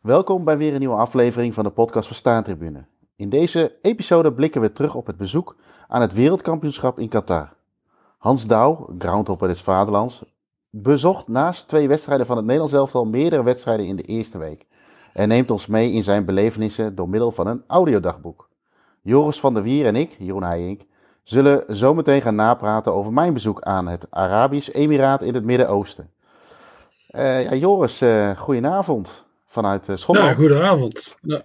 Welkom bij weer een nieuwe aflevering van de podcast van Staantribune. In deze episode blikken we terug op het bezoek aan het wereldkampioenschap in Qatar. Hans Douw, groundhopper des vaderlands, bezocht naast twee wedstrijden van het Nederlands elftal meerdere wedstrijden in de eerste week. En neemt ons mee in zijn belevenissen door middel van een audiodagboek. Joris van der Wier en ik, Jeroen Heijink, zullen zometeen gaan napraten over mijn bezoek aan het Arabisch Emiraat in het Midden-Oosten. Uh, ja, Joris, uh, goedenavond vanuit uh, Schotland. Ja, goedenavond. Ja.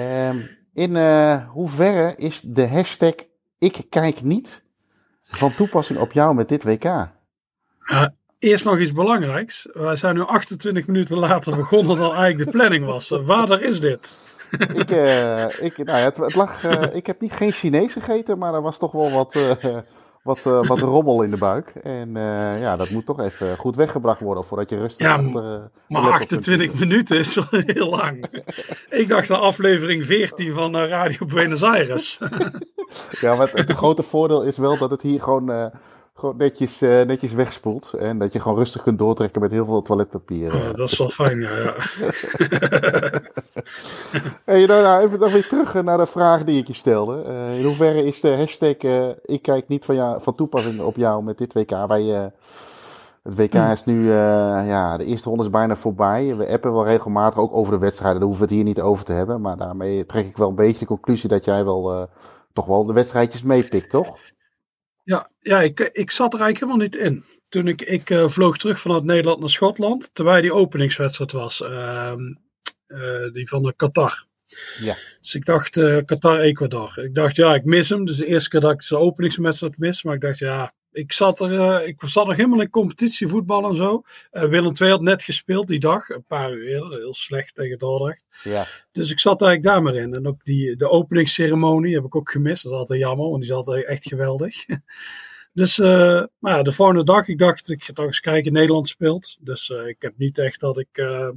Uh, in uh, hoeverre is de hashtag ik kijk niet van toepassing op jou met dit WK? Eerst nog iets belangrijks. Wij zijn nu 28 minuten later begonnen dan eigenlijk de planning was. Waar is dit? ik, uh, ik, nou ja, het, het lag, ik heb niet geen Chinees gegeten, maar er was toch wel wat wat, uh, wat rommel in de buik. En uh, ja, dat moet toch even goed weggebracht worden voordat je rustig ja, achter, Maar 28 minuten is wel heel lang. ik dacht aan aflevering 14 van Radio Buenos Aires. ja, maar het, het, grote voordeel is wel dat het hier gewoon, gewoon netjes, netjes wegspoelt. En dat je gewoon rustig kunt doortrekken met heel veel toiletpapier. Oh, dat is wel fijn, ja. ja. hey, nou, nou, even dan weer terug naar de vraag die ik je stelde. Uh, in hoeverre is de hashtag uh, ik kijk niet van, jou, van toepassing op jou met dit WK? Wij, uh, het WK is nu, ja, de eerste ronde is bijna voorbij. We appen wel regelmatig ook over de wedstrijden. Daar hoeven we het hier niet over te hebben. Maar daarmee trek ik wel een beetje de conclusie dat jij wel toch wel de wedstrijdjes meepikt, toch? Ja, ja ik, ik zat er eigenlijk helemaal niet in. Toen ik, ik vloog terug vanuit Nederland naar Schotland, terwijl die openingswedstrijd was. Ehm, uh, die van de Qatar. Ja. Dus ik dacht uh, Qatar-Ecuador. Ik dacht, ja, ik mis hem. Dus de eerste keer dat ik zijn openingswedstrijd mis. Maar ik dacht, ja, ik zat er, uh, ik zat nog helemaal in competitievoetbal en zo. Willem II had net gespeeld die dag, een paar uur eerder. Heel slecht tegen Dordrecht. Ja. Dus ik zat eigenlijk daar maar in. En ook die, de openingsceremonie heb ik ook gemist. Dat is altijd jammer, want die is altijd echt geweldig. Dus uh, maar ja, de volgende dag, ik dacht, ik ga toch eens kijken, Nederland speelt. Dus uh, ik heb niet echt dat ik, uh,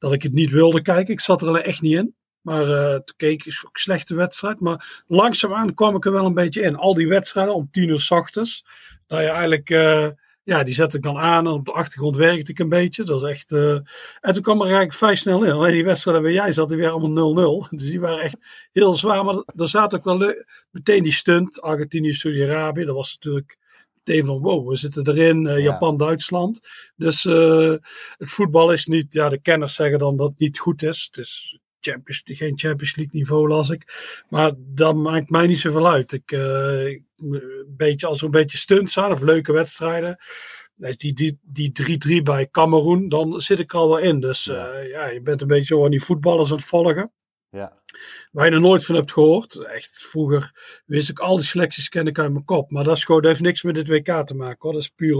dat ik het niet wilde kijken. Ik zat er echt niet in. Maar uh, toen keek ik ook slechte wedstrijd. Maar langzaamaan kwam ik er wel een beetje in. Al die wedstrijden om tien uur s ochtends. Dat je eigenlijk, uh, ja, die zet ik dan aan. En op de achtergrond werkte ik een beetje. Dat is echt. Uh, en toen kwam er eigenlijk vrij snel in. Alleen die wedstrijden waar jij zat, weer allemaal 0-0. Dus die waren echt heel zwaar. Maar er zat ook wel. Meteen die stunt. Argentinië, Saudi-Arabië. Dat was natuurlijk meteen van wow, we zitten erin, uh, Japan, Duitsland. Dus uh, het voetbal is niet, ja, de kenners zeggen dan dat het niet goed is. Het is Champions, geen Champions League niveau las ik. Maar dat maakt mij niet zoveel uit. Ik, uh, een beetje, als er een beetje stunts zijn of leuke wedstrijden. Die 3-3 die, die bij Cameroen, dan zit ik er al wel in. Dus ja. ja, je bent een beetje zo aan die voetballers aan het volgen. Ja. Waar je er nooit van hebt gehoord. Echt, vroeger wist ik al die selecties ken ik uit mijn kop. Maar dat, is gewoon, dat heeft niks met dit WK te maken hoor. Dat is puur,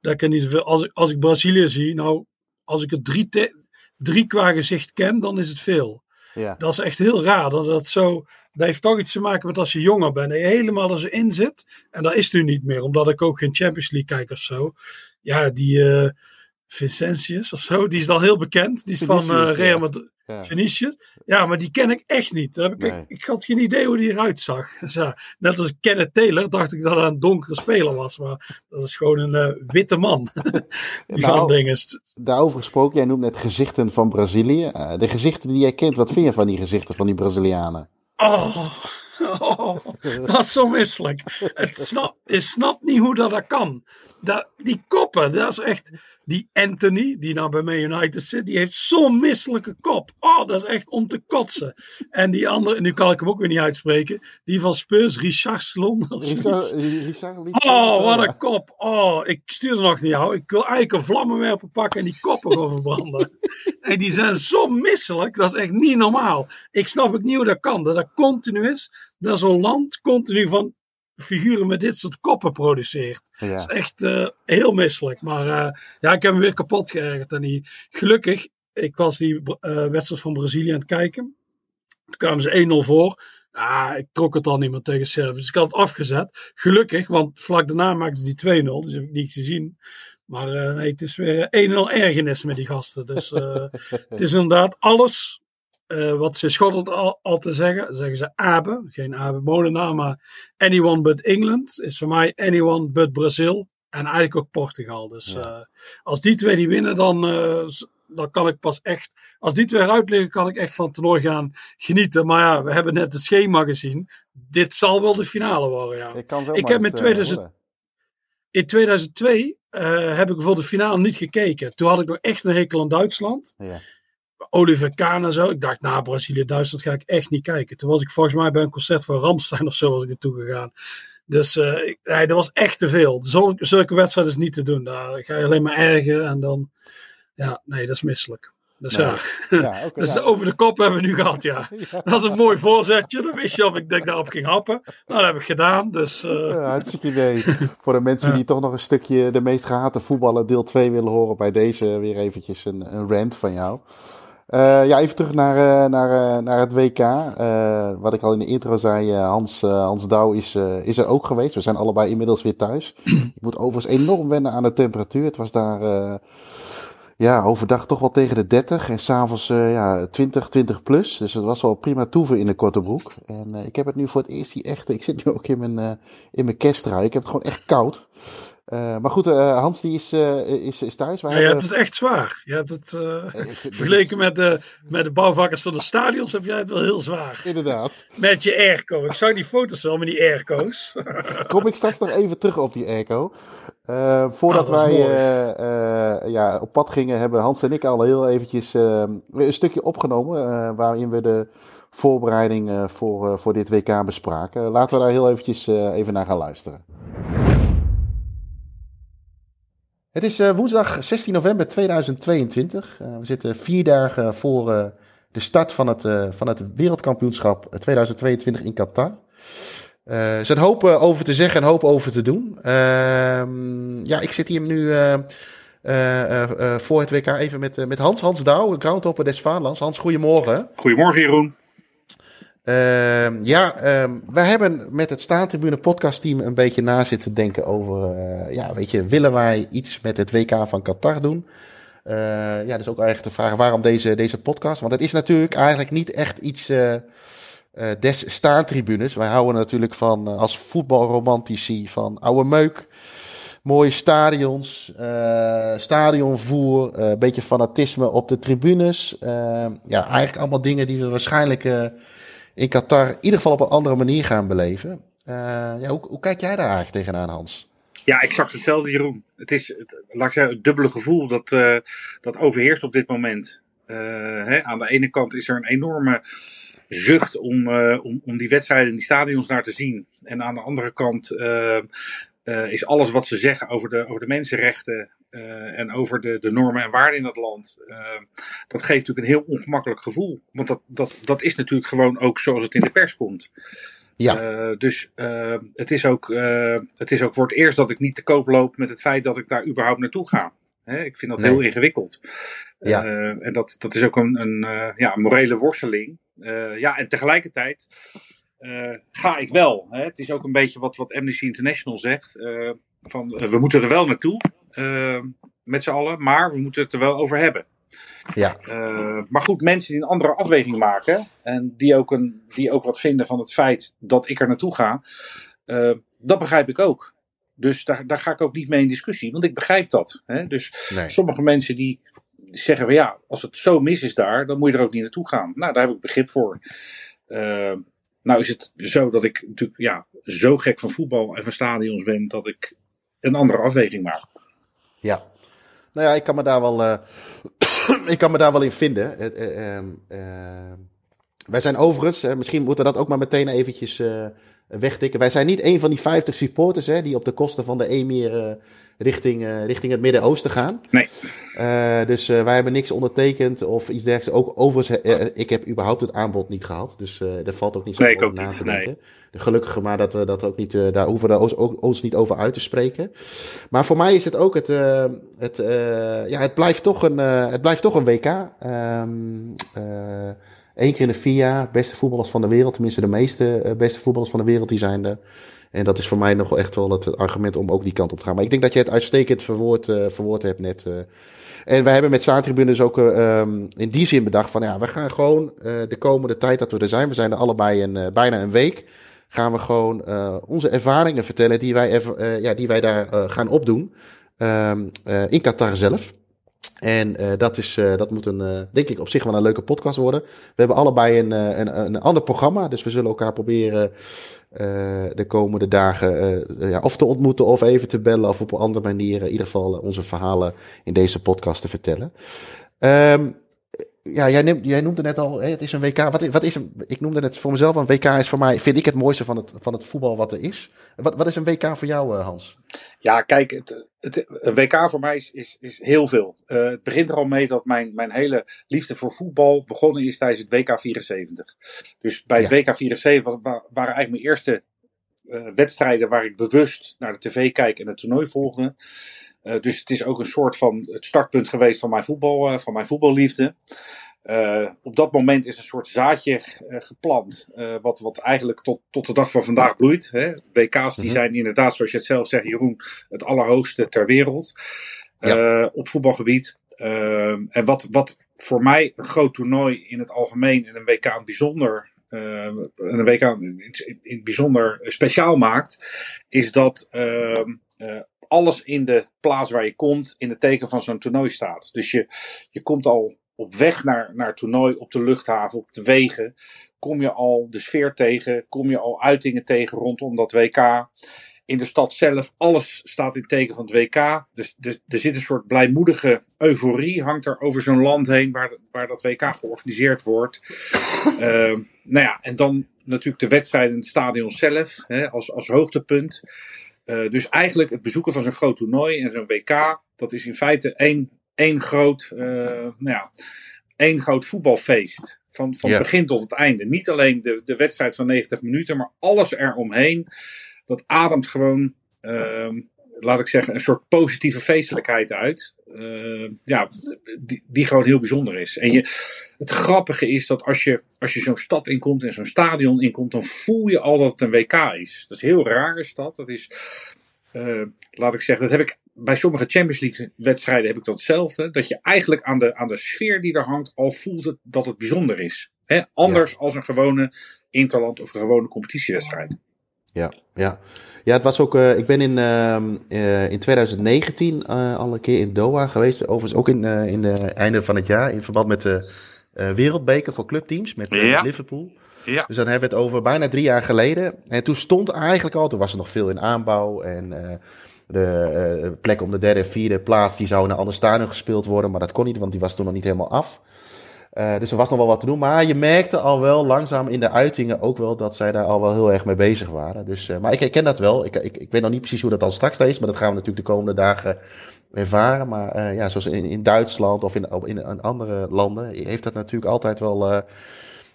dat ik niet veel. Als, ik, als ik Brazilië zie, nou, als ik het drie, te, drie qua gezicht ken, dan is het veel. Ja. Dat is echt heel raar. Dat, dat, zo, dat heeft toch iets te maken met als je jonger bent. En je helemaal zo in zit. En dat is nu niet meer, omdat ik ook geen Champions League kijk of zo. Ja, die uh, Vincentius of zo, die is dan heel bekend. Die is van uh, Real Madrid. Ja. Ja, maar die ken ik echt niet. Daar heb ik, Nee. echt, ik had geen idee hoe die eruit zag. Dus ja, net als Kenneth Taylor dacht ik dat hij een donkere speler was. Maar dat is gewoon een uh, witte man. die Nou, dingen. Daarover gesproken, jij noemt net gezichten van Brazilië. Uh, de gezichten die jij kent, wat vind je van die gezichten van die Brazilianen? Oh, oh dat is zo misselijk. Het snap, snapt niet hoe dat, dat kan. Dat, die koppen, dat is echt. Die Anthony, die nou bij Man United zit, die heeft zo'n misselijke kop. Oh, dat is echt om te kotsen. En die andere, nu kan ik hem ook weer niet uitspreken, die van Spurs, Richard Slon. Richard, Richard liet- Oh, wat een kop. Oh, ik stuur er nog niet jou. Ik wil eigenlijk een vlammenwerper pakken en die koppen gewoon verbranden. en die zijn zo misselijk, dat is echt niet normaal. Ik snap ook niet hoe dat kan. Dat dat continu is. Dat zo'n land continu van figuren met dit soort koppen produceert. Ja. Dat is echt uh, heel misselijk. Maar uh, ja, ik heb hem weer kapot geërgerd. En die, gelukkig, ik was die uh, wedstrijd van Brazilië aan het kijken. Toen kwamen ze 1-0 voor. Ah, ik trok het al niet meer tegen Servië. Dus ik had het afgezet. Gelukkig, want vlak daarna maakten ze die 2-0. Dus heb ik niets gezien. Maar nee, het is weer 1-0 ergernis met die gasten. Dus het is inderdaad alles uh, wat ze Schotland al, al, te zeggen, zeggen ze Abe, geen Abe Molenaar, maar anyone but England is voor mij anyone but Brazil en eigenlijk ook Portugal. Dus ja. uh, als die twee die winnen, dan uh, dan kan ik pas echt, als die twee eruit liggen, kan ik echt van het toernooi gaan genieten. Maar ja, we hebben net het schema gezien. Dit zal wel de finale worden, ja. Ik, kan ik heb in, 2000, in 2002 uh, heb ik bijvoorbeeld de finale niet gekeken. Toen had ik nog echt een hekel aan Duitsland. Ja. Oliver Kahn en zo. Ik dacht, nou, Brazilië-Duitsland ga ik echt niet kijken. Toen was ik volgens mij bij een concert van Ramstein of zo was ik naartoe gegaan. Dus uh, nee, dat was echt te veel. Zulke, zulke wedstrijden is niet te doen. Daar ga je alleen maar ergeren en dan... Ja, nee, dat is misselijk. Dus ja, ja dus over de kop hebben we nu gehad, ja. Dat is een mooi voorzetje. Dan wist je of ik denk daarop ging happen. Nou, dat heb ik gedaan, dus... Uh... Ja, hartstikke idee. Voor de mensen die toch nog een stukje de meest gehate voetballen deel 2 willen horen bij deze weer eventjes een, een rant van jou. Uh, ja, even terug naar, uh, naar, uh, naar het WK. wat ik al in de intro zei, Hans, Hans Douw is, is er ook geweest. We zijn allebei inmiddels weer thuis. ik moet overigens enorm wennen aan de temperatuur. Het was daar ja, overdag toch wel tegen de 30 en s'avonds ja, 20, 20 plus. Dus het was wel prima toeven in de korte broek. En ik heb het nu voor het eerst die echte. Ik zit nu ook in mijn, in mijn kerstrui. Ik heb het gewoon echt koud. Maar goed, Hans die is, is, is thuis. Wij ja, je hebt het echt zwaar. Je hebt het vergeleken met de, met de bouwvakkers van de stadions heb jij het wel heel zwaar. Inderdaad. Met je airco. Ik zag die foto's wel met die airco's. Kom ik straks nog even terug op die airco. Uh, voordat oh, wij uh, uh, ja, op pad gingen, hebben Hans en ik al heel eventjes een stukje opgenomen. waarin we de voorbereiding voor, voor dit WK bespraken. laten we daar heel eventjes even naar gaan luisteren. Het is woensdag 16 november 2022. we zitten vier dagen voor de start van het, van het wereldkampioenschap 2022 in Qatar. Er zijn hoop uh, over te zeggen en hoop over te doen. Uh, ja, ik zit hier nu voor het WK even met, met Hans. Hans Douw, groundhopper des Vaderlands. Hans, goedemorgen. Goedemorgen, Jeroen. Ehm, ja, ehm, wij hebben met het Staantribune podcastteam een beetje na zitten denken over... ja, weet je, willen wij iets met het WK van Qatar doen? ja, dus ook eigenlijk de vraag waarom deze, deze podcast? Want het is natuurlijk eigenlijk niet echt iets uh, des staantribunes. Wij houden natuurlijk van, uh, als voetbalromantici, van oude meuk. Mooie stadions, uh, stadionvoer, een beetje fanatisme op de tribunes. ja, eigenlijk allemaal dingen die we waarschijnlijk in Qatar in ieder geval op een andere manier gaan beleven. ja, hoe, hoe kijk jij daar eigenlijk tegenaan, Hans? Ja, exact hetzelfde, Jeroen. Het is, het, laat ik zeggen, dubbele gevoel dat, dat overheerst op dit moment. Hè, aan de ene kant is er een enorme zucht om, om, om die wedstrijden in die stadions naar te zien. En aan de andere kant uh, uh, is alles wat ze zeggen over de, over de mensenrechten en over de, de normen en waarden in dat land. dat geeft natuurlijk een heel ongemakkelijk gevoel. Want dat, dat, dat is natuurlijk gewoon ook zoals het in de pers komt. Ja. dus het, is ook, het is ook voor het eerst dat ik niet te koop loop met het feit dat ik daar überhaupt naartoe ga. Hè? Ik vind dat heel ingewikkeld. Ja. en dat, dat is ook een, een, ja, morele worsteling. Ja, en tegelijkertijd ga ik wel. Hè. Het is ook een beetje wat, wat Amnesty International zegt. Uh, van, we moeten er wel naartoe, met z'n allen, maar we moeten het er wel over hebben. Ja. maar goed, mensen die een andere afweging maken en die ook, een, die ook wat vinden van het feit dat ik er naartoe ga, dat begrijp ik ook. Dus daar, daar ga ik ook niet mee in discussie, want ik begrijp dat. Hè? Dus nee. sommige mensen die zeggen we ja, als het zo mis is daar, dan moet je er ook niet naartoe gaan. Nou, daar heb ik begrip voor. Uh, nou is het zo dat ik natuurlijk ja, zo gek van voetbal en van stadions ben dat ik een andere afweging maak. Ja, nou ja, ik kan me daar wel, uh, ik kan me daar wel in vinden. Uh, wij zijn overigens, misschien moeten we dat ook maar meteen eventjes wegtikken. Wij zijn niet een van die 50 supporters hè, die op de kosten van de Emir richting, uh, richting het Midden-Oosten gaan. Nee. Uh, dus uh, wij hebben niks ondertekend of iets dergelijks. Ook overigens, ik heb überhaupt het aanbod niet gehad. Dus daar valt ook niet zo nee, over na te denken. Nee. Gelukkig maar dat we dat ook niet, daar hoeven we ons, ons niet over uit te spreken. Maar voor mij is het ook het, het, ja, het blijft toch een, het blijft toch een WK. Um, Eén keer in de vier jaar, beste voetballers van de wereld. Tenminste, de meeste beste voetballers van de wereld, die zijn er. En dat is voor mij nog echt wel het argument om ook die kant op te gaan. Maar ik denk dat je het uitstekend verwoord, uh, verwoord hebt net. Uh. En wij hebben met Staantribunes ook uh, um, in die zin bedacht van ja, we gaan gewoon de komende tijd dat we er zijn, we zijn er allebei een, bijna een week, gaan we gewoon onze ervaringen vertellen die wij, ja, die wij daar gaan opdoen um, in Qatar zelf. En uh, dat, is, uh, dat moet een, uh, denk ik op zich wel een leuke podcast worden. We hebben allebei een, een, een ander programma, dus we zullen elkaar proberen de komende dagen ja, of te ontmoeten of even te bellen of op een andere manier in ieder geval onze verhalen in deze podcast te vertellen. Um, ja, jij, neemt, jij noemde net al, hè, het is een WK. Wat, wat is een, ik noemde net voor mezelf, een WK is voor mij, vind ik het mooiste van het, van het voetbal wat er is. Wat, wat is een WK voor jou, Hans? Ja, kijk, het, het, een WK voor mij is, is, is heel veel. Uh, het begint er al mee dat mijn, mijn hele liefde voor voetbal begonnen is tijdens het WK 74. Dus bij het WK 74 waren eigenlijk mijn eerste uh, wedstrijden waar ik bewust naar de tv kijk en het toernooi volgde. Uh, dus het is ook een soort van het startpunt geweest van mijn, voetbal, van mijn voetballiefde. Uh, op dat moment is een soort zaadje geplant, wat, wat eigenlijk tot, tot de dag van vandaag bloeit. Hè. WK's die mm -hmm. zijn inderdaad, zoals je het zelf zegt, Jeroen, het allerhoogste ter wereld ja. op voetbalgebied. en wat, wat voor mij een groot toernooi in het algemeen en een WK in bijzonder, en een WK in, in het bijzonder speciaal maakt, is dat alles in de plaats waar je komt in het teken van zo'n toernooi staat. Dus je, je komt al op weg naar, naar het toernooi, op de luchthaven, op de wegen, kom je al de sfeer tegen, kom je al uitingen tegen rondom dat WK. In de stad zelf, alles staat in teken van het WK. Dus, dus er zit een soort blijmoedige euforie, hangt er over zo'n land heen waar, waar dat WK georganiseerd wordt. uh, nou ja, en dan natuurlijk de wedstrijd in het stadion zelf, hè, als, als hoogtepunt. Uh, dus eigenlijk het bezoeken van zo'n groot toernooi en zo'n WK, dat is in feite één één groot, uh, nou ja, één groot voetbalfeest. Van, van ja. begin tot het einde. Niet alleen de, de wedstrijd van 90 minuten, maar alles eromheen. Dat ademt gewoon, uh, laat ik zeggen, een soort positieve feestelijkheid uit. Uh, ja, die, die gewoon heel bijzonder is. En je, het grappige is dat als je, als je zo'n stad inkomt en zo'n stadion inkomt, dan voel je al dat het een WK is. Dat is een heel rare stad. Dat is, uh, laat ik zeggen, dat heb ik bij sommige Champions League wedstrijden heb ik dat hetzelfde. Dat je eigenlijk aan de, aan de sfeer die er hangt al voelt het, dat het bijzonder is. Anders ja. als een gewone interland of een gewone competitiewedstrijd. Ja, ja. Ja, het was ook. Uh, ik ben in, uh, uh, in 2019 al een keer in Doha geweest. Overigens ook in, in de einde van het jaar. In verband met de Wereldbeker voor clubteams met, ja. Liverpool. Ja. Dus dan hebben we het over bijna drie jaar geleden. En toen stond eigenlijk al, toen was er nog veel in aanbouw. En de plek om de derde en vierde plaats, die zou in een ander stadion gespeeld worden. Maar dat kon niet, want die was toen nog niet helemaal af. Uh, dus er was nog wel wat te doen. Maar je merkte al wel langzaam in de uitingen ook wel dat zij daar al wel heel erg mee bezig waren. Dus, uh, maar ik herken dat wel. Ik, ik, ik weet nog niet precies hoe dat dan straks is. Maar dat gaan we natuurlijk de komende dagen ervaren. Maar uh, ja, zoals in, in Duitsland of in, in, in andere landen heeft dat natuurlijk altijd wel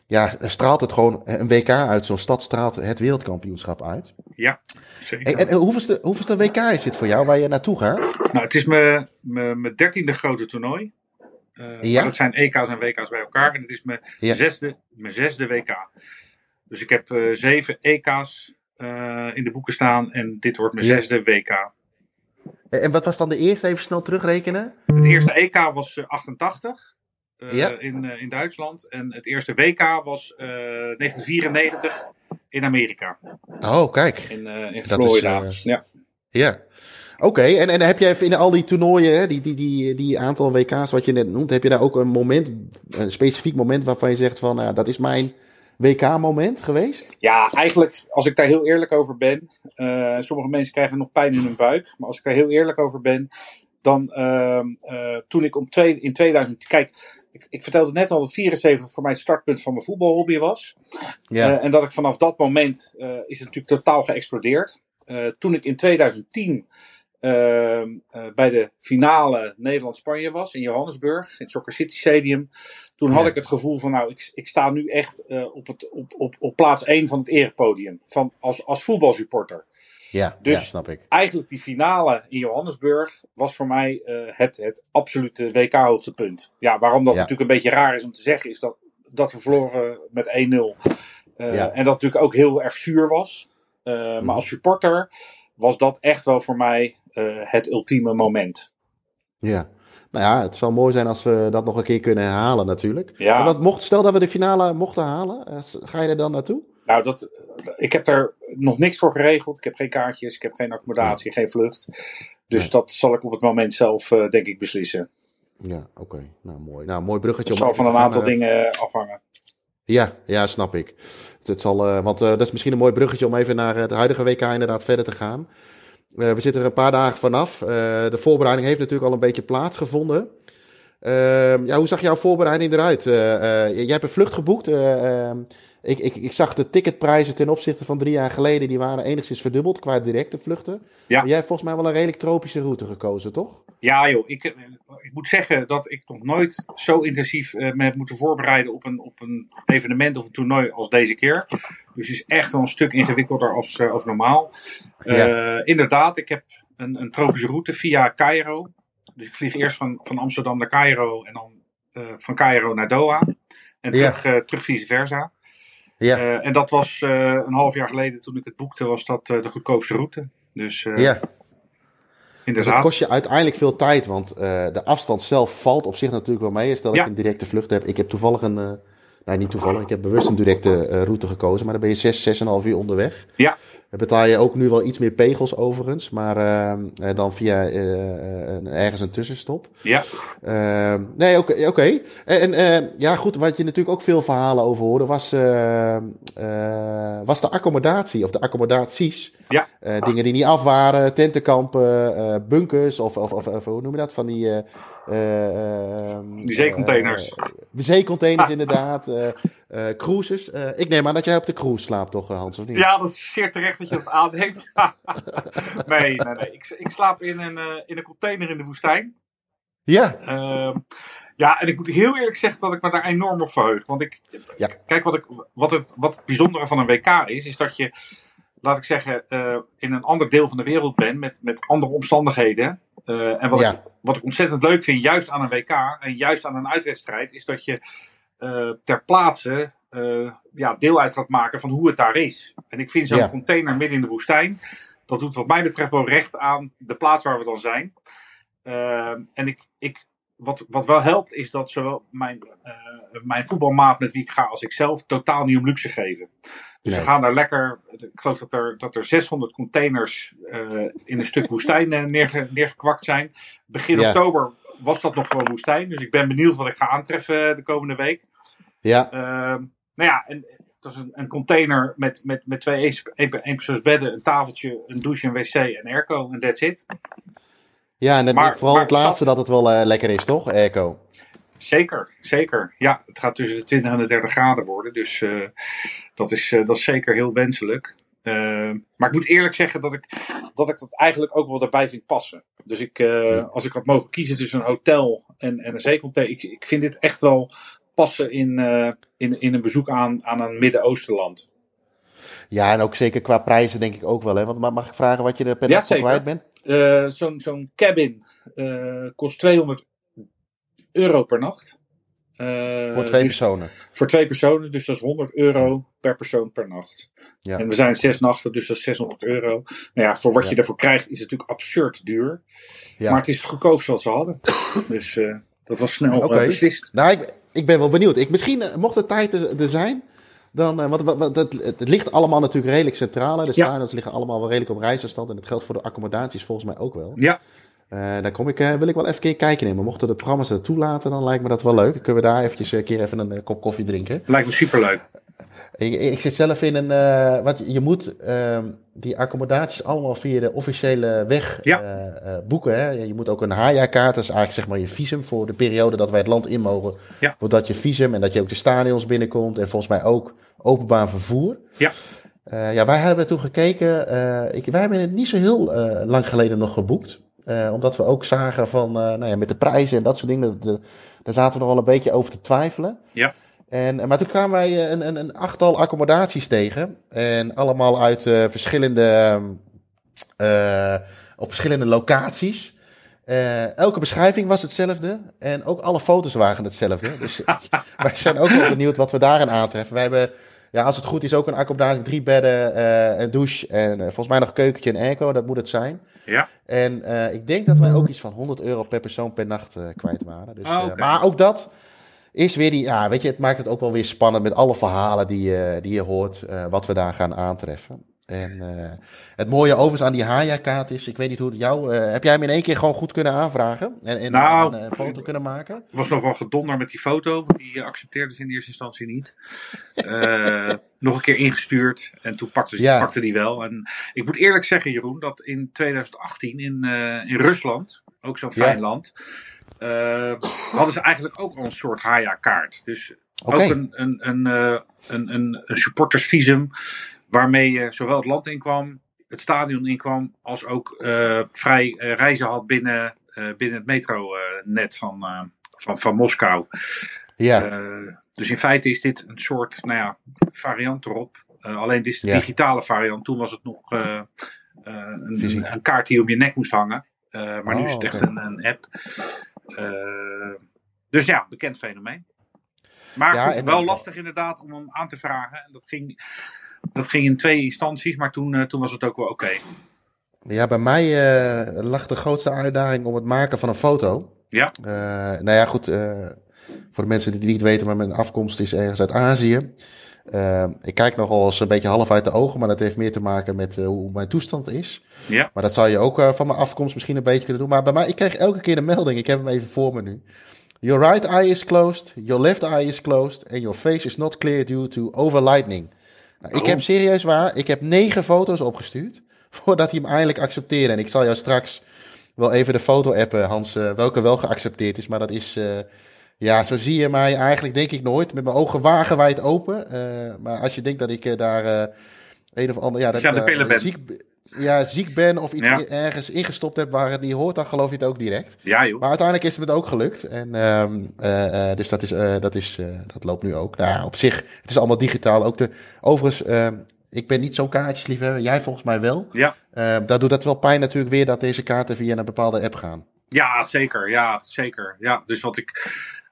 ja, straalt het gewoon een WK uit. Zo'n stad straalt het wereldkampioenschap uit. Ja, zeker. En, en hoeveelste, hoeveelste WK is dit voor jou, waar je naartoe gaat? Nou, het is mijn dertiende grote toernooi. Uh, ja. Dat zijn EK's en WK's bij elkaar. En het is mijn, ja. zesde, mijn zesde WK. Dus ik heb uh, zeven EK's uh, in de boeken staan. En dit wordt mijn ja. zesde WK. En wat was dan de eerste? Even snel terugrekenen. Het eerste EK was 88. Uh, ja. in, uh, in Duitsland. En het eerste WK was uh, 1994 in Amerika. Oh, kijk. In, in Florida. Is, ja. Ja. Oké, okay. en, en heb je in al die toernooien, hè, die, die, die, die aantal WK's wat je net noemt, heb je daar ook een moment, een specifiek moment waarvan je zegt van, nou, dat is mijn WK-moment geweest? Ja, eigenlijk, als ik daar heel eerlijk over ben, uh, sommige mensen krijgen nog pijn in hun buik, maar als ik daar heel eerlijk over ben, dan uh, uh, toen ik om twee, in 2000, kijk, ik, ik, vertelde net al dat 74 voor mij het startpunt van mijn voetbalhobby was. Ja. Uh, en dat ik vanaf dat moment uh, is het natuurlijk totaal geëxplodeerd. Uh, toen ik in 2010 bij de finale Nederland-Spanje was in Johannesburg, in het Soccer City Stadium. Toen ja. had ik het gevoel van nou, ik, ik sta nu echt op, het, op, op, op plaats 1 van het erepodium. Van, als, als voetbalsupporter. Ja, dus ja, snap ik. Eigenlijk die finale in Johannesburg was voor mij uh, het, het absolute WK-hoogtepunt. Ja, waarom dat ja. natuurlijk een beetje raar is om te zeggen, is dat, dat we verloren met 1-0. Uh, ja. En dat natuurlijk ook heel erg zuur was. Uh, mm. Maar als supporter was dat echt wel voor mij het ultieme moment. Ja. Nou ja, het zou mooi zijn als we dat nog een keer kunnen herhalen natuurlijk. Ja. Wat mocht, stel dat we de finale mochten halen, ga je er dan naartoe? Nou, dat, ik heb daar nog niks voor geregeld. Ik heb geen kaartjes, ik heb geen accommodatie, geen vlucht. Dus dat zal ik op het moment zelf, uh, denk ik, beslissen. Ja, oké. Nou, mooi. Nou, mooi bruggetje. Het zal van een aantal eh, dingen afhangen. Ja, ja, snap ik. Het, het zal, eh, want eh, dat is misschien een mooi bruggetje om even naar het huidige WK inderdaad verder te gaan. Eh, we zitten er een paar dagen vanaf. Eh, de voorbereiding heeft natuurlijk al een beetje plaatsgevonden. Ehm, ja, hoe zag jouw voorbereiding eruit? Eh, jij hebt een vlucht geboekt. Ik, ik, ik zag de ticketprijzen ten opzichte van drie jaar geleden. Die waren enigszins verdubbeld qua directe vluchten. Ja. Maar jij hebt volgens mij wel een redelijk tropische route gekozen, toch? Ja joh, ik, eh, ik moet zeggen dat ik nog nooit zo intensief eh, me heb moeten voorbereiden op een, op een evenement of een toernooi als deze keer. Dus het is echt wel een stuk ingewikkelder als, eh, als normaal. Inderdaad, ik heb een, een tropische route via Cairo. Dus ik vlieg eerst van, van Amsterdam naar Cairo en dan van Cairo naar Doha. En terug, terug vice versa. Ja. Eh, en dat was eh, een half jaar geleden toen ik het boekte, was dat eh, de goedkoopste route. Dus eh, ja. Dus inderdaad. dat kost je uiteindelijk veel tijd, want eh, de afstand zelf valt op zich natuurlijk wel mee. Stel dat Ja. je een directe vlucht hebt. Ik heb toevallig een, nee niet toevallig, ik heb bewust een directe eh, route gekozen, maar dan ben je 6, 6,5 uur onderweg. Ja. Dan betaal je ook nu wel iets meer pegels overigens, maar eh, eh, dan via ergens een tussenstop. Ja. Nee, oké. oké. En, en, ja, goed, wat je natuurlijk ook veel verhalen over hoorde, was, was de accommodatie of de accommodaties. Ja. Dingen die niet af waren, tentenkampen, bunkers of, of, of, of hoe noem je dat? Van die. Eh, eh, ehm, Die zeecontainers. eh, zeecontainers, inderdaad. eh, eh, cruises. Ik neem aan dat jij op de cruise slaapt, toch, Hans? Of niet? Ja, dat is zeer terecht dat je dat aanneemt. nee, nee, nee. Ik, ik slaap in een, in een container in de woestijn. Ja. Ehm, ja, en ik moet heel eerlijk zeggen dat ik me daar enorm op verheug. Want ik, Ja. kijk, wat, ik, wat, het, wat het bijzondere van een WK is, is dat je, laat ik zeggen, in een ander deel van de wereld bent met, met andere omstandigheden. Eh, en wat, Ja. ik, wat ik ontzettend leuk vind, juist aan een WK en juist aan een uitwedstrijd, is dat je eh, ter plaatse eh, ja, deel uit gaat maken van hoe het daar is. En ik vind zo'n Ja. container midden in de woestijn, dat doet wat mij betreft wel recht aan de plaats waar we dan zijn. En ik, ik, wat, wat wel helpt, is dat zowel mijn, mijn voetbalmaat met wie ik ga als ik zelf totaal niet om luxe geven. Dus Nee. we gaan daar lekker. Ik geloof dat er, dat er 600 containers eh, in een stuk woestijn eh, neerge, neergekwakt zijn. Begin Ja. oktober was dat nog gewoon woestijn. Dus ik ben benieuwd wat ik ga aantreffen eh, de komende week. Ja. Ehm, nou ja, en dat is een, een container met, met, met twee één- éénpersoonsbedden, een tafeltje, een douche, een wc en airco. En that's it. Ja, en Maar- vooral maar het laatste dat het wel lekker is, toch, Airco? Zeker, zeker. Ja, het gaat tussen de 20 en de 30 graden worden. Dus eh, dat, is, eh, dat is zeker heel wenselijk. Eh, maar ik moet eerlijk zeggen dat ik, dat ik dat eigenlijk ook wel erbij vind passen. Dus ik, Ja. als ik had mogen kiezen tussen een hotel en, en een zeecontainer. Ik, ik vind dit echt wel passen in, in, in een bezoek aan, aan een Midden-Oostenland. Ja, en ook zeker qua prijzen denk ik ook wel, hè? Want ma- mag ik vragen wat je er per Ja, zeker. kwijt bent? Zo'n zo'n cabin kost 200 euro per nacht. Eh, Voor twee dus- personen. Voor twee personen, dus dat is 100 euro per persoon per nacht. Ja. En we zijn zes nachten, dus dat is 600 euro. Nou ja, voor wat Ja. je ervoor krijgt is het natuurlijk absurd duur. Ja. Maar het is het goedkoopste wat ze hadden. dus eh, dat was snel eh, Oké. beslist. Nou, ik, ik ben wel benieuwd. Ik, misschien, mocht de tijd er, zijn, dan, want, want- het, het ligt allemaal natuurlijk redelijk centraal. hè. De Ja. liggen allemaal wel redelijk op reisafstand. En dat geldt voor de accommodaties volgens mij ook wel. Ja, daar kom ik, eh, wil ik wel even een keer kijken nemen. Mochten de programma's dat toelaten, dan lijkt me dat wel leuk. Dan kunnen we daar eventjes een keer even een eh, kop koffie drinken. lijkt me superleuk. Ik, ik zit zelf in een. eh wat, je moet ehm, die accommodaties allemaal via de officiële weg Ja. eh, eh, boeken. Hè? Je moet ook een HJA-kaart, dat is eigenlijk zeg maar je visum voor de periode dat wij het land in mogen. Ja. Wordt dat je visum en dat je ook de stadions binnenkomt en volgens mij ook openbaar vervoer. Ja. Eh, ja, wij hebben toen gekeken. eh, ik, wij hebben het niet zo heel eh, lang geleden nog geboekt. Eh, omdat we ook zagen van, eh, nou ja, met de prijzen en dat soort dingen, de- daar zaten we nog wel een beetje over te twijfelen. Ja. En, maar toen kwamen wij eh, een, een, een achttal accommodaties tegen. En allemaal uit verschillende, ehm, eh, op verschillende locaties. Elke beschrijving was hetzelfde. En ook alle foto's waren hetzelfde. Dus wij zijn ook wel benieuwd wat we daarin aantreffen. Wij hebben, ja, als het goed is, ook een accommodatie. Drie bedden, eh, een douche en eh, volgens mij nog keukentje en airco. Dat moet het zijn. Ja. En eh, ik denk dat wij ook iets van 100 euro per persoon per nacht kwijt waren. Dus, Ah, maar ook dat is weer die, ja, weet je, het maakt het ook wel weer spannend met alle verhalen die, je die je hoort, wat we daar gaan aantreffen. En het mooie overigens aan die Haya-kaart is, ik weet niet hoe het jou... heb jij hem in één keer gewoon goed kunnen aanvragen? En, en nou, een foto kunnen maken? Er was nog wel gedonder met die foto, want die accepteerde ze in eerste instantie niet. nog een keer ingestuurd en toen pakte, ze, pakte die wel. En ik moet eerlijk zeggen, Jeroen, dat in 2018 in, in Rusland, ook zo'n fijn land uh, hadden ze eigenlijk ook al een soort Haya-kaart. Dus ook een, een, een, uh, een, een, een supportersvisum waarmee je zowel het land inkwam, het stadion inkwam, als ook uh, vrij reizen had binnen, binnen het metronet van, van, van Moskou. Ja. dus in feite is dit een soort nou ja, variant erop. alleen dit is de ja. digitale variant. Toen was het nog een, een, kaart die om je nek moest hangen. maar oh, nu is het echt een, een app. Eh, dus ja, bekend fenomeen. Maar ja, goed, wel lastig inderdaad om hem aan te vragen. En dat ging, dat ging in twee instanties, maar toen, uh, toen was het ook wel oké. Ja, bij mij uh, lag de grootste uitdaging om het maken van een foto. Ja. Uh, nou ja, goed. voor de mensen die het niet weten, maar mijn afkomst is ergens uit Azië. ik kijk nogal eens een beetje half uit de ogen, maar dat heeft meer te maken met hoe mijn toestand is. Ja. Maar dat zou je ook van mijn afkomst misschien een beetje kunnen doen. Maar bij mij, ik kreeg elke keer de melding. Ik heb hem even voor me nu. Your right eye is closed, your left eye is closed and your face is not clear due to overlightning. Nou, ik heb serieus waar, ik heb negen foto's opgestuurd voordat hij hem eindelijk accepteerde. En ik zal jou straks wel even de foto appen, Hans, uh, welke wel geaccepteerd is. Maar dat is, uh, ja, zo zie je mij eigenlijk denk ik nooit met mijn ogen wagenwijd open. maar als je denkt dat ik daar een of ander... Ja, dat, de pillen ben. Ziek, ja, ziek ben of iets ergens ingestopt heb waar het niet hoort, dan geloof je het ook direct. Ja, joh. Maar uiteindelijk is het ook gelukt. En, um, uh, dus dat, is, uh, dat, is, dat loopt nu ook. Nou, op zich, het is allemaal digitaal. Ook de, overigens, ehm, ik ben niet zo'n kaartjesliefhebber. Jij volgens mij wel. Ja. Ehm, daar doet dat wel pijn natuurlijk weer dat deze kaarten via een bepaalde app gaan. Ja, zeker. Ja, zeker. Ja, dus wat ik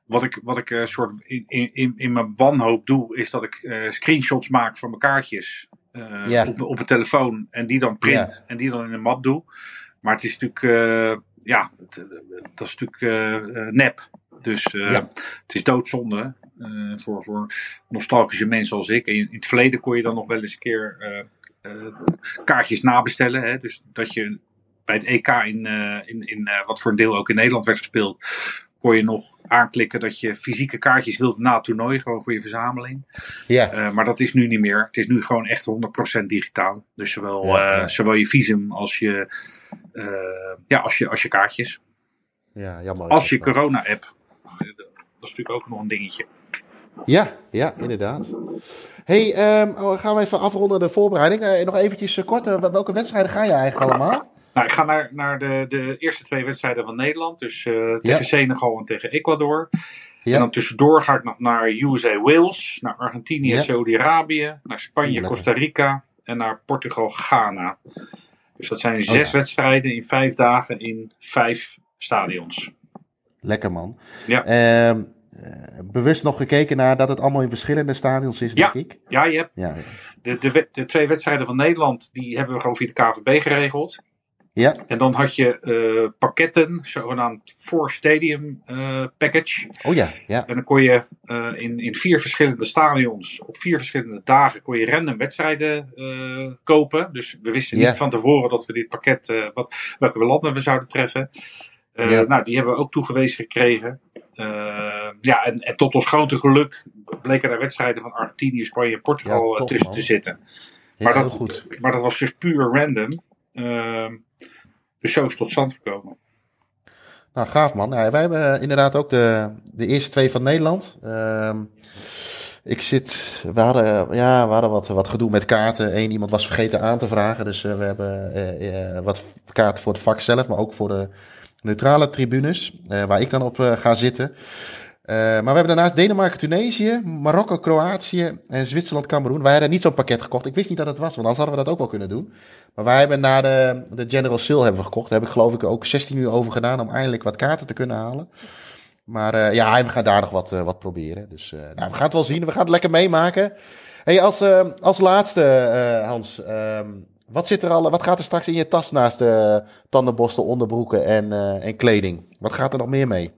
wat ik, wat ik uh, soort in, in, in mijn wanhoop doe, is dat ik uh, screenshots maak van mijn kaartjes. Uh, op, op een telefoon en die dan print en die dan in een map doe. Maar het is natuurlijk, uh, ja, het, dat is natuurlijk nep. Dus ja. het is doodzonde voor, voor nostalgische mensen als ik. in, in, het verleden kon je dan nog wel eens een keer kaartjes nabestellen. Hè? Dus dat je bij het EK in, in, in wat voor een deel ook in Nederland werd gespeeld, kon je nog aanklikken dat je fysieke kaartjes wilt na het toernooi, gewoon voor je verzameling. Ja. Uh, maar dat is nu niet meer. Het is nu gewoon echt 100% digitaal. Dus zowel, ja, uh, zowel je visum als je, uh, ja, als je, als je kaartjes. Ja, jammer. Als je corona-app. Dat is natuurlijk ook nog een dingetje. Ja, ja, inderdaad. hey, um, gaan we even afronden de voorbereiding. nog eventjes kort, welke wedstrijden ga je eigenlijk allemaal? Nou, ik ga naar, naar de, de eerste twee wedstrijden van Nederland. Dus uh, tegen Senegal en tegen Ecuador. Ja. En dan tussendoor ga ik nog naar USA Wales, naar Argentinië, ja. Saudi-Arabië, naar Spanje, Costa Rica en naar Portugal, Ghana. Dus dat zijn zes oh, wedstrijden in vijf dagen in vijf stadions. Lekker man. Ja. Uh, bewust nog gekeken naar dat het allemaal in verschillende stadions is, denk ik. Ja, je hebt ja. De, de, de, twee wedstrijden van Nederland, die hebben we gewoon via de KVB geregeld. Ja. En dan had je uh, pakketten, zogenaamd four stadium uh, package. Oh ja, ja. En dan kon je uh, in, in vier verschillende stadions, op vier verschillende dagen, kon je random wedstrijden kopen. Dus we wisten niet van tevoren dat we dit pakket, wat, welke landen we zouden treffen. Ja. Nou, die hebben we ook toegewezen gekregen. ja, en, en, tot ons grote geluk bleken er wedstrijden van Argentinië, Spanje en Portugal ja, tussen te zitten. Maar, dat, goed. maar dat was dus puur random. Dus zo is tot stand gekomen. Nou, gaaf man. Ja, wij hebben inderdaad ook de, de eerste twee van Nederland. Uh, ik zit, we hadden, ja, we hadden wat, wat gedoe met kaarten. Eén iemand was vergeten aan te vragen. Dus uh, we hebben uh, wat kaarten voor het vak zelf, maar ook voor de neutrale tribunes. waar ik dan op ga zitten. Uh, maar we hebben daarnaast Denemarken, Tunesië, Marokko, Kroatië en Zwitserland, Cameroen. Wij hadden niet zo'n pakket gekocht. Ik wist niet dat het was, want anders hadden we dat ook wel kunnen doen. Maar wij hebben na de, de General Sale hebben we gekocht. Daar heb ik geloof ik ook 16 uur over gedaan om eindelijk wat kaarten te kunnen halen. Maar uh, ja, we gaan daar nog wat, uh, wat proberen. Dus nou, we gaan het wel zien. We gaan het lekker meemaken. Hey, als, als laatste, Hans. Ehm, wat, zit er al, wat gaat er straks in je tas naast de tandenborstel, onderbroeken en, en kleding? Wat gaat er nog meer mee?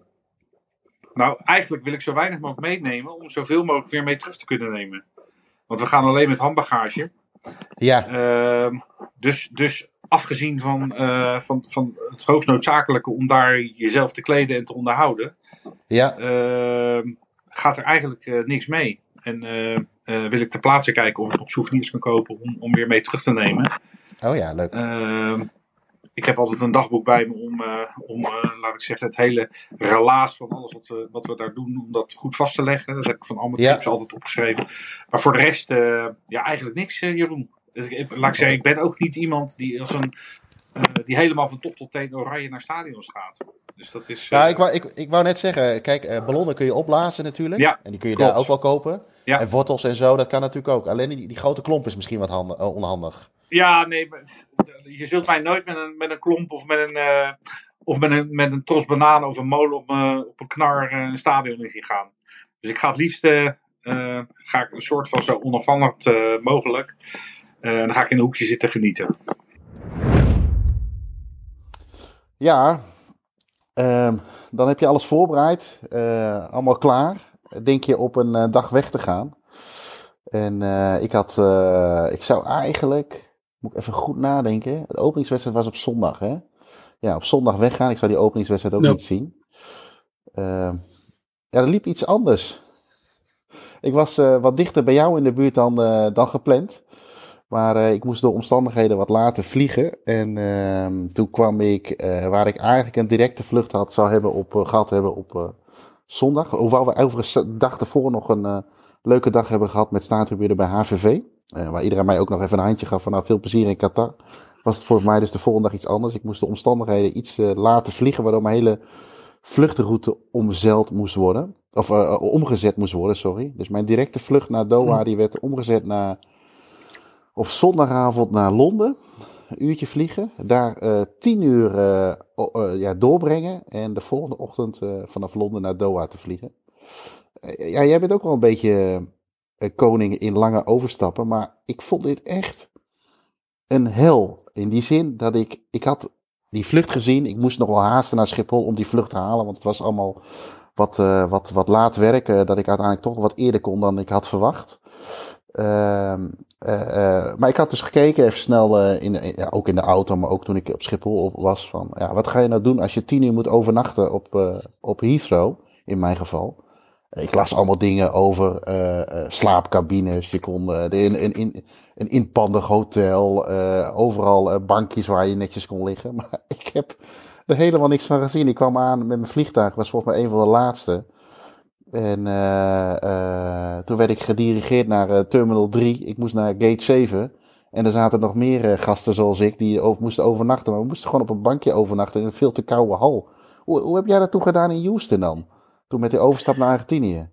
Nou, eigenlijk wil ik zo weinig mogelijk meenemen om zoveel mogelijk weer mee terug te kunnen nemen. Want we gaan alleen met handbagage. Ja, Ehm, dus, dus afgezien van, eh, van, van het hoogst noodzakelijke om daar jezelf te kleden en te onderhouden, ja, ehm, gaat er eigenlijk eh, niks mee. En eh, wil ik ter plaatse kijken of ik nog souvenirs kan kopen om, om weer mee terug te nemen. oh ja, leuk. Ik heb altijd een dagboek bij me om, eh, om eh, laat ik zeggen, het hele relaas van alles wat we, wat we daar doen, om dat goed vast te leggen. Dat heb ik van al mijn Ja. tips altijd opgeschreven. Maar voor de rest, eh, ja, eigenlijk niks, Jeroen. Dus ik, laat ik zeggen, ik ben ook niet iemand die, als een, die helemaal van top tot teen oranje naar stadions gaat. Dus dat is... Ja, ik wou, ik, ik wou net zeggen, kijk, ballonnen kun je opblazen natuurlijk. Ja, En die kun je klopt. daar ook wel kopen. Ja. En wortels en zo, dat kan natuurlijk ook. Alleen die, die grote klomp is misschien wat handig, onhandig. Ja, nee, maar je zult mij nooit met een, met een klomp of met een, eh, of met een, met een tros banaan of een molen op, eh, op een knar eh, een stadion in zien gaan. Dus ik ga het liefst eh, eh, ga ik een soort van zo onafhankelijk eh, mogelijk. Eh, dan ga ik in een hoekje zitten genieten. Ja, ehm, dan heb je alles voorbereid, eh, allemaal klaar. Denk je op een eh, dag weg te gaan. En eh, ik had, eh, ik zou eigenlijk, moet ik even goed nadenken. De openingswedstrijd was op zondag, hè? Ja, op zondag weggaan. Ik zou die openingswedstrijd ook niet zien. Ehm, ja, er liep iets anders. Ik was eh, wat dichter bij jou in de buurt dan, eh, dan gepland. Maar eh, ik moest door omstandigheden wat later vliegen. En ehm, toen kwam ik, waar ik eigenlijk een directe vlucht had, zou hebben op, eh, gehad hebben op zondag. Hoewel we overigens de dag ervoor nog een leuke dag hebben gehad met staantribune bij HVV. Eh, waar iedereen mij ook nog even een handje gaf van nou, veel plezier in Qatar. Was het voor mij dus de volgende dag iets anders. Ik moest de omstandigheden iets eh, later vliegen, waardoor mijn hele vluchtroute omzeild moest worden. Of eh, omgezet moest worden, sorry. Dus mijn directe vlucht naar Doha, die werd omgezet naar op zondagavond naar Londen. Een uurtje vliegen. Daar tien uur ja, doorbrengen. En de volgende ochtend vanaf Londen naar Doha te vliegen. Ja, jij bent ook wel een beetje eh, koning in lange overstappen. Maar ik vond dit echt een hel. In die zin dat ik... Ik had die vlucht gezien. Ik moest nog wel haasten naar Schiphol om die vlucht te halen. Want het was allemaal wat, eh, wat, wat laat werken. Dat ik uiteindelijk toch wat eerder kon dan ik had verwacht. Ehm, eh, eh, maar ik had dus gekeken even snel, eh, in, de- ja, ook in de auto, maar ook toen ik op Schiphol op was. Van, ja, wat ga je nou doen als je tien uur moet overnachten op, eh, op Heathrow, in mijn geval. Ik las allemaal dingen over eh, slaapcabines. Je kon eh, een, een, een, een inpandig hotel. overal bankjes waar je netjes kon liggen. Maar ik heb er helemaal niks van gezien. Ik kwam aan met mijn vliegtuig. was volgens mij een van de laatste. En toen werd ik gedirigeerd naar Terminal 3. Ik moest naar Gate 7. En er zaten nog meer gasten zoals ik die over, moesten overnachten. Maar we moesten gewoon op een bankje overnachten in een veel te koude hal. Hoe, hoe heb jij dat toen gedaan in Houston dan? Toen met de overstap naar Argentinië?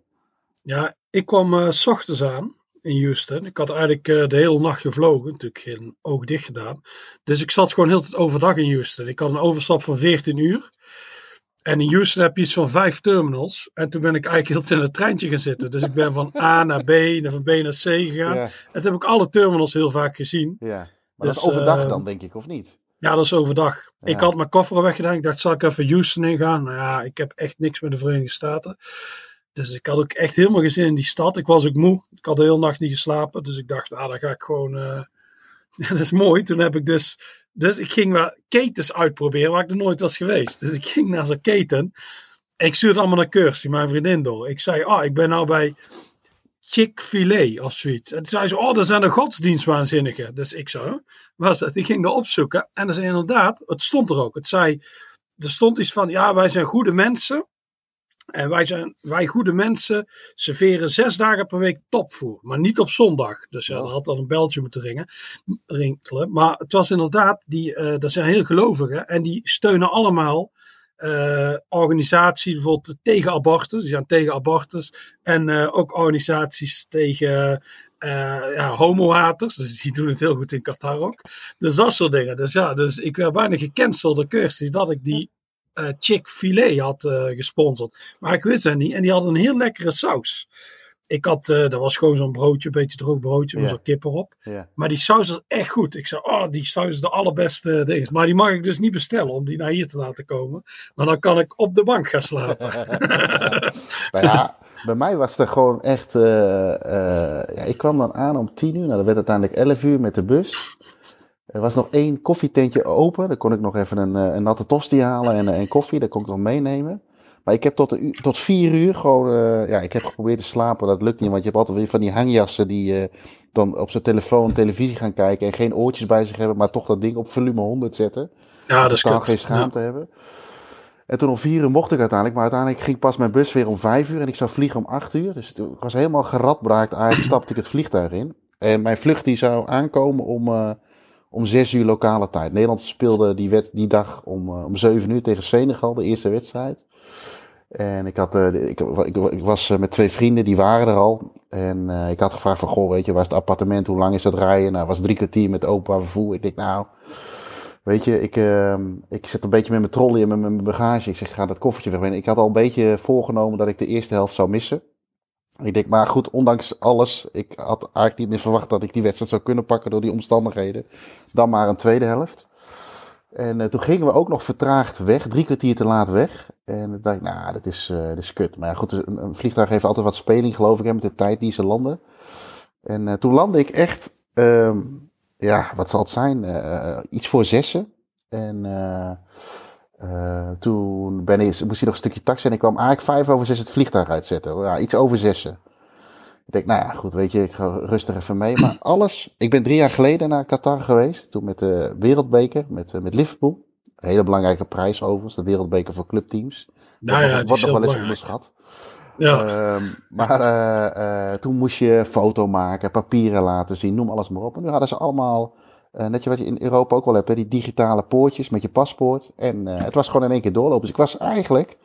Ja, ik kwam eh, s ochtends aan in Houston. Ik had eigenlijk eh, de hele nacht gevlogen, natuurlijk geen oog dicht gedaan. Dus ik zat gewoon heel tijd overdag in Houston. Ik had een overstap van 14 uur. En in Houston heb je iets van vijf terminals. En toen ben ik eigenlijk heel tijd in het treintje gaan zitten. Dus ik ben van A naar B en van B naar C gegaan. Ja, En toen heb ik alle terminals heel vaak gezien. ja. Maar Dus, dat is overdag eh, dan, denk ik, of niet? Ja, dat is overdag. Ja. Ik had mijn koffer al weggedaan. Ik dacht, zal ik even Houston ingaan? Nou ja, ik heb echt niks met de Verenigde Staten. Dus ik had ook echt helemaal geen zin in die stad. Ik was ook moe. Ik had de hele nacht niet geslapen. Dus ik dacht, ah, dan ga ik gewoon... eh, dat is mooi. Toen heb ik dus... Dus ik ging wel ketens uitproberen waar ik er nooit was geweest. Dus ik ging naar zo'n keten. En ik stuurde allemaal naar Kirsty, mijn vriendin, door. Ik zei, ah, ik ben nou bij Chick-fil-A of zoiets. En toen zei ze, oh, dat zijn de godsdienstwaanzinnigen. Dus ik zo, was dat? Ik ging dat opzoeken. En dat is inderdaad, het stond er ook. Het zei, er stond iets van, ja, wij zijn goede mensen. En wij, zijn, wij goede mensen serveren zes dagen per week topvoer. Maar niet op zondag. Dus ja, dat had dan een beltje moeten ringen, rinkelen. Maar het was inderdaad, die, eh, dat zijn heel gelovigen. En die steunen allemaal eh, organisaties bijvoorbeeld tegen abortus. Die zijn tegen abortus. En eh, ook organisaties tegen eh ja, homohaters. Dus die doen het heel goed in Qatar ook. Dus dat soort dingen. Dus ja, dus ik werd bijna gecanceld door Kirsty dat ik die eh Chick-fil-A had gesponsord. Maar ik wist dat niet. En die hadden een heel lekkere saus. Ik had, eh, dat was gewoon zo'n broodje, een beetje droog broodje met zo'n kip erop. Ja. Maar die saus was echt goed. Ik zei, oh, die saus is de allerbeste ding. Maar die mag ik dus niet bestellen om die naar hier te laten komen. Maar dan kan ik op de bank gaan slapen. Maar ja, bij mij was het gewoon echt. eh, eh, ja, ik kwam dan aan om 10 uur. Nou, dat werd uiteindelijk 11 uur met de bus. Er was nog één koffietentje open. Daar kon ik nog even een, een natte tosti halen en, en koffie. Dat kon ik nog meenemen. Maar ik heb tot, tot vier uur gewoon. eh, ja, ik heb geprobeerd te slapen. Dat lukt niet, want je hebt altijd weer van die hangjassen die eh, dan op zijn telefoon televisie gaan kijken. En geen oortjes bij zich hebben, maar toch dat ding op volume 100 zetten. Ja, dat is kut. geen schaamte hebben. En toen om vier uur mocht ik uiteindelijk, maar uiteindelijk ging pas mijn bus weer om vijf uur en ik zou vliegen om acht uur. Dus ik was helemaal geradbraakt. Eigenlijk stapte ik het vliegtuig in. En mijn vlucht die zou aankomen om, eh, om zes uur lokale tijd. Nederland speelde die, wet, die dag om, om zeven uur tegen Senegal, de eerste wedstrijd. En ik, had, eh, ik, ik, ik was eh, met twee vrienden, die waren er al. En eh, ik had gevraagd van, goh, weet je, waar is het appartement? Hoe lang is dat rijden? Nou, was drie kwartier met openbaar vervoer. Ik denk, nou, weet je, ik, ehm, ik zit een beetje met mijn trolley en met mijn bagage. Ik zeg, ga dat koffertje wegbrengen. Ik had al een beetje voorgenomen dat ik de eerste helft zou missen. Ik denk, maar goed, ondanks alles, ik had eigenlijk niet meer verwacht dat ik die wedstrijd zou kunnen pakken door die omstandigheden. Dan maar een tweede helft. En eh, toen gingen we ook nog vertraagd weg, drie kwartier te laat weg. En toen dacht ik, nou, dat is, eh dat is kut. Maar goed, een, een vliegtuig heeft altijd wat speling, geloof ik, hè, met de tijd die ze landen. En eh, toen landde ik echt, ehm, ja, wat zal het zijn? Iets voor zessen. En toen ben ik, moest hij nog een stukje taxi en ik kwam eigenlijk vijf over zes het vliegtuig uitzetten. Ja, iets over zessen. Ik denk, nou ja, goed, weet je, ik ga rustig even mee. Maar alles, ik ben drie jaar geleden naar Qatar geweest. Toen met de Wereldbeker, met, eh, met Liverpool. Een hele belangrijke prijs overigens, de Wereldbeker voor clubteams. Nou ja, wordt nog wel eens onderschat. Ja, Ehm, maar eh, eh, toen moest je foto maken, papieren laten zien, noem alles maar op. En nu hadden ze allemaal, eh, net wat je in Europa ook wel hebt, hè, die digitale poortjes met je paspoort. En het was gewoon in één keer doorlopen. Dus ik was eigenlijk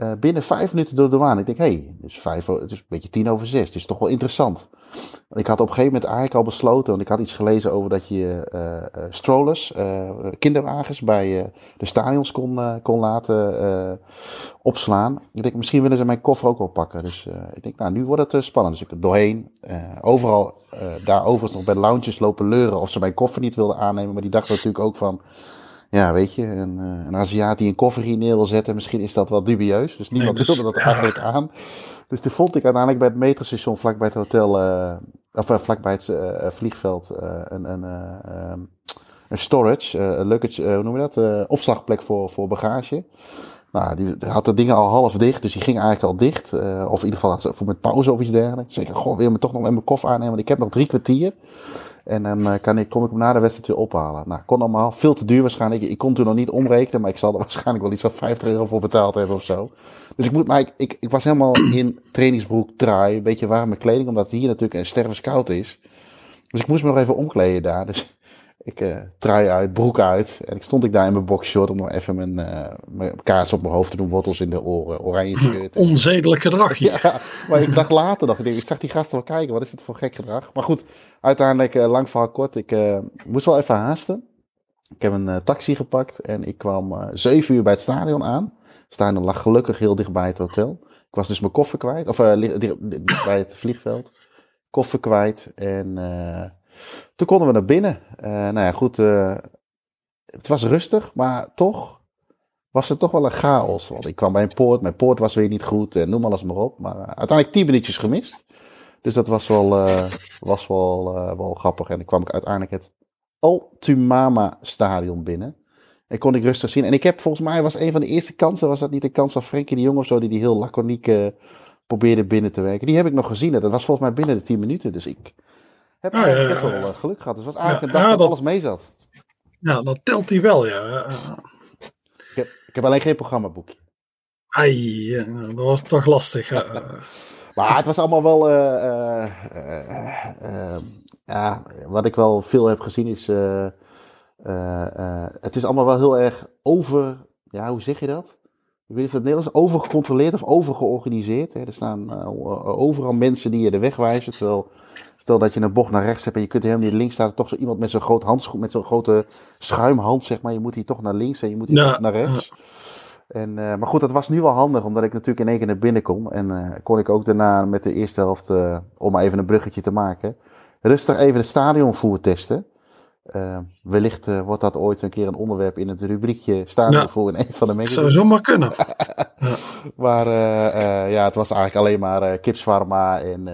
eh, binnen vijf minuten door de douane. Ik denk, hé, hey, het, is vijf het is een beetje tien over zes. Het is toch wel interessant. Ik had op een gegeven moment eigenlijk al besloten, want ik had iets gelezen over dat je eh, eh, strollers, kinderwagens bij de stadions kon, kon laten opslaan. Ik denk, misschien willen ze mijn koffer ook wel pakken. Dus ik denk, nou, nu wordt het spannend. Dus ik er doorheen. overal daar overigens nog bij lounges lopen leuren of ze mijn koffer niet wilden aannemen. Maar die dachten natuurlijk ook van, ja, weet je, een, eh, een Aziat die een koffer hier neer wil zetten, misschien is dat wel dubieus. Dus niemand Nee, dus- wilde dat ja. eigenlijk aan. Dus toen vond ik uiteindelijk bij het metrostation vlakbij het hotel, eh, of eh, vlakbij het vliegveld, een, een, eh, ehm, een storage, een luggage, hoe noem je dat? Opslagplek voor, voor bagage. Nou, die had de dingen al half dicht, dus die ging eigenlijk al dicht. Of in ieder geval had ze voor met pauze of iets dergelijks. Zeker, goh, wil je me toch nog met mijn koffer aannemen? Want ik heb nog drie kwartier. En dan eh, kan ik, kom ik hem na de wedstrijd weer ophalen. Nou, kon allemaal veel te duur waarschijnlijk. Ik kon toen nog niet omrekenen, maar ik zal er waarschijnlijk wel iets van 50 euro voor betaald hebben of zo. Dus ik moet, maar ik, ik, was helemaal in trainingsbroek, trui, een beetje warme kleding, omdat het hier natuurlijk een stervenskoud is. Dus ik moest me nog even omkleden daar. Dus ik eh trui uit, broek uit. En ik stond ik daar in mijn boxshort om nog even mijn, eh, mijn kaas op mijn hoofd te doen, wortels in de oren, oranje shirt. onzedelijk gedrag. Ja, maar ik dacht later nog, ik, denk, ik zag die gasten wel kijken, wat is dit voor gek gedrag? Maar goed, uiteindelijk, eh, lang verhaal kort, ik eh, moest wel even haasten. Ik heb een eh, taxi gepakt en ik kwam eh zeven uur bij het stadion aan. Het stadion lag gelukkig heel dicht bij het hotel. Ik was dus mijn koffer kwijt, of eh, bij het vliegveld. Koffer kwijt en eh, toen konden we naar binnen. Eh, nou ja, goed, eh, het was rustig, maar toch was het toch wel een chaos. Want ik kwam bij een poort, mijn poort was weer niet goed en noem alles maar op. Maar eh, uiteindelijk tien minuutjes gemist. Dus dat was wel, was wel, wel grappig. En dan kwam ik uiteindelijk het Altumama stadion binnen. En kon ik rustig zien. En ik heb volgens mij was een van de eerste kansen, was dat niet de kans van Frenkie de Jong of zo, die die heel laconiek probeerde binnen te werken. Die heb ik nog gezien. En dat was volgens mij binnen de 10 minuten. Dus ik heb Ah, best ja. wel eh, geluk gehad. Dus het was eigenlijk een dag dat dat- alles mee zat. Ja, dat telt hij wel, ja. Ik heb, ik heb alleen geen programmaboekje. Ai, dat was toch lastig. Maar het was allemaal wel. eh, eh, ja, wat ik wel veel heb gezien is. het is allemaal wel heel erg over. Ja, hoe zeg je dat? Ik weet niet of het Nederlands is. Overgecontroleerd of overgeorganiseerd. Hè. Er staan overal mensen die je de weg wijzen. Terwijl. Stel dat je een bocht naar rechts hebt en je kunt helemaal niet links staan. Toch zo iemand met zo'n groot handschoen, met zo'n grote schuimhand, zeg maar. Je moet hier toch naar links en je moet hier Ja, toch naar rechts. En, uh, maar goed, dat was nu wel handig, omdat ik natuurlijk in één keer naar binnen kon. En uh, kon ik ook daarna met de eerste helft, uh, om even een bruggetje te maken, rustig even het stadionvoer testen. wellicht wordt dat ooit een keer een onderwerp in het rubriekje stadionvoer ja, in een van de magazines. Zou zomaar kunnen. ja. Maar ja, het was eigenlijk alleen maar kipsfarma en...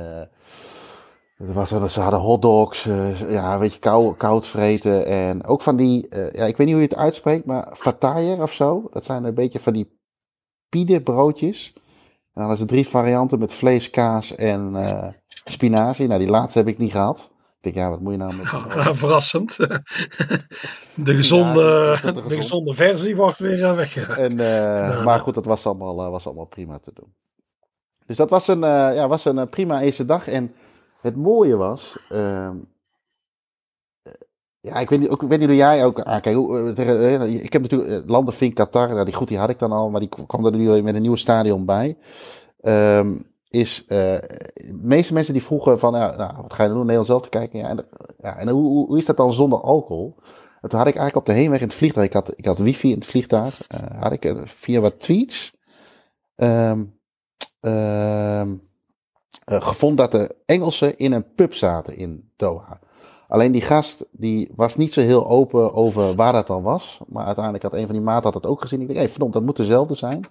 Er was, ze hadden hotdogs, ja, weet je, koud, koud vreten. En ook van die, ja, ik weet niet hoe je het uitspreekt, maar fatayer of zo. Dat zijn een beetje van die pide broodjes. En dan hadden ze drie varianten met vlees, kaas en uh, spinazie. Nou, die laatste heb ik niet gehad. Ik denk, ja, wat moet je nou met... Oh, verrassend. de gezonde, de gezonde versie wordt weer weg. En, uh, nou, maar goed, dat was allemaal, uh, was allemaal prima te doen. Dus dat was een, ja, was een prima eerste dag. En het mooie was, ehm, ja, ik weet niet, ook, ik weet niet hoe jij ook aankijkt. Ik heb natuurlijk Landenvink Qatar, nou, die goed, die had ik dan al, maar die kwam er nu met een nieuw stadion bij. Um, is, de meeste mensen die vroegen van, nou, wat ga je doen, Nederland zelf te kijken? Ja, en, ja, en hoe, hoe is dat dan zonder alcohol? En toen had ik eigenlijk op de heenweg in het vliegtuig, ik had, ik had wifi in het vliegtuig, had ik via wat tweets um, gevonden dat de Engelsen in een pub zaten in Doha. Alleen die gast die was niet zo heel open over waar dat dan was. Maar uiteindelijk had een van die maten had dat ook gezien. Ik dacht, hey, verdomd, dat moet dezelfde zijn.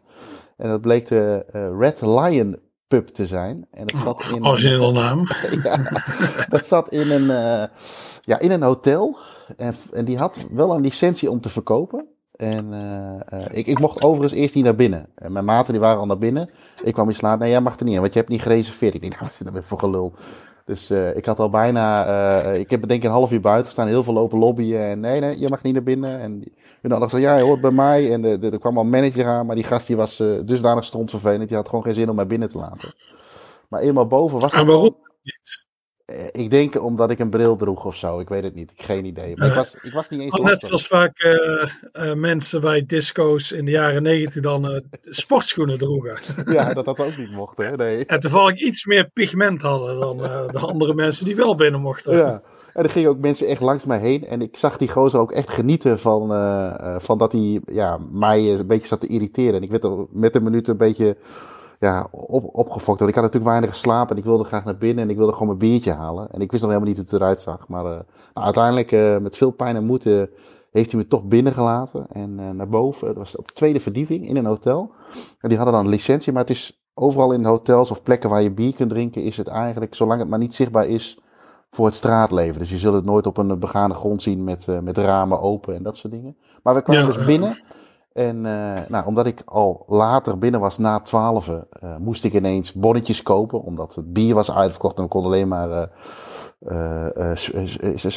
En dat bleek de uh, Red Lion pub te zijn. En dat zat in. Origineel naam. ja, dat zat in een, uh, ja, in een hotel. En, en die had wel een licentie om te verkopen. En uh, uh, ik, ik mocht overigens eerst niet naar binnen. En mijn maten die waren al naar binnen. Ik kwam iets later. Nee, jij mag er niet in, want je hebt niet gereserveerd. Ik denk, nou, wat nou weer voor gelul? Dus uh, ik had al bijna, ik heb denk ik een half uur buiten gestaan, heel veel lopen lobbyen. En nee, nee, je mag niet naar binnen. En toen dacht ze, ja, je hoort bij mij. En de, de, er kwam al een manager aan, maar die gast die was dusdanig strontvervelend. Die had gewoon geen zin om mij binnen te laten. Maar eenmaal boven was En waarom niet? Eh, ik denk omdat ik een bril droeg of zo. Ik weet het niet. Ik geen idee. Maar ik, was, ik was niet eens. Net zoals vaak uh, uh, mensen bij disco's in de jaren negentig dan uh, sportschoenen droegen. Ja, dat dat ook niet mocht, hè? Nee. En toevallig iets meer pigment hadden dan de andere mensen die wel binnen mochten. Ja. En er gingen ook mensen echt langs mij heen. En ik zag die gozer ook echt genieten van, van dat hij ja, mij een beetje zat te irriteren. En ik werd met een minuut een beetje ja, op, opgefokt. Want ik had natuurlijk weinig geslapen en ik wilde graag naar binnen en ik wilde gewoon mijn biertje halen. En ik wist nog helemaal niet hoe het eruit zag. Maar uh, nou, uiteindelijk, uh, met veel pijn en moeite, heeft hij me toch binnengelaten. En uh, naar boven, dat was op de tweede verdieping in een hotel. En die hadden dan een licentie, maar het is overal in hotels of plekken waar je bier kunt drinken, is het eigenlijk, zolang het maar niet zichtbaar is, voor het straatleven. Dus je zult het nooit op een begane grond zien met, met ramen open en dat soort dingen. Maar we kwamen dus binnen. En uh, nou, omdat ik al later binnen was, na twaalf, uh, moest ik ineens bonnetjes kopen. Omdat het bier was uitverkocht en ik kon alleen maar uh,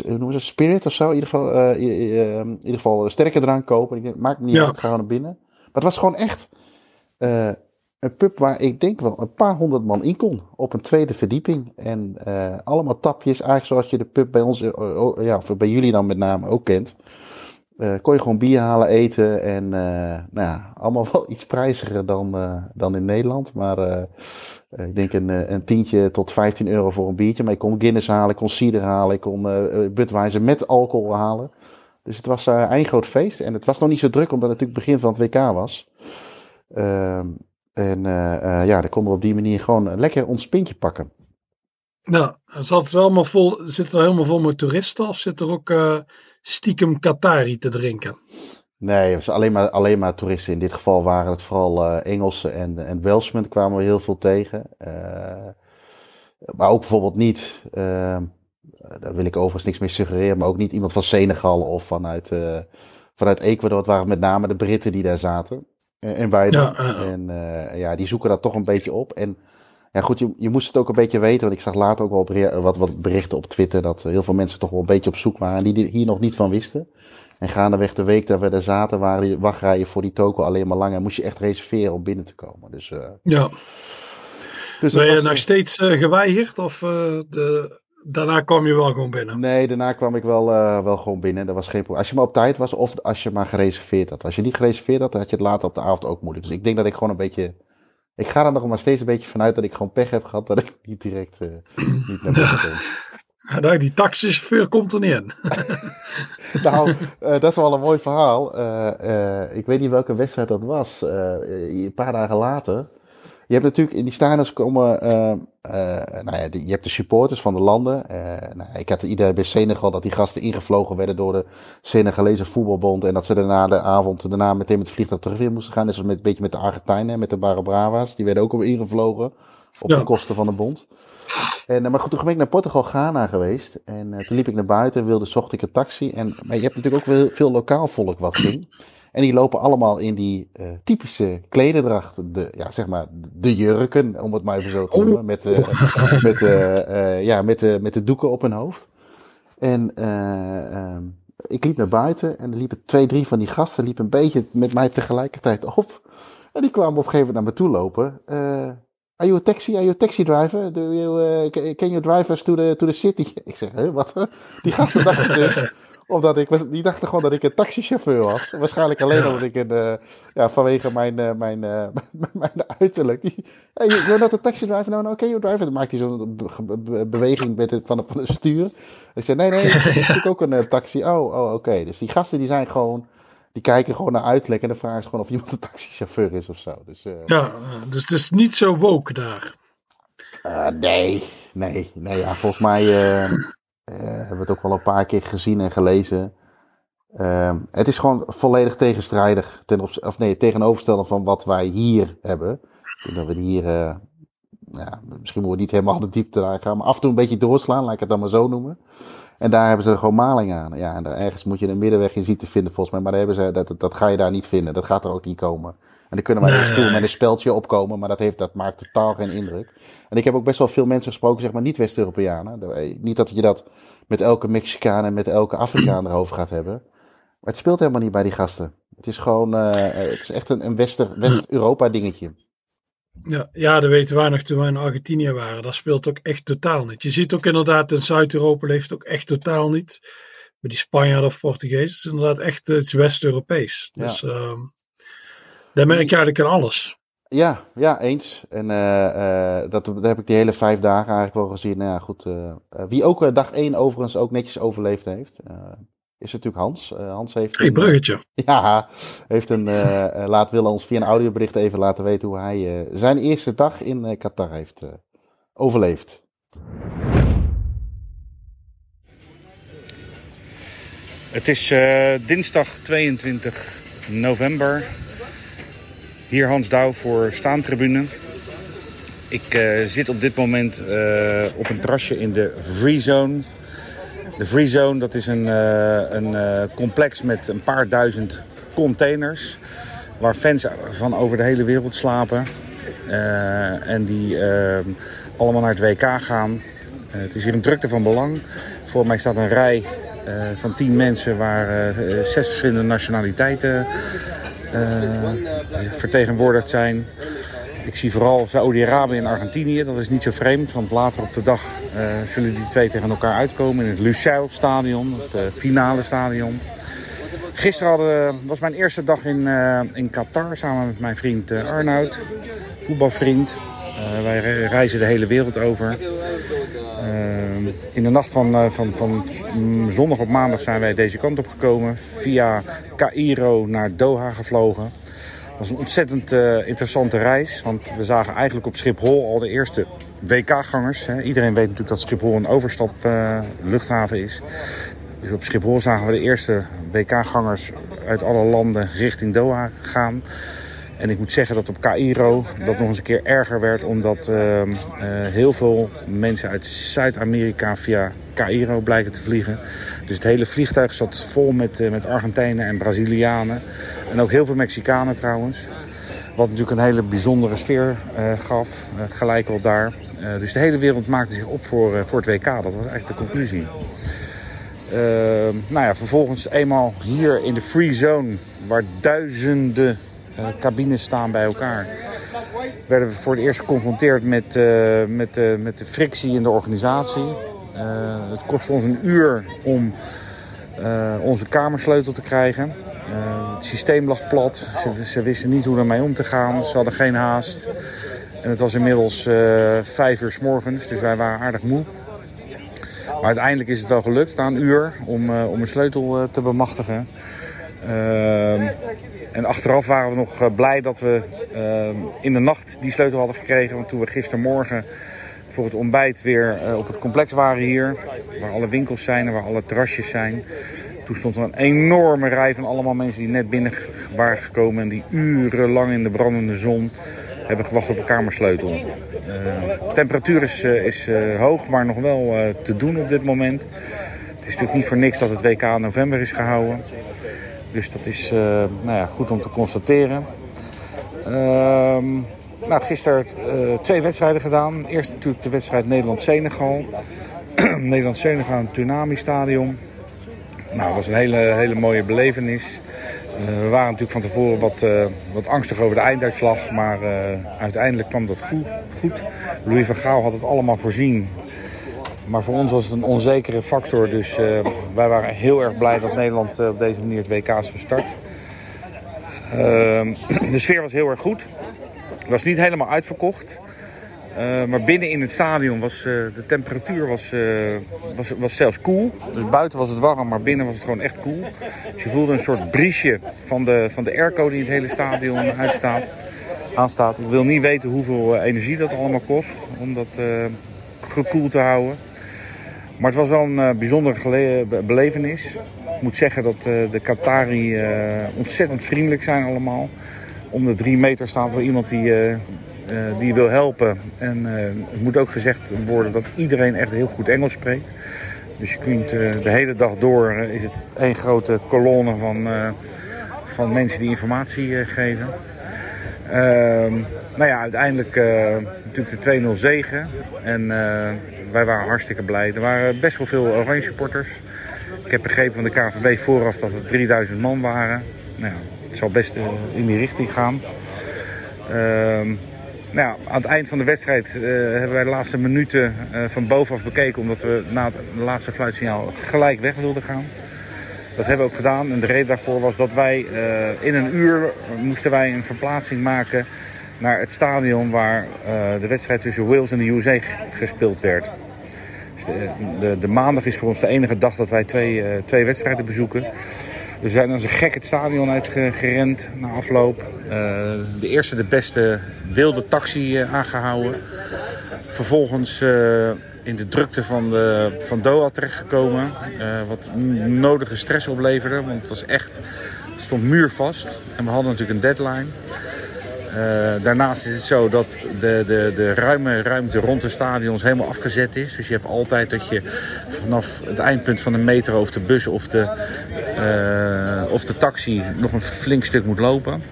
noemen ze spirit of zo. In ieder geval, in ieder geval sterke drank kopen. Ik denk, maakt niet ja. uit, ga naar binnen. Maar het was gewoon echt een pub waar ik denk wel een paar honderd man in kon. Op een tweede verdieping. En allemaal tapjes, eigenlijk zoals je de pub bij ons, ja, of bij jullie dan met name ook kent. Uh, kon je gewoon bier halen, eten en uh, nou ja, allemaal wel iets prijziger dan, uh, dan in Nederland. Maar ik denk een, een tientje tot 15 euro voor een biertje. Maar ik kon Guinness halen, ik kon cider halen, ik kon Budweiser met alcohol halen. Dus het was een groot feest. En het was nog niet zo druk, omdat het natuurlijk begin van het WK was. Ehm, en ja, dan konden we op die manier gewoon lekker ons pintje pakken. Nou, zat het wel maar vol, zit er helemaal vol met toeristen of zit er ook stiekem Qatari te drinken? Nee, het was alleen maar, alleen maar toeristen. In dit geval waren het vooral uh, Engelsen en, en Welshmen kwamen we heel veel tegen. Uh, maar ook bijvoorbeeld niet, uh, daar wil ik overigens niks mee suggereren, maar ook niet iemand van Senegal of vanuit, vanuit Ecuador. Het waren met name de Britten die daar zaten. en wij dan. Ja, en ja, die zoeken dat toch een beetje op. En ja, goed, je, je moest het ook een beetje weten. Want ik zag later ook wel wat, wat berichten op Twitter. Dat heel veel mensen toch wel een beetje op zoek waren. Die hier nog niet van wisten. En gaandeweg de week dat we er zaten, waren die wachtrijen voor die toko alleen maar langer. Moest je echt reserveren om binnen te komen. Dus, uh, ja. Dus ben je nog steeds uh, geweigerd? Of uh, de, daarna kwam je wel gewoon binnen? Nee, daarna kwam ik wel, wel gewoon binnen. Dat was geen probleem. Als je maar op tijd was of als je maar gereserveerd had. Als je niet gereserveerd had, dan had je het later op de avond ook moeilijk. Dus ik denk dat ik gewoon een beetje ik ga er nog maar steeds een beetje vanuit dat ik gewoon pech heb gehad dat ik niet direct uh, niet naar binnen kom. Nou, die taxichauffeur komt er niet in. nou, uh, dat is wel een mooi verhaal. Uh, ik weet niet welke wedstrijd dat was. een paar dagen later. Je hebt natuurlijk in die stadions komen. nou ja, je hebt de supporters van de landen. nou, ik had iedereen bij Senegal dat die gasten ingevlogen werden door de Senegalese voetbalbond. En dat ze daarna de avond daarna meteen met het vliegtuig terug weer moesten gaan. Net zoals met, een beetje met de Argentijnen, met de Barabrava's. Die werden ook al ingevlogen. Op de kosten van de bond. En, eh, maar goed, toen ben ik naar Portugal, Ghana geweest. En toen liep ik naar buiten, wilde, zocht ik een taxi. En, maar je hebt natuurlijk ook veel, veel lokaal volk wat ging. En die lopen allemaal in die uh, typische klederdracht. De, ja, zeg maar, de jurken, om het maar even zo te noemen. Met, uh, met, uh, ja, met, de met de doeken op hun hoofd. En ehm, ik liep naar buiten en er liepen twee, drie van die gasten liepen een beetje met mij tegelijkertijd op. En die kwamen op een gegeven moment naar me toe lopen. Are you a taxi? Are you a taxi driver? Do you, uh, can you drive us to the, to the city? Ik zeg, hè, wat? Die gasten dachten dus, omdat ik, die dachten gewoon dat ik een taxichauffeur was. Waarschijnlijk alleen omdat ik een, uh, ja, vanwege mijn, uh, mijn, uh, mijn uiterlijk. Die, hey, you're not a taxi driver? No, no, can you drive? Dan maakt hij zo'n beweging met het, van, van het stuur. Ik zei, nee, nee, ik heb ook een taxi. Oh, oh oké. Okay. Dus die gasten die zijn gewoon die kijken gewoon naar uiterlijk en dan vragen ze gewoon of iemand een taxichauffeur is of zo. Dus, ja, dus het is niet zo woke daar. Nee, nee, nee. Ja, volgens mij hebben we het ook wel een paar keer gezien en gelezen. Ehm, het is gewoon volledig tegenstrijdig, ten op, of nee, tegenoverstellen van wat wij hier hebben. Dat we hier, ja, misschien moeten we niet helemaal de diepte gaan, maar af en toe een beetje doorslaan, laat ik het dan maar zo noemen. En daar hebben ze gewoon maling aan. Ja, en daar, ergens moet je een middenweg in zien te vinden volgens mij. Maar daar hebben ze, dat, dat ga je daar niet vinden. Dat gaat er ook niet komen. En dan kunnen wij nee, stoel met een speldje opkomen. Maar dat, heeft, dat maakt totaal geen indruk. En ik heb ook best wel veel mensen gesproken, zeg maar niet West-Europeanen. Niet dat je dat met elke Mexicaan en met elke Afrikaan erover gaat hebben. Maar het speelt helemaal niet bij die gasten. Het is gewoon, uh, het is echt een, een West-Europa dingetje. Ja, ja, dat weten wij nog toen wij in Argentinië waren. Dat speelt ook echt totaal niet. Je ziet ook inderdaad in Zuid-Europa leeft ook echt totaal niet. Met die Spanjaarden of Portugees. Het is inderdaad echt het West-Europees. Ja. Dus uh, daar merk je eigenlijk aan alles. Ja, ja, eens. En uh, uh, dat, dat heb ik die hele vijf dagen eigenlijk wel gezien. Nou ja, goed. Wie ook dag één overigens ook netjes overleefd heeft is natuurlijk Hans. Uh, Hans heeft. Hey, bruggetje. ja, heeft een. Uh, laat willen ons via een audiobericht even laten weten hoe hij uh, zijn eerste dag in Qatar heeft overleefd. Het is dinsdag 22 november. Hier Hans Douw voor Staantribune. Ik zit op dit moment op een terrasje in de Free Zone de Free Zone, dat is een, uh, een uh, complex met een paar duizend containers. Waar fans van over de hele wereld slapen. Uh, en die allemaal naar het WK gaan. het is hier een drukte van belang. Voor mij staat een rij van tien mensen waar zes verschillende nationaliteiten vertegenwoordigd zijn. Ik zie vooral Saoedi-Arabië en Argentinië. Dat is niet zo vreemd, want later op de dag uh, zullen die twee tegen elkaar uitkomen in het Lusail stadion, het uh, finale stadion. Gisteren hadden, was mijn eerste dag in, uh, in Qatar samen met mijn vriend Arnoud, voetbalvriend. wij reizen de hele wereld over. in de nacht van, van, van zondag op maandag zijn wij deze kant op gekomen. Via Cairo naar Doha gevlogen was een ontzettend uh, interessante reis. Want we zagen eigenlijk op Schiphol al de eerste WK-gangers. Iedereen weet natuurlijk dat Schiphol een overstap uh, luchthaven is. Dus op Schiphol zagen we de eerste WK-gangers uit alle landen richting Doha gaan. En ik moet zeggen dat op Cairo dat nog eens een keer erger werd. Omdat uh, heel veel mensen uit Zuid-Amerika via Cairo blijken te vliegen. Dus het hele vliegtuig zat vol met, met Argentijnen en Brazilianen. En ook heel veel Mexicanen trouwens. Wat natuurlijk een hele bijzondere sfeer uh, gaf, uh, gelijk op daar. Uh, dus de hele wereld maakte zich op voor, voor het WK. Dat was eigenlijk de conclusie. nou ja, vervolgens eenmaal hier in de free zone, waar duizenden cabines staan bij elkaar, werden we voor het eerst geconfronteerd met, met, met de frictie in de organisatie. het kostte ons een uur om onze kamersleutel te krijgen. Het systeem lag plat. Ze, wisten niet hoe ermee om te gaan. Ze hadden geen haast. En het was inmiddels vijf uur s morgens, dus wij waren aardig moe. Maar uiteindelijk is het wel gelukt na een uur om, om een sleutel te bemachtigen. Uh, en achteraf waren we nog blij dat we in de nacht die sleutel hadden gekregen. Want toen we gistermorgen voor het ontbijt weer op het complex waren hier, waar alle winkels zijn en waar alle terrasjes zijn. Toen stond er een enorme rij van allemaal mensen die net binnen waren gekomen en die urenlang in de brandende zon hebben gewacht op een kamersleutel. Uh, temperatuur is, is hoog, maar nog wel te doen op dit moment. Het is natuurlijk niet voor niks dat het WK in november is gehouden. Dus dat is nou ja, goed om te constateren. Ehm, nou, gisteren twee wedstrijden gedaan. Eerst natuurlijk de wedstrijd Nederland-Senegal. Nederland-Senegal in het Tsunami-stadion. Nou, dat was een hele, hele mooie belevenis. Uh, we waren natuurlijk van tevoren wat, wat angstig over de einduitslag. Maar uiteindelijk kwam dat goed, goed. Louis van Gaal had het allemaal voorzien. Maar voor ons was het een onzekere factor. Dus wij waren heel erg blij dat Nederland op deze manier het WK is gestart. Ehm, de sfeer was heel erg goed. Het was niet helemaal uitverkocht. Uh, maar binnen in het stadion was de temperatuur was, was, was zelfs koel. Dus buiten was het warm, maar binnen was het gewoon echt koel. Dus je voelde een soort briesje van de, van de airco die het hele stadion uitstaat, aanstaat. Ik wil niet weten hoeveel energie dat allemaal kost om dat gekoeld te houden. Maar het was wel een bijzondere belevenis. Ik moet zeggen dat de Qatari ontzettend vriendelijk zijn allemaal. Om de drie meter staat wel iemand die die wil helpen. En het moet ook gezegd worden dat iedereen echt heel goed Engels spreekt. Dus je kunt de hele dag door is het één grote kolonne van, van mensen die informatie geven. Ehm, nou ja, uiteindelijk natuurlijk de 2-0 zegen. En wij waren hartstikke blij. Er waren best wel veel oranje supporters. Ik heb begrepen van de KVB vooraf dat het 3000 man waren. Nou het zal best in die richting gaan. Ehm, nou aan het eind van de wedstrijd uh, hebben wij de laatste minuten uh, van bovenaf bekeken. Omdat we na het laatste fluitsignaal gelijk weg wilden gaan. Dat hebben we ook gedaan. En de reden daarvoor was dat wij in een uur moesten wij een verplaatsing maken naar het stadion waar de wedstrijd tussen Wales en de USA gespeeld werd. Dus de, de, maandag is voor ons de enige dag dat wij twee, twee wedstrijden bezoeken. We zijn als een gek het stadion uitgerend na afloop. Uh, de eerste, de beste wilde taxi aangehouden. Vervolgens in de drukte van, de, van Doha terechtgekomen. wat nodige stress opleverde, want het was echt, het stond muurvast. En we hadden natuurlijk een deadline. Uh, daarnaast is het zo dat de, de, de ruime ruimte rond de stadions helemaal afgezet is. Dus je hebt altijd dat je vanaf het eindpunt van de metro of de bus of de, uh, of de taxi nog een flink stuk moet lopen.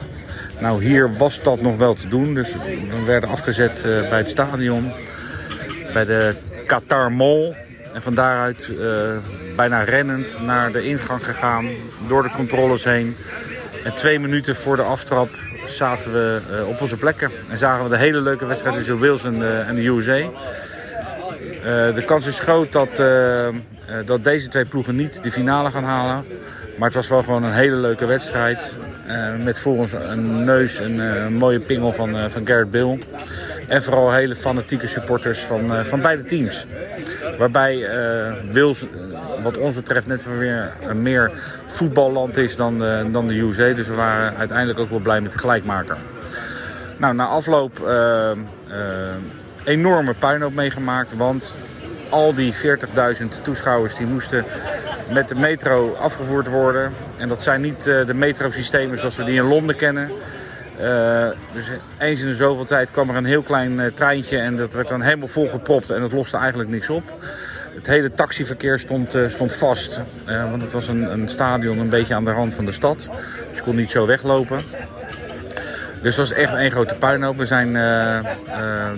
Nou, hier was dat nog wel te doen. Dus we werden afgezet uh, bij het stadion. Bij de Qatar Mall. En van daaruit bijna rennend naar de ingang gegaan. Door de controles heen. En twee minuten voor de aftrap zaten we uh, op onze plekken. En zagen we de hele leuke wedstrijd tussen Wales en de, en de. Uh, de kans is groot dat, dat deze twee ploegen niet de finale gaan halen. Maar het was wel gewoon een hele leuke wedstrijd. met voor ons een neus een, een mooie pingel van, van Garrett Bill. En vooral hele fanatieke supporters van, van beide teams. Waarbij Wils, wat ons betreft, net weer een meer voetballand is dan de, dan de. Dus we waren uiteindelijk ook wel blij met de gelijkmaker. Nou, na afloop uh, enorme puinhoop meegemaakt. Want al die 40.000 toeschouwers die moesten met de metro afgevoerd worden. En dat zijn niet de metrosystemen zoals we die in Londen kennen. Uh, dus eens in de zoveel tijd kwam er een heel klein uh, treintje en dat werd dan helemaal volgepropt en dat loste eigenlijk niks op. Het hele taxiverkeer stond, uh, stond vast, want het was een, een, stadion een beetje aan de rand van de stad. Dus je kon niet zo weglopen. Dus het was echt een grote puinhoop. We zijn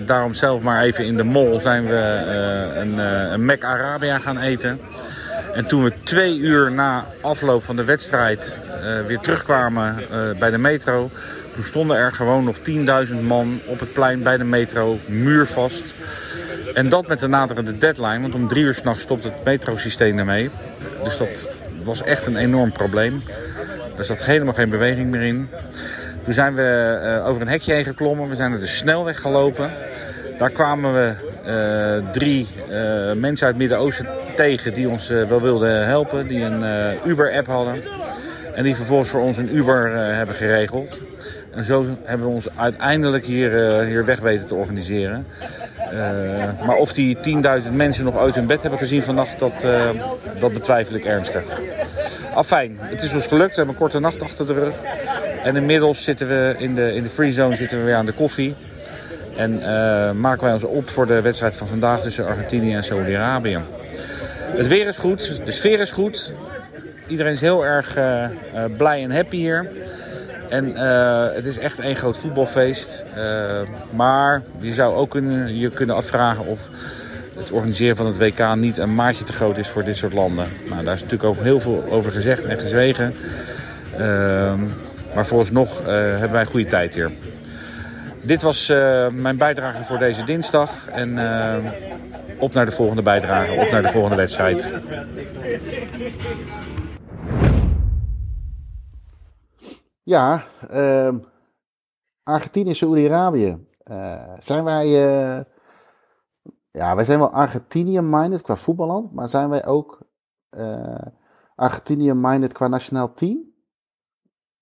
daarom zelf maar even in de mall zijn we een, een Mac Arabia gaan eten. En toen we twee uur na afloop van de wedstrijd weer terugkwamen bij de metro toen stonden er gewoon nog 10.000 man op het plein bij de metro, muurvast. En dat met de naderende deadline, want om drie uur s'nachts stopt het metrosysteem ermee. Dus dat was echt een enorm probleem. Er zat helemaal geen beweging meer in. Toen zijn we uh, over een hekje heen geklommen. We zijn naar de snelweg gelopen. Daar kwamen we uh, drie uh, mensen uit het Midden-Oosten tegen die ons wel wilden helpen. Die een Uber-app hadden. En die vervolgens voor ons een Uber hebben geregeld. En zo hebben we ons uiteindelijk hier, hier weg weten te organiseren. Maar of die 10.000 mensen nog uit hun bed hebben gezien vannacht, dat, dat betwijfel ik ernstig. Afijn, het is ons gelukt. We hebben een korte nacht achter de rug. En inmiddels zitten we in de, in de free zone zitten we weer aan de koffie. En uh, maken wij ons op voor de wedstrijd van vandaag tussen Argentinië en Saudi-Arabië. Het weer is goed, de sfeer is goed. Iedereen is heel erg blij en happy hier. En het is echt een groot voetbalfeest. maar je zou ook kunnen, je kunnen afvragen of het organiseren van het WK niet een maatje te groot is voor dit soort landen. Nou, daar is natuurlijk ook heel veel over gezegd en gezwegen. Ehm, maar vooralsnog uh, hebben wij een goede tijd hier. Dit was uh, mijn bijdrage voor deze dinsdag. En uh, op naar de volgende bijdrage, op naar de volgende wedstrijd. Ja, uh, Argentinië, Saoedi-Arabië. zijn wij ja, wij zijn wel Argentinië-minded qua voetballand, maar zijn wij ook uh, Argentinië-minded qua nationaal team?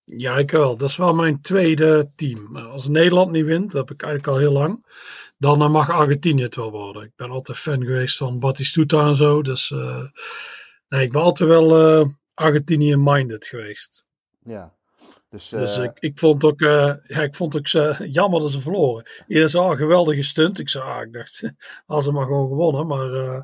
Ja, ik wel. Dat is wel mijn tweede team. Als Nederland niet wint, dat heb ik eigenlijk al heel lang, dan mag Argentinië het wel worden. Ik ben altijd fan geweest van Batistuta en zo, dus nee, ik ben altijd wel Argentinië-minded geweest. Ja. Dus, dus ik, ik vond ook, uh, ja, ik vond ook jammer dat ze verloren. Iedereen zei, ah, geweldige stunt. Ik zei, ah, ik dacht, als ze maar gewoon gewonnen. Maar uh,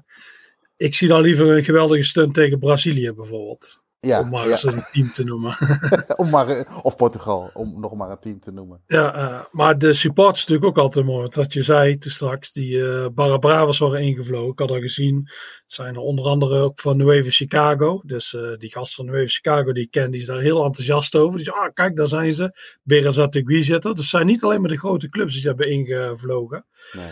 ik zie dan liever een geweldige stunt tegen Brazilië bijvoorbeeld. Ja, om maar ja. eens een team te noemen. om maar, of Portugal, om nog maar een team te noemen. Ja, uh, maar de support is natuurlijk ook altijd mooi. Wat je zei toen straks, die uh, Barra Bravas waren ingevlogen. Ik had al gezien, het zijn er onder andere ook van Nueva Chicago. Dus uh, die gast van Nueva Chicago die ik ken, die is daar heel enthousiast over. Die zegt, ah kijk, daar zijn ze. Berazatugui zitten. Dus het zijn niet alleen maar de grote clubs die ze hebben ingevlogen. Nee.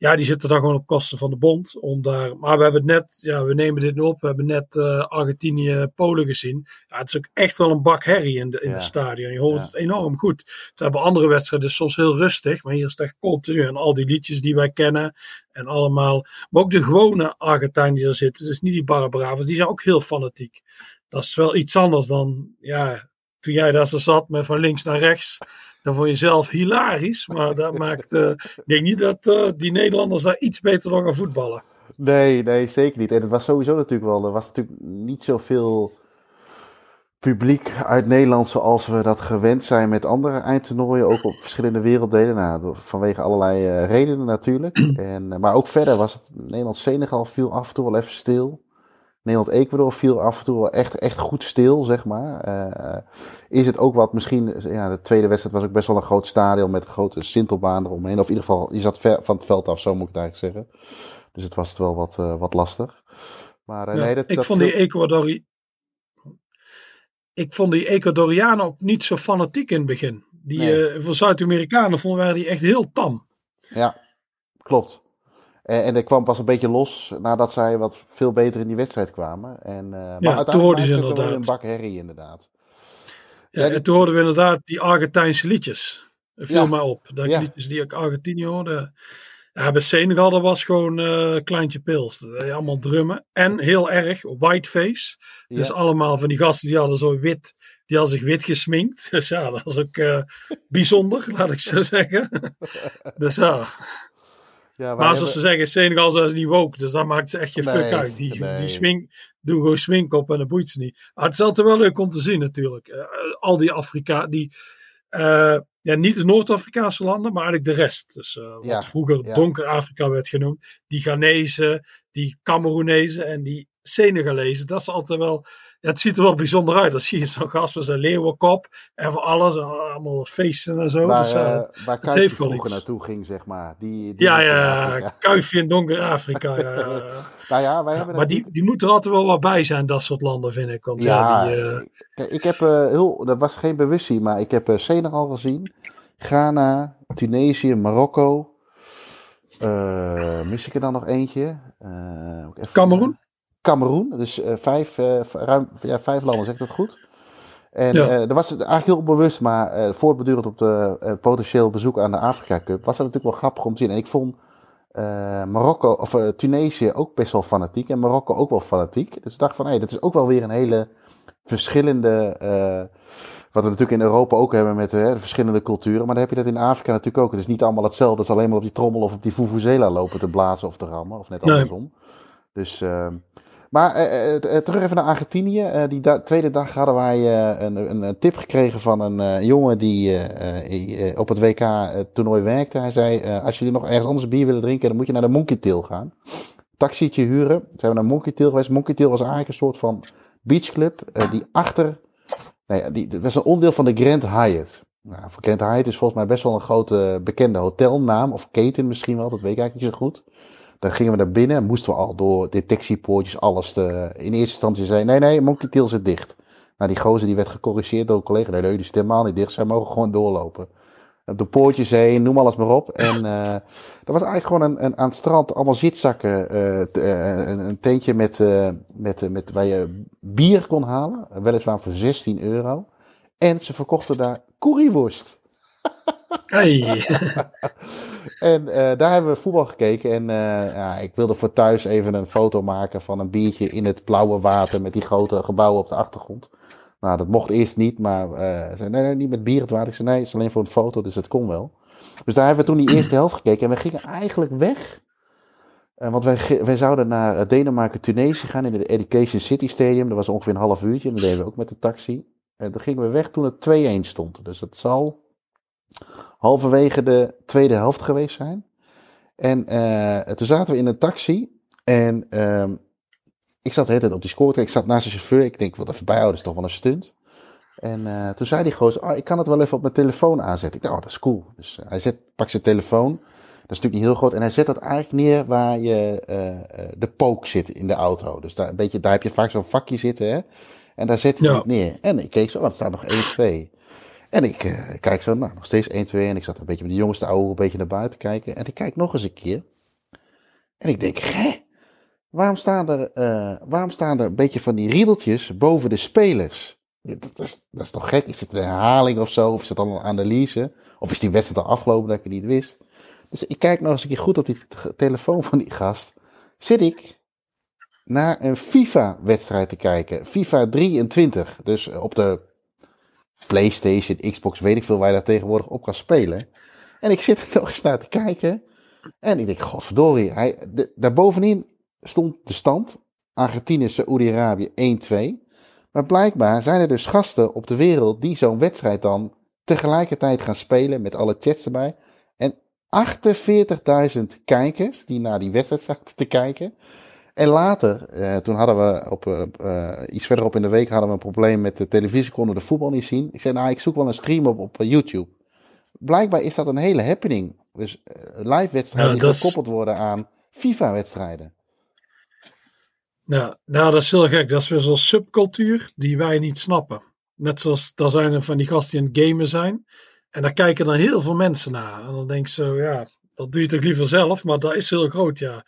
Ja, die zitten dan gewoon op kosten van de bond. Om daar, maar we hebben het net, ja, we nemen dit nu op. We hebben net uh, Argentinië, Polen gezien. Ja, het is ook echt wel een bak herrie in de, in ja. de stadion. Je hoort ja. het enorm goed. We hebben andere wedstrijden soms heel rustig. Maar hier is het echt continu. En al die liedjes die wij kennen. En allemaal. Maar ook de gewone Argentijnen die er zitten. Dus niet die Barbravas. Die zijn ook heel fanatiek. Dat is wel iets anders dan, ja, toen jij daar zo zat met van links naar rechts dan vond je zelf hilarisch. Maar dat maakt, uh, ik denk niet dat uh, die Nederlanders daar iets beter dan gaan voetballen. Nee, nee, zeker niet. En het was sowieso natuurlijk wel, er was natuurlijk niet zoveel publiek uit Nederland zoals we dat gewend zijn met andere eindtoernooien, ook op verschillende werelddelen. Nou, vanwege allerlei uh, redenen natuurlijk. En, maar ook verder was het Nederland-Senegal viel af en toe wel even stil. Nederland-Ecuador viel af en toe wel echt, echt goed stil, zeg maar. Uh, is het ook wat, misschien, ja, de tweede wedstrijd was ook best wel een groot stadion met een grote sintelbaan eromheen. Of in ieder geval, je zat ver van het veld af, zo moet ik het eigenlijk zeggen. Dus het was het wel wat, uh, wat lastig. Maar uh, ja, nee, dat, ik dat vond die Ecuadori... Ik vond die Ecuadorianen ook niet zo fanatiek in het begin. Die, nee. voor Zuid-Amerikanen vonden wij die echt heel tam. Ja, klopt. En, en dat kwam pas een beetje los nadat zij wat veel beter in die wedstrijd kwamen. En, uh, maar ja, toen hoorden ze inderdaad. een bak herrie inderdaad. Ja, ja en toen hoorden we inderdaad die Argentijnse liedjes. Dat viel ja. mij op. Dat ja. liedjes die ik Argentinië hoorde. Ja, bij Senegal dat was gewoon uh, kleintje pils. Allemaal drummen. En heel erg whiteface. Dus allemaal van die gasten die hadden zo wit. Die hadden zich wit gesminkt. Dus ja, dat was ook uh, bijzonder, laat ik zo zeggen. dus ja. Ja, maar zoals ze zeggen, Senegal is niet woke, dus dat maakt ze echt je nee, fuck uit. Die, nee. die swing, doen gewoon swing op en dat boeit ze niet. Maar het is altijd wel leuk om te zien natuurlijk. Uh, al die Afrika, die, uh, ja, niet de Noord-Afrikaanse landen, maar eigenlijk de rest. Dus uh, wat ja, vroeger ja. donker Afrika werd genoemd. Die Ghanese, die Cameroenezen en die Senegalezen. Dat is altijd wel het ziet er wel bijzonder uit. Dan zie je zo'n gast met zijn leeuwenkop en voor alles, allemaal feesten en zo. Waar, dus, uh, waar Kuifje vroeger naartoe ging, zeg maar. Die, die ja, ja, Kuifje in donker Afrika. ja, nou ja, wij hebben maar die, die moet er altijd wel wat bij zijn, dat soort landen, vind ik. Want, ja, die, uh... ik heb uh, heel, dat was geen bewustzijn, maar ik heb Senegal gezien, Ghana, Tunesië, Marokko. mis ik er dan nog eentje? Cameroen? Cameroen. Dus uh, vijf, uh, ruim, ja, vijf landen, zeg ik dat goed? En ja. uh, daar was het eigenlijk heel bewust, maar voortbedurend op de potentieel bezoek aan de Afrika Cup, was dat natuurlijk wel grappig om te zien. En ik vond eh, Marokko, of uh, Tunesië ook best wel fanatiek en Marokko ook wel fanatiek. Dus ik dacht van, hé, hey, dat is ook wel weer een hele verschillende, uh, wat we natuurlijk in Europa ook hebben met de verschillende culturen. Maar dan heb je dat in Afrika natuurlijk ook. Het is niet allemaal hetzelfde, het is alleen maar op die trommel of op die vuvuzela lopen te blazen of te rammen, of net andersom. Nee. Dus, ehm, maar terug even naar Argentinië. die tweede dag hadden wij een, een, tip gekregen van een jongen die op het WK-toernooi werkte. Hij zei, als jullie nog ergens anders bier willen drinken, dan moet je naar de Monkey Tail gaan. Taxietje huren. Toen zijn we naar Monkey Tail geweest. Monkey Tail was eigenlijk een soort van beachclub die achter... Nee, die, was een onderdeel van de Grand Hyatt. Nou, voor Grand Hyatt is volgens mij best wel een grote bekende hotelnaam. Of keten misschien wel, dat weet ik eigenlijk niet zo goed. Dan gingen we naar binnen en moesten we al door detectiepoortjes alles te... In eerste instantie zei nee, nee, Monkey Tail zit dicht. Nou, die gozer die werd gecorrigeerd door een collega. Nee, nee, die zit helemaal niet dicht. Zij mogen gewoon doorlopen. De poortjes heen, noem alles maar op. En uh, dat was eigenlijk gewoon een, een, aan het strand allemaal zitzakken. Uh, een, een teentje met, met, met, waar je bier kon halen. Weliswaar voor 16 euro. En ze verkochten daar curryworst. En uh, daar hebben we voetbal gekeken. En uh, ja, ik wilde voor thuis even een foto maken van een biertje in het blauwe water met die grote gebouwen op de achtergrond. Nou, dat mocht eerst niet, maar uh, zei, nee, nee, niet met bier het water. Ik zei, nee, het is alleen voor een foto, dus het kon wel. Dus daar hebben we toen die eerste helft gekeken. En we gingen eigenlijk weg. want wij, wij zouden naar Denemarken, Tunesië gaan in het Education City Stadium. Dat was ongeveer een half uurtje. En dat deden we ook met de taxi. En toen gingen we weg toen het 2-1 stond. Dus het zal halverwege de tweede helft geweest zijn. En uh, toen zaten we in een taxi. En uh, ik zat de hele tijd op die score. Ik zat naast de chauffeur. Ik denk, wat even bijhouden, is toch wel een stunt. En uh, toen zei die gozer, oh, ik kan het wel even op mijn telefoon aanzetten. Ik dacht, oh, dat is cool. Dus hij zet, pakt zijn telefoon. Dat is natuurlijk niet heel groot. En hij zet dat eigenlijk neer waar je, de pook zit in de auto. Dus daar, een beetje, daar heb je vaak zo'n vakje zitten. Hè? En daar zet hij ja. het neer. En ik keek zo, oh, er staat nog 1-2. En ik uh, kijk zo, nou, nog steeds 1, 2. En ik zat een beetje met de jongste oude een beetje naar buiten kijken. En ik kijk nog eens een keer. En ik denk, hè? Waarom staan er, uh, waarom staan er een beetje van die riedeltjes boven de spelers? Dat is, dat is toch gek? Is het een herhaling of zo? Of is het dan een analyse? Of is die wedstrijd al afgelopen dat ik het niet wist? Dus ik kijk nog eens een keer goed op die telefoon van die gast. Zit ik naar een FIFA-wedstrijd te kijken. FIFA 23. Dus op de PlayStation, Xbox, weet ik veel waar je daar tegenwoordig op kan spelen. En ik zit er toch eens naar te kijken. En ik denk, godverdorie. Hij, daarbovenin stond de stand. Argentinië, Saoedi-Arabië 1-2. Maar blijkbaar zijn er dus gasten op de wereld die zo'n wedstrijd dan tegelijkertijd gaan spelen met alle chats erbij. En 48.000 kijkers die naar die wedstrijd zaten te kijken. En later, eh, toen hadden we op, uh, iets verderop in de week hadden we een probleem met de televisie, konden de voetbal niet zien. Ik zei, nou, ik zoek wel een stream op op YouTube. Blijkbaar is dat een hele happening. Dus live wedstrijden ja, die gekoppeld worden aan FIFA-wedstrijden. Ja, nou, dat is heel gek. Dat is weer zo'n subcultuur die wij niet snappen. Net zoals, daar zijn er van die gasten die aan het gamen zijn. En daar kijken dan heel veel mensen naar. En dan denk ik zo, ja, dat doe je toch liever zelf, maar dat is heel groot, ja.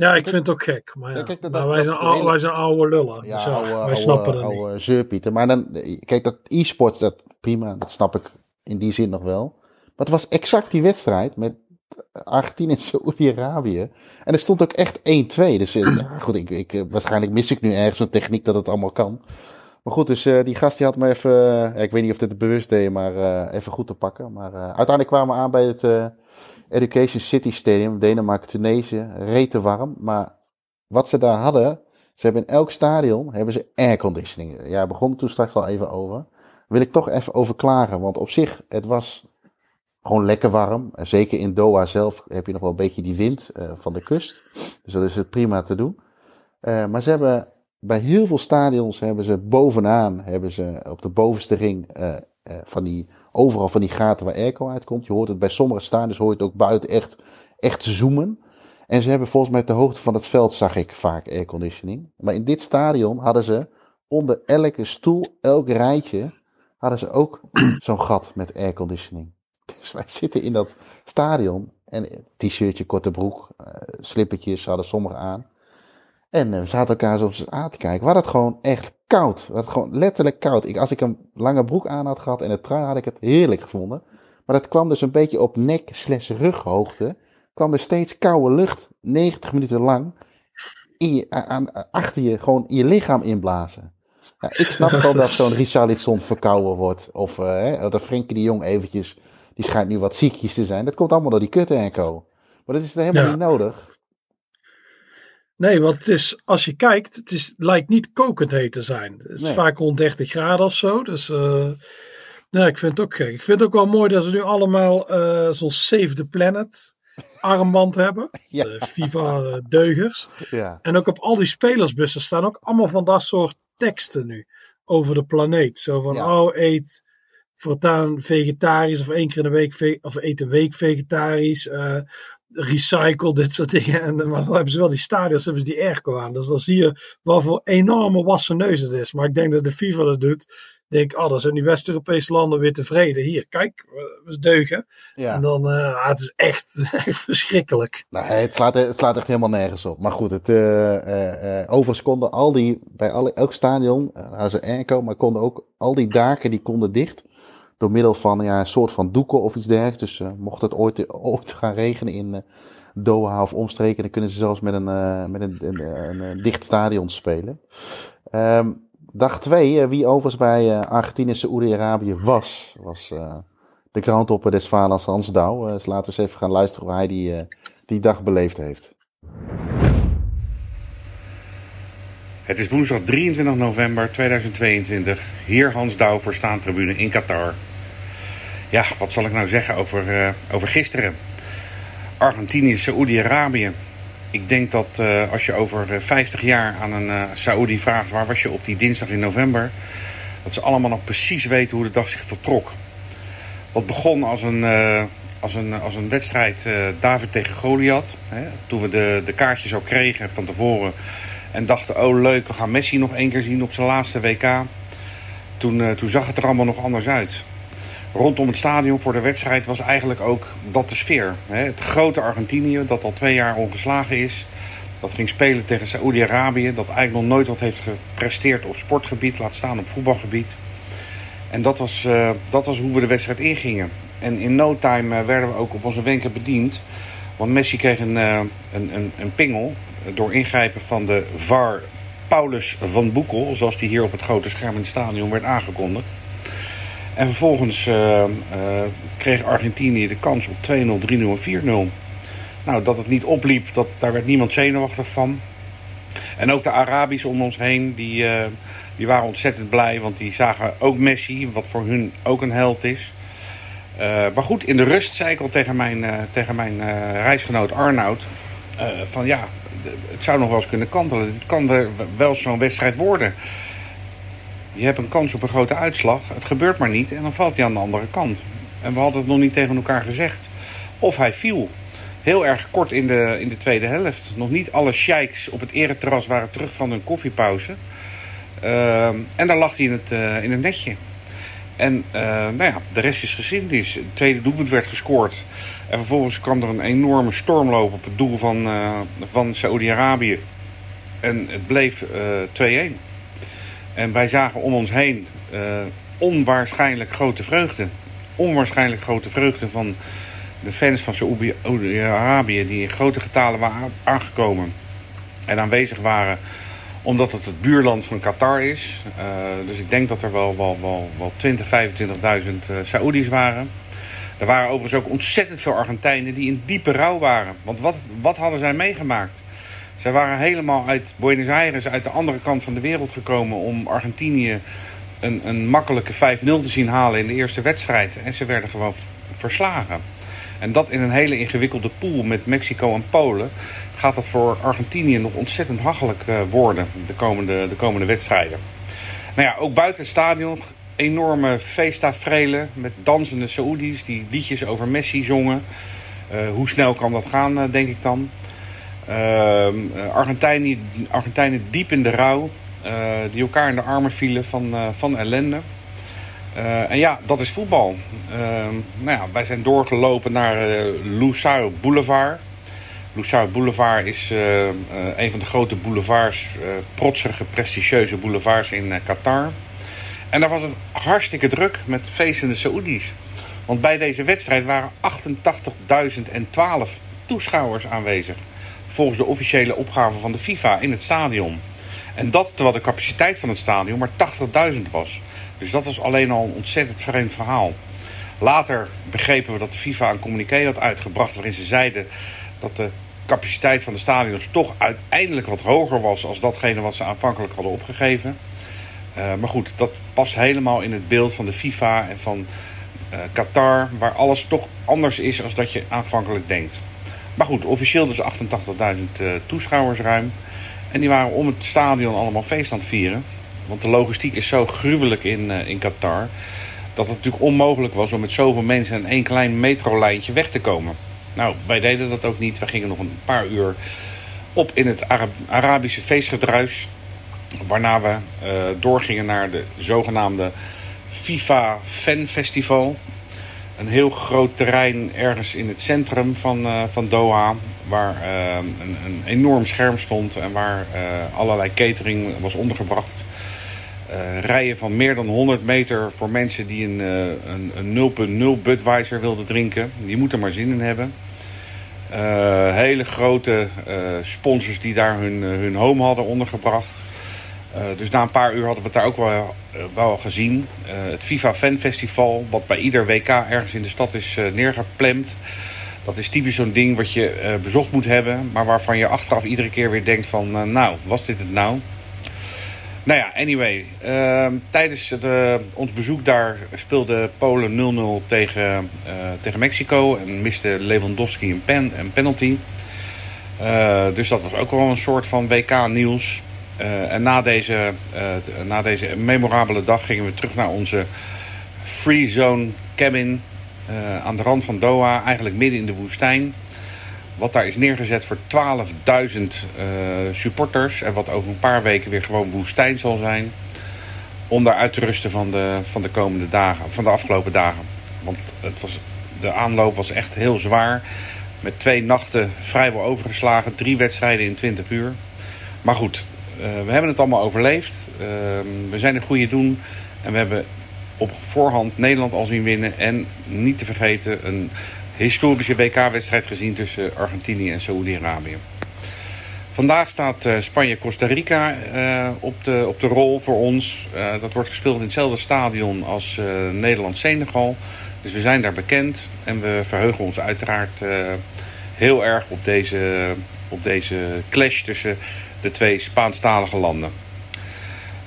Ja, ik vind het ook gek. Maar, ja. kijk, dat, maar wij, zijn oude, wij zijn oude lullen. Ja, dus oude, wij snappen oude niet. zeurpieten. Maar dan, kijk, dat e-sports, dat prima, dat snap ik in die zin nog wel. Maar het was exact die wedstrijd met Argentinië en Saoedi-Arabië. En er stond ook echt 1-2. Dus ja, goed, ik, ik, waarschijnlijk mis ik nu ergens een techniek dat het allemaal kan. Maar goed, dus uh, die gast die had me even, uh, ik weet niet of dit het bewust deed, maar uh, even goed te pakken. Maar uiteindelijk kwamen we aan bij het Education City Stadium, Denemarken, Tunesië, rete warm. Maar wat ze daar hadden, ze hebben in elk stadion hebben ze airconditioning. Ja, begon toen straks al even over. Wil ik toch even over klagen, want op zich, het was gewoon lekker warm. Zeker in Doha zelf heb je nog wel een beetje die wind uh, van de kust. Dus dat is het prima te doen. Uh, maar ze hebben bij heel veel stadions hebben ze bovenaan, hebben ze op de bovenste ring uh, uh, van die, overal van die gaten waar airco uitkomt. Je hoort het bij sommige stadions, hoor je het ook buiten echt, echt zoomen. En ze hebben volgens mij de hoogte van het veld, zag ik vaak airconditioning. Maar in dit stadion hadden ze onder elke stoel, elk rijtje, hadden ze ook zo'n gat met airconditioning. Dus wij zitten in dat stadion en t-shirtje, korte broek, uh, slippertjes hadden sommigen aan. En uh, we zaten elkaar zo op z'n aan te kijken. We hadden het gewoon echt koud. We hadden gewoon letterlijk koud. Ik, als ik een lange broek aan had gehad en een trui, had ik het heerlijk gevonden. Maar dat kwam dus een beetje op nek slash rughoogte. kwam er steeds koude lucht, 90 minuten lang, in je, aan, achter je, gewoon in je lichaam inblazen. Ja, ik snap wel dat zo'n Richarlison verkouden wordt. Of uh, dat Frenkie de Jong eventjes, die schijnt nu wat ziekjes te zijn. Dat komt allemaal door die kutte Enco. Maar dat is helemaal niet nodig. Nee, want het is, als je kijkt, het, is, lijkt niet kokend heet te zijn. Het is vaak rond 30 graden of zo. Dus uh, nee, ik vind het ook gek. Ik vind het ook wel mooi dat ze nu allemaal uh, zo'n Save the Planet armband hebben. Ja. De FIFA deugers. Ja. En ook op al die spelersbussen staan ook allemaal van dat soort teksten nu. Over de planeet. Zo van, oh eet voortaan vegetarisch of één keer in de week of eet een week vegetarisch. Uh, recycle, dit soort dingen. En, maar dan hebben ze wel die stadions, hebben ze die airco aan. Dus dan zie je wat voor enorme wassen neus het is. Maar ik denk dat de FIFA dat doet. Denk, oh, dan zijn die West-Europese landen weer tevreden. Hier, kijk, we deugen. Ja. En dan, uh, het is echt, echt verschrikkelijk. Nou, het, slaat, het slaat echt helemaal nergens op. Maar goed, het, uh, uh, overigens konden al die, bij alle, elk stadion, uh, ze airco, maar konden ook al die daken, die konden dicht door middel van een soort van doeken of iets dergelijks. Dus uh, mocht het ooit, ooit gaan regenen in uh, Doha of omstreken, dan kunnen ze zelfs met een, uh, met een, een, dicht stadion spelen. Um, dag 2, wie overigens bij Argentinië en Saoedi-Arabië was, was de groundhopper des Valens Hans Douw. dus laten we eens even gaan luisteren hoe hij die, die dag beleefd heeft. Het is woensdag 23 november 2022. Hier Hans Douw voor Staantribune in Qatar ja, wat zal ik nou zeggen over, uh, over gisteren? Argentinië, Saoedi-Arabië. Ik denk dat uh, als je over 50 jaar aan een uh, Saoedi vraagt waar was je op die dinsdag in november, dat ze allemaal nog precies weten hoe de dag zich vertrok. Wat begon als een, als een, als een wedstrijd David tegen Goliath. Hè, toen we de, de kaartjes al kregen van tevoren en dachten, oh leuk, we gaan Messi nog één keer zien op zijn laatste WK. Toen, toen zag het er allemaal nog anders uit rondom het stadion voor de wedstrijd was eigenlijk ook dat de sfeer. Het grote Argentinië, dat al twee jaar ongeslagen is. Dat ging spelen tegen Saoedi-Arabië, dat eigenlijk nog nooit wat heeft gepresteerd op sportgebied, laat staan op voetbalgebied. En dat was, uh, dat was hoe we de wedstrijd ingingen. En in no time uh, werden we ook op onze wenken bediend. Want Messi kreeg een, uh, een, een, een, pingel door ingrijpen van de VAR Paulus van Boekel, zoals die hier op het grote scherm in het stadion werd aangekondigd. En vervolgens uh, uh, kreeg Argentinië de kans op 2-0, 3-0 en 4-0. Nou, dat het niet opliep, dat, daar werd niemand zenuwachtig van. En ook de Arabisch om ons heen, die, uh, die waren ontzettend blij. Want die zagen ook Messi, wat voor hun ook een held is. maar goed, in de rust zei ik al tegen mijn, tegen mijn reisgenoot Arnoud... van ja, het zou nog wel eens kunnen kantelen. Dit kan wel zo'n wedstrijd worden. Je hebt een kans op een grote uitslag. Het gebeurt maar niet en dan valt hij aan de andere kant. En we hadden het nog niet tegen elkaar gezegd. Of hij viel. Heel erg kort in de, in de tweede helft. Nog niet alle sheiks op het ereterras waren terug van hun koffiepauze. Uh, en daar lag hij in het, uh, in het netje. En uh, nou ja, de rest is geschiedenis. Het tweede doelpunt werd gescoord. En vervolgens kwam er een enorme stormloop op het doel van, uh, van Saoedi-Arabië. En het bleef 2-1. En wij zagen om ons heen uh, onwaarschijnlijk grote vreugde. Onwaarschijnlijk grote vreugde van de fans van Saoedi-Arabië... die in grote getalen waren aangekomen en aanwezig waren... omdat het het buurland van Qatar is. Uh, dus ik denk dat er wel, wel, wel, wel 20, 25.000 uh, Saoedi's waren... Er waren overigens ook ontzettend veel Argentijnen die in diepe rouw waren. Want wat, wat hadden zij meegemaakt? Zij waren helemaal uit Buenos Aires, uit de andere kant van de wereld gekomen om Argentinië een, een makkelijke 5-0 te zien halen in de eerste wedstrijd. En ze werden gewoon verslagen. En dat in een hele ingewikkelde pool met Mexico en Polen gaat dat voor Argentinië nog ontzettend hachelijk uh, worden de komende, de komende wedstrijden. Nou ja, ook buiten het stadion enorme feesttaferelen met dansende Saoedi's die liedjes over Messi zongen. Uh, hoe snel kan dat gaan, uh, denk ik dan. Ehm, eh, Argentijnen, Argentijnen diep in de rouw. Eh, die elkaar in de armen vielen van, eh, van ellende. en ja, dat is voetbal. Ehm, nou ja, wij zijn doorgelopen naar uh, Boulevard. Lusail Boulevard is een van de grote boulevards, protsige, prestigieuze boulevards in Qatar. En daar was het hartstikke druk met feestende Saoedi's. Want bij deze wedstrijd waren 88.012 toeschouwers aanwezig. Volgens de officiële opgave van de FIFA in het stadion. En dat terwijl de capaciteit van het stadion maar 80.000 was. Dus dat was alleen al een ontzettend vreemd verhaal. Later begrepen we dat de FIFA een communiqué had uitgebracht waarin ze zeiden dat de capaciteit van de stadions toch uiteindelijk wat hoger was als datgene wat ze aanvankelijk hadden opgegeven. Uh, maar goed, dat past helemaal in het beeld van de FIFA en van uh, Qatar, waar alles toch anders is dan dat je aanvankelijk denkt. Maar goed, officieel dus 88.000 uh, toeschouwers ruim. En die waren om het stadion allemaal feest aan het vieren. Want de logistiek is zo gruwelijk in, in Qatar. Dat het natuurlijk onmogelijk was om met zoveel mensen in één klein metrolijntje weg te komen. Nou, wij deden dat ook niet. We gingen nog een paar uur op in het Arabische feestgedruis. Waarna we uh, doorgingen naar de zogenaamde FIFA Fan Festival. Een heel groot terrein ergens in het centrum van, uh, van Doha. Waar uh, een, een, enorm scherm stond en waar allerlei catering was ondergebracht. rijen van meer dan 100 meter voor mensen die een, een, een 0.0 Budweiser wilden drinken. Die moeten er maar zin in hebben. hele grote sponsors die daar hun, hun home hadden ondergebracht. Uh, dus na een paar uur hadden we het daar ook wel, uh, wel gezien. Uh, het FIFA Fan Festival, wat bij ieder WK ergens in de stad is neergeplemd. Dat is typisch zo'n ding wat je bezocht moet hebben, maar waarvan je achteraf iedere keer weer denkt van, nou, was dit het nou? Nou ja, anyway. Ehm, tijdens het, ons bezoek daar speelde Polen 0-0 tegen, tegen Mexico en miste Lewandowski een, pen, een penalty. dus dat was ook wel een soort van WK-nieuws. Uh, en na deze, uh, na deze memorabele dag gingen we terug naar onze free zone cabin uh, aan de rand van Doha, eigenlijk midden in de woestijn. Wat daar is neergezet voor 12.000 supporters en wat over een paar weken weer gewoon woestijn zal zijn. Om daar uit te rusten van de, van de komende dagen, van de afgelopen dagen. Want het was, de aanloop was echt heel zwaar. Met twee nachten vrijwel overgeslagen, drie wedstrijden in 20 uur. Maar goed, we hebben het allemaal overleefd. Uh, we zijn een goede doen. En we hebben op voorhand Nederland al zien winnen. En niet te vergeten een historische WK-wedstrijd gezien tussen Argentinië en Saoedi-Arabië. Vandaag staat uh, Spanje-Costa Rica op, de, op de rol voor ons. dat wordt gespeeld in hetzelfde stadion als Nederland-Senegal. Dus we zijn daar bekend. En we verheugen ons uiteraard heel erg op deze, op deze clash tussen de twee Spaanstalige landen.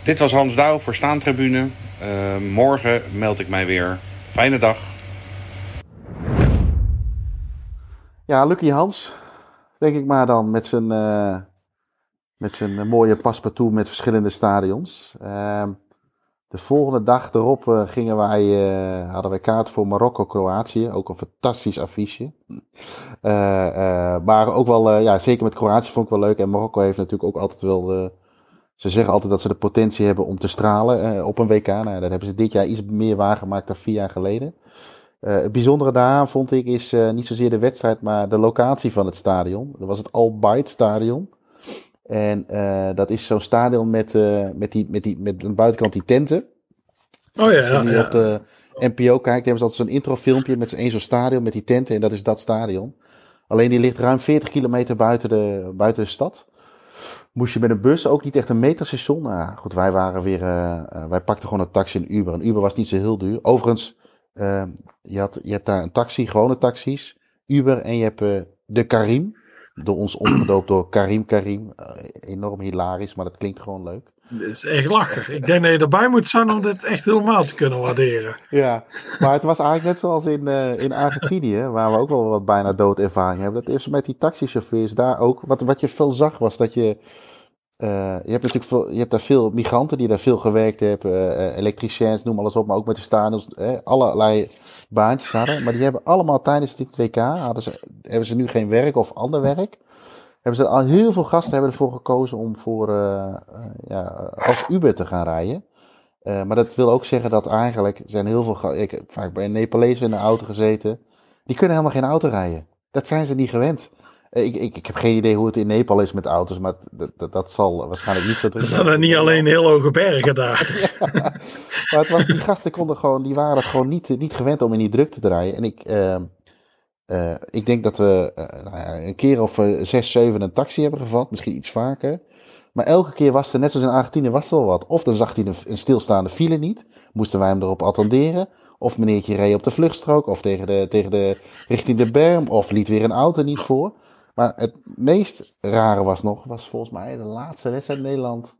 Dit was Hans Douw voor Staantribune. Uh, morgen meld ik mij weer. Fijne dag. Ja, Lucky Hans, denk ik maar dan, met zijn, uh, met zijn mooie paspartout met verschillende stadions. Uh, de volgende dag erop uh, gingen wij, uh, hadden wij kaart voor Marokko-Kroatië. Ook een fantastisch affiche. Uh, maar ook wel, ja, zeker met Kroatië vond ik wel leuk. En Marokko heeft natuurlijk ook altijd wel. ze zeggen altijd dat ze de potentie hebben om te stralen op een WK. Nou, dat hebben ze dit jaar iets meer waargemaakt dan vier jaar geleden. het bijzondere daaraan vond ik is niet zozeer de wedstrijd, maar de locatie van het stadion. Dat was het Al Bayt Stadion. En uh, dat is zo'n stadion met, uh, met, die, met, die, met aan de buitenkant die tenten. Oh ja, ja. Als je op de NPO kijkt, hebben ze altijd zo'n introfilmpje met zo'n zo'n stadion met die tenten. En dat is dat stadion. Alleen die ligt ruim 40 kilometer buiten de, buiten de stad. Moest je met een bus, ook niet echt een metrostation. Nou goed, wij waren weer, uh, wij pakten gewoon een taxi in Uber. En Uber was niet zo heel duur. Overigens, je, had, je hebt daar een taxi, gewone taxis, Uber en je hebt de Karim door ons omgedoopt door Karim Karim. Uh, enorm hilarisch, maar dat klinkt gewoon leuk. Dit is echt lachen. Ik denk dat je erbij moet zijn om dit echt helemaal te kunnen waarderen. Ja, maar het was eigenlijk net zoals in, uh, in Argentinië, waar we ook wel wat bijna doodervaring hebben. Dat is met die taxichauffeurs daar ook. Wat, wat je veel zag was dat je. Uh, je hebt natuurlijk veel, je hebt daar veel migranten die daar veel gewerkt hebben, uh, elektriciëns, noem alles op, maar ook met de stadions, allerlei baantjes hadden. Maar die hebben allemaal tijdens dit WK, hadden ze, hebben ze nu geen werk of ander werk. Hebben ze al heel veel gasten hebben ervoor gekozen om voor, uh, ja, als Uber te gaan rijden. Uh, maar dat wil ook zeggen dat eigenlijk zijn heel veel, ik heb vaak bij Nepalezen in de auto gezeten. Die kunnen helemaal geen auto rijden. Dat zijn ze niet gewend. Ik, ik, ik heb geen idee hoe het in Nepal is met auto's, maar dat, dat, dat zal waarschijnlijk niet zo druk zijn. Er zijn niet alleen heel hoge bergen daar. maar het was, die gasten konden gewoon, die waren het gewoon niet, niet gewend om in die drukte te rijden. En ik, uh, Uh, ik denk dat we uh, nou ja, een keer of zes, zeven een taxi hebben gevat. Misschien iets vaker. Maar elke keer was er, net zoals in Argentinië, was er wel wat. Of dan zag hij een, een stilstaande file niet. Moesten wij hem erop attenderen. Of meneertje reed op de vluchtstrook. Of tegen de, tegen de, richting de berm. Of liet weer een auto niet voor. Maar het meest rare was nog, was volgens mij de laatste wedstrijd in Nederland.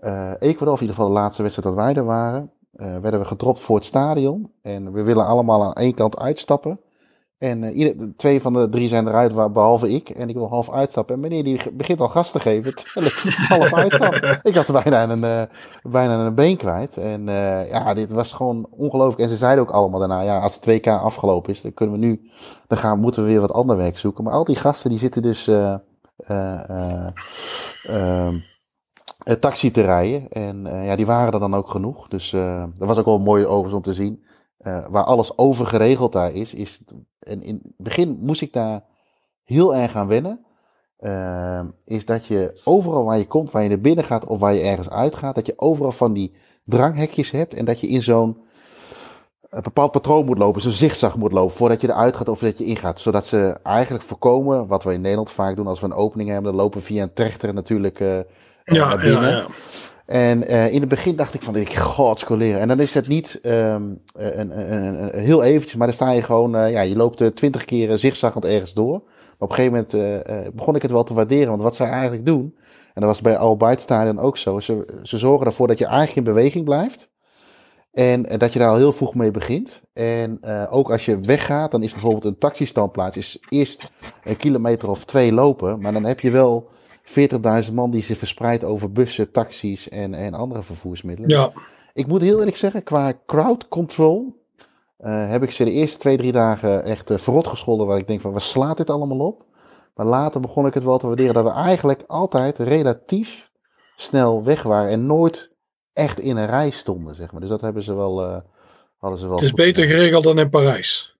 Uh, Ecuador, of in ieder geval de laatste wedstrijd dat wij er waren. Uh, werden we gedropt voor het stadion. En we willen allemaal aan één kant uitstappen. En uh, ieder, twee van de drie zijn eruit, behalve ik. En ik wil half uitstappen. En meneer die begint al gas te geven, terwijl ik half uitstap. Ik had bijna een, uh, bijna een been kwijt. En uh, ja, dit was gewoon ongelooflijk. En ze zeiden ook allemaal daarna, ja, als het 2K afgelopen is, dan kunnen we nu, dan gaan, moeten we weer wat ander werk zoeken. Maar al die gasten, die zitten dus taxi te rijden. En ja, die waren er dan ook genoeg. Dus dat was ook wel mooi overigens om te zien. Uh, waar alles over geregeld daar is, is. En in het begin moest ik daar heel erg aan wennen. Uh, is dat je overal waar je komt, waar je naar binnen gaat of waar je ergens uitgaat, dat je overal van die dranghekjes hebt en dat je in zo'n bepaald patroon moet lopen, zo'n zigzag moet lopen voordat je eruit gaat of dat je ingaat. Zodat ze eigenlijk voorkomen, wat we in Nederland vaak doen als we een opening hebben, dan lopen we via een trechter natuurlijk uh, ja, naar binnen. Ja, ja. En uh, in het begin dacht ik van, ik godscoleren. En dan is het niet um, een, een, een, heel eventjes, maar dan sta je gewoon, uh, ja, je loopt twintig keer zigzaggend ergens door. Maar op een gegeven moment begon ik het wel te waarderen, want wat zij eigenlijk doen, en dat was bij Albight Stadion ook zo, ze, ze zorgen ervoor dat je eigenlijk in beweging blijft. En dat je daar al heel vroeg mee begint. En ook als je weggaat, dan is bijvoorbeeld een taxistandplaats is eerst een kilometer of twee lopen, maar dan heb je wel 40.000 man die zich verspreidt over bussen, taxis en, en andere vervoersmiddelen. Ja. Ik moet heel eerlijk zeggen, qua crowd control uh, heb ik ze de eerste twee, drie dagen echt uh, verrot gescholden. Waar ik denk van, waar slaat dit allemaal op? Maar later begon ik het wel te waarderen dat we eigenlijk altijd relatief snel weg waren. En nooit echt in een rij stonden, zeg maar. Dus dat hebben ze wel, uh, hadden ze wel Het is beter gedaan. geregeld dan in Parijs.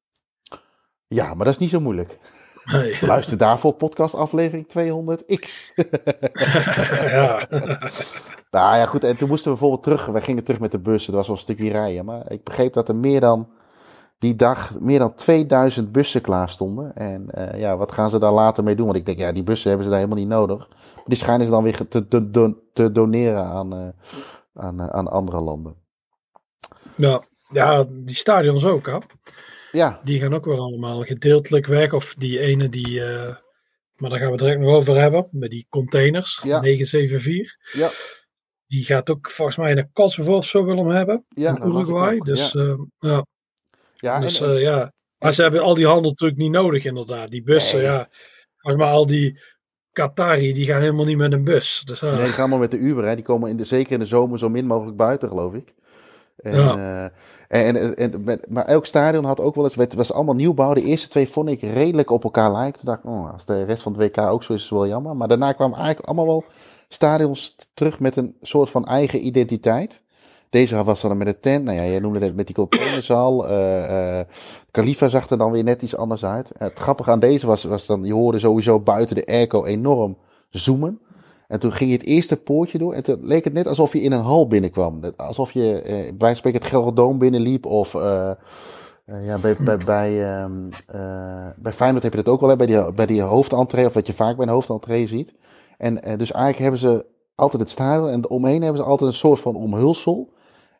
Ja, maar dat is niet zo moeilijk. Nee. Luister daarvoor podcast aflevering 200x. ja. nou ja, goed. En toen moesten we bijvoorbeeld terug. Wij gingen terug met de bus. Dat was wel een stukje rijden. Maar ik begreep dat er meer dan die dag meer dan 2000 bussen klaar stonden. En uh, ja, wat gaan ze daar later mee doen? Want ik denk, ja, die bussen hebben ze daar helemaal niet nodig. Maar die schijnen ze dan weer te, te, te doneren aan, uh, aan, uh, aan andere landen. Ja, ja, die stadions ook, hè? Ja. Die gaan ook weer allemaal gedeeltelijk weg. Of die ene die, uh, maar daar gaan we het direct nog over hebben, met die containers, ja. 974. Ja. Die gaat ook volgens mij naar Kosovo of zo willen hem Ja, in Uruguay. Dus ja. Uh, ja. Ja, dus, en, uh, ja. Maar ze hebben al die handel natuurlijk niet nodig, inderdaad. Die bussen, Nee. ja. Maar, maar al die Qatari, die gaan helemaal niet met een bus. Dus. Nee, die gaan allemaal met de Uber. Hè. Die komen in de, zeker in de zomer zo min mogelijk buiten, geloof ik. En, Ja. En, en, maar elk stadion had ook wel eens... Het was allemaal nieuwbouw. De eerste twee vond ik redelijk op elkaar lijken. Toen dacht ik, oh, als de rest van het WK ook zo is, is het wel jammer. Maar daarna kwamen eigenlijk allemaal wel stadions terug met een soort van eigen identiteit. Deze was dan met de tent. Nou ja, jij noemde het met die containers al. eh eh, Khalifa zag er dan weer net iets anders uit. Het grappige aan deze was, was dan... Je hoorde sowieso buiten de airco enorm zoomen. En toen ging je het eerste poortje door. En toen leek het net alsof je in een hal binnenkwam. Alsof je eh, bij wijze spreken het Gelderdoom binnenliep. Of eh, eh, ja, bij, bij, bij, ehm, eh, bij Feyenoord heb je dat ook wel. Hè, bij, die, bij die hoofdentree. Of wat je vaak bij een hoofdentree ziet. En dus eigenlijk hebben ze altijd het stadion. En omheen hebben ze altijd een soort van omhulsel.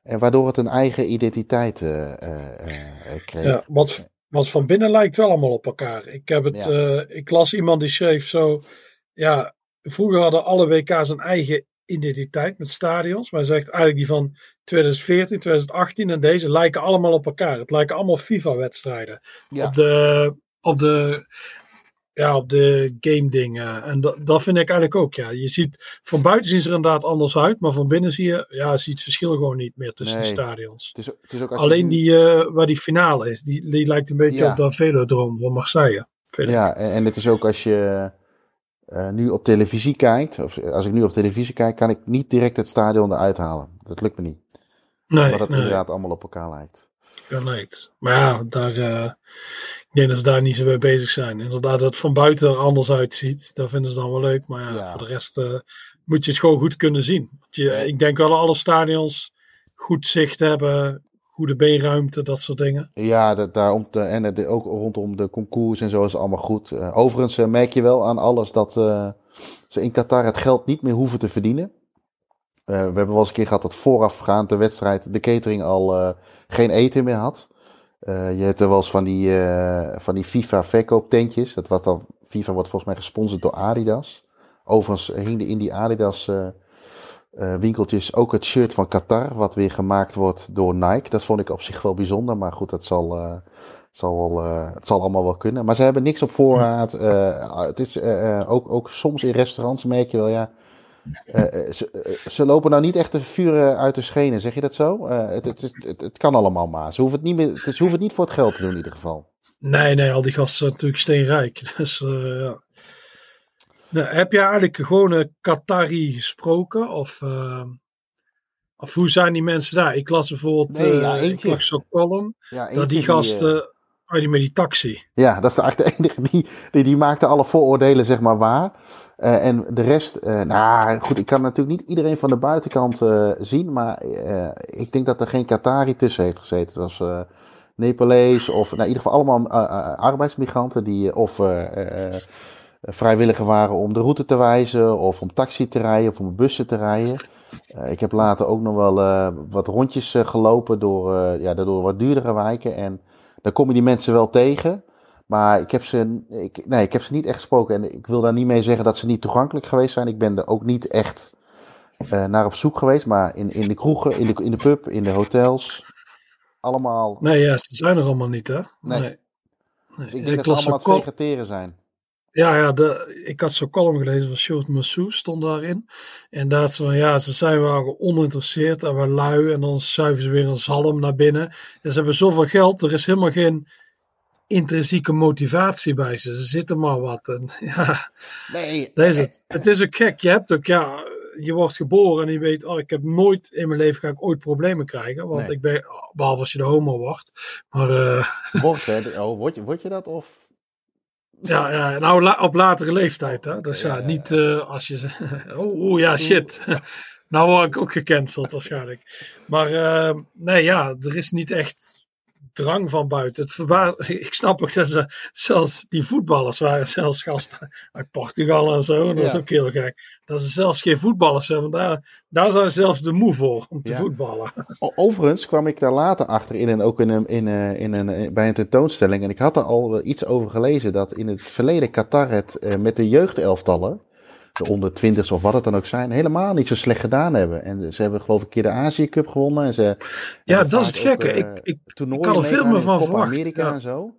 En waardoor het een eigen identiteit kreeg. Ja, wat, wat van binnen lijkt wel allemaal op elkaar. Ik, heb het, Ja. ik las iemand die schreef zo. Ja, vroeger hadden alle WK's een eigen identiteit met stadions. Maar hij zegt eigenlijk die van 2014, 2018 en deze lijken allemaal op elkaar. Het lijken allemaal FIFA-wedstrijden. Ja. Op de. Op de ja, op de game dingen. En dat, dat vind ik eigenlijk ook. Ja. Je ziet, van buiten zien ze er inderdaad anders uit, maar van binnen zie je, ja, zie je het verschil gewoon niet meer tussen Nee. de stadions. Het is, het is ook als Alleen die eh, waar die finale is, die, die lijkt een beetje Ja. op de Velodroom van Marseille. Ja, en, en het is ook als je eh, nu op televisie kijkt, of als ik nu op televisie kijk, kan ik niet direct het stadion eruit halen. Dat lukt me niet. nee, het nee, inderdaad allemaal op elkaar lijkt. ja, nee. Maar ja, daar, eh, ik denk dat ze daar niet zo mee bezig zijn. Inderdaad, dat het van buiten er anders uitziet, dat vinden ze dan wel leuk. Maar ja, Ja. voor de rest eh, moet je het gewoon goed kunnen zien. Want je, Ja. Ik denk wel dat alle stadions goed zicht hebben, goede beenruimte, dat soort dingen. Ja, dat, daarom te, en ook rondom de concours en zo is het allemaal goed. Uh, overigens uh, merk je wel aan alles dat uh, ze in Qatar het geld niet meer hoeven te verdienen. we hebben wel eens een keer gehad dat voorafgaand de wedstrijd de catering al geen eten meer had. je hebt er wel eens van die, van die FIFA verkooptentjes. Dat wat dan, FIFA wordt volgens mij gesponsord door Adidas. Overigens hing er in die Adidas uh, winkeltjes ook het shirt van Qatar, wat weer gemaakt wordt door Nike. Dat vond ik op zich wel bijzonder, maar goed, dat zal, uh, zal wel, uh, het zal allemaal wel kunnen. Maar ze hebben niks op voorraad. het is ook, ook soms in restaurants merk je wel, ja. Ze, ze, lopen nou niet echt de vuren uit de schenen, zeg je dat zo? Het, het, het, het, kan allemaal maar. Ze hoeven het, niet meer, ze hoeven het niet voor het geld te doen in ieder geval. Nee, nee, al die gasten zijn natuurlijk steenrijk. Dus ja. Nou, heb je eigenlijk gewoon een Qatari gesproken? Of, uh, of hoe zijn die mensen daar? Ik las bijvoorbeeld nee, ja, uh, ik las zo'n column. Ja, dat die gasten... Die, uh, die met die taxi. Ja, dat is eigenlijk de enige die, die, die maakte alle vooroordelen zeg maar waar. Uh, en de rest, uh, nou goed, ik kan natuurlijk niet iedereen van de buitenkant uh, zien, maar ik denk dat er geen Qatari tussen heeft gezeten. Dat was Nepalees of nou, in ieder geval allemaal arbeidsmigranten die of vrijwilliger waren om de route te wijzen, of om taxi te rijden, of om bussen te rijden. Uh, ik heb later ook nog wel uh, wat rondjes uh, gelopen door, ja, door wat duurdere wijken. En dan kom je die mensen wel tegen. Maar ik heb, ze, ik, nee, ik heb ze niet echt gesproken. En ik wil daar niet mee zeggen dat ze niet toegankelijk geweest zijn. Ik ben er ook niet echt naar op zoek geweest. Maar in, in de kroegen, in de, in de pub, in de hotels. Allemaal. Nee, ja, ze zijn er allemaal niet, hè? Nee. nee. Dus ik denk dat ze allemaal aan het vegeteren zijn. Ja, ja de, ik had zo'n column gelezen van Short Massou, stond daarin. En daar ze van, ja, ze zijn wel oninteresseerd en wel lui. En dan schuiven ze weer een zalm naar binnen. En ze hebben zoveel geld, er is helemaal geen intrinsieke motivatie bij ze. Ze zitten maar wat. En, ja, nee. Dat is het. Het is ook gek. Je hebt ook, ja, je wordt geboren en je weet, oh, ik heb nooit in mijn leven ga ik ooit problemen krijgen. Want ik ben, behalve als je de homo wordt. Maar, uh, Wordt, hè? Oh, word, je, word je dat of ja, ja nou op latere leeftijd. Hè? Dus ja, niet uh, als je. oh, oh, ja, shit. nou word ik ook gecanceld waarschijnlijk. Maar uh, nee, ja, er is niet echt drang van buiten. Het verbaas, ik snap ook dat ze, zelfs die voetballers waren zelfs gasten uit Portugal en zo. En dat is ook heel gek. Dat ze zelfs geen voetballers zijn. Daar, daar zijn zelfs de moe voor om te voetballen. Overigens kwam ik daar later achter in en ook in een, in een, in een, bij een tentoonstelling. En ik had er al iets over gelezen dat in het verleden Qatar het eh, met de jeugdelftallen de onder twintigs of wat het dan ook zijn, helemaal niet zo slecht gedaan hebben. En ze hebben geloof ik een keer de Azië Cup gewonnen. En ze ja, dat is het gekke. ik, ik, ik kan er veel meer van verwachten. Amerika en zo.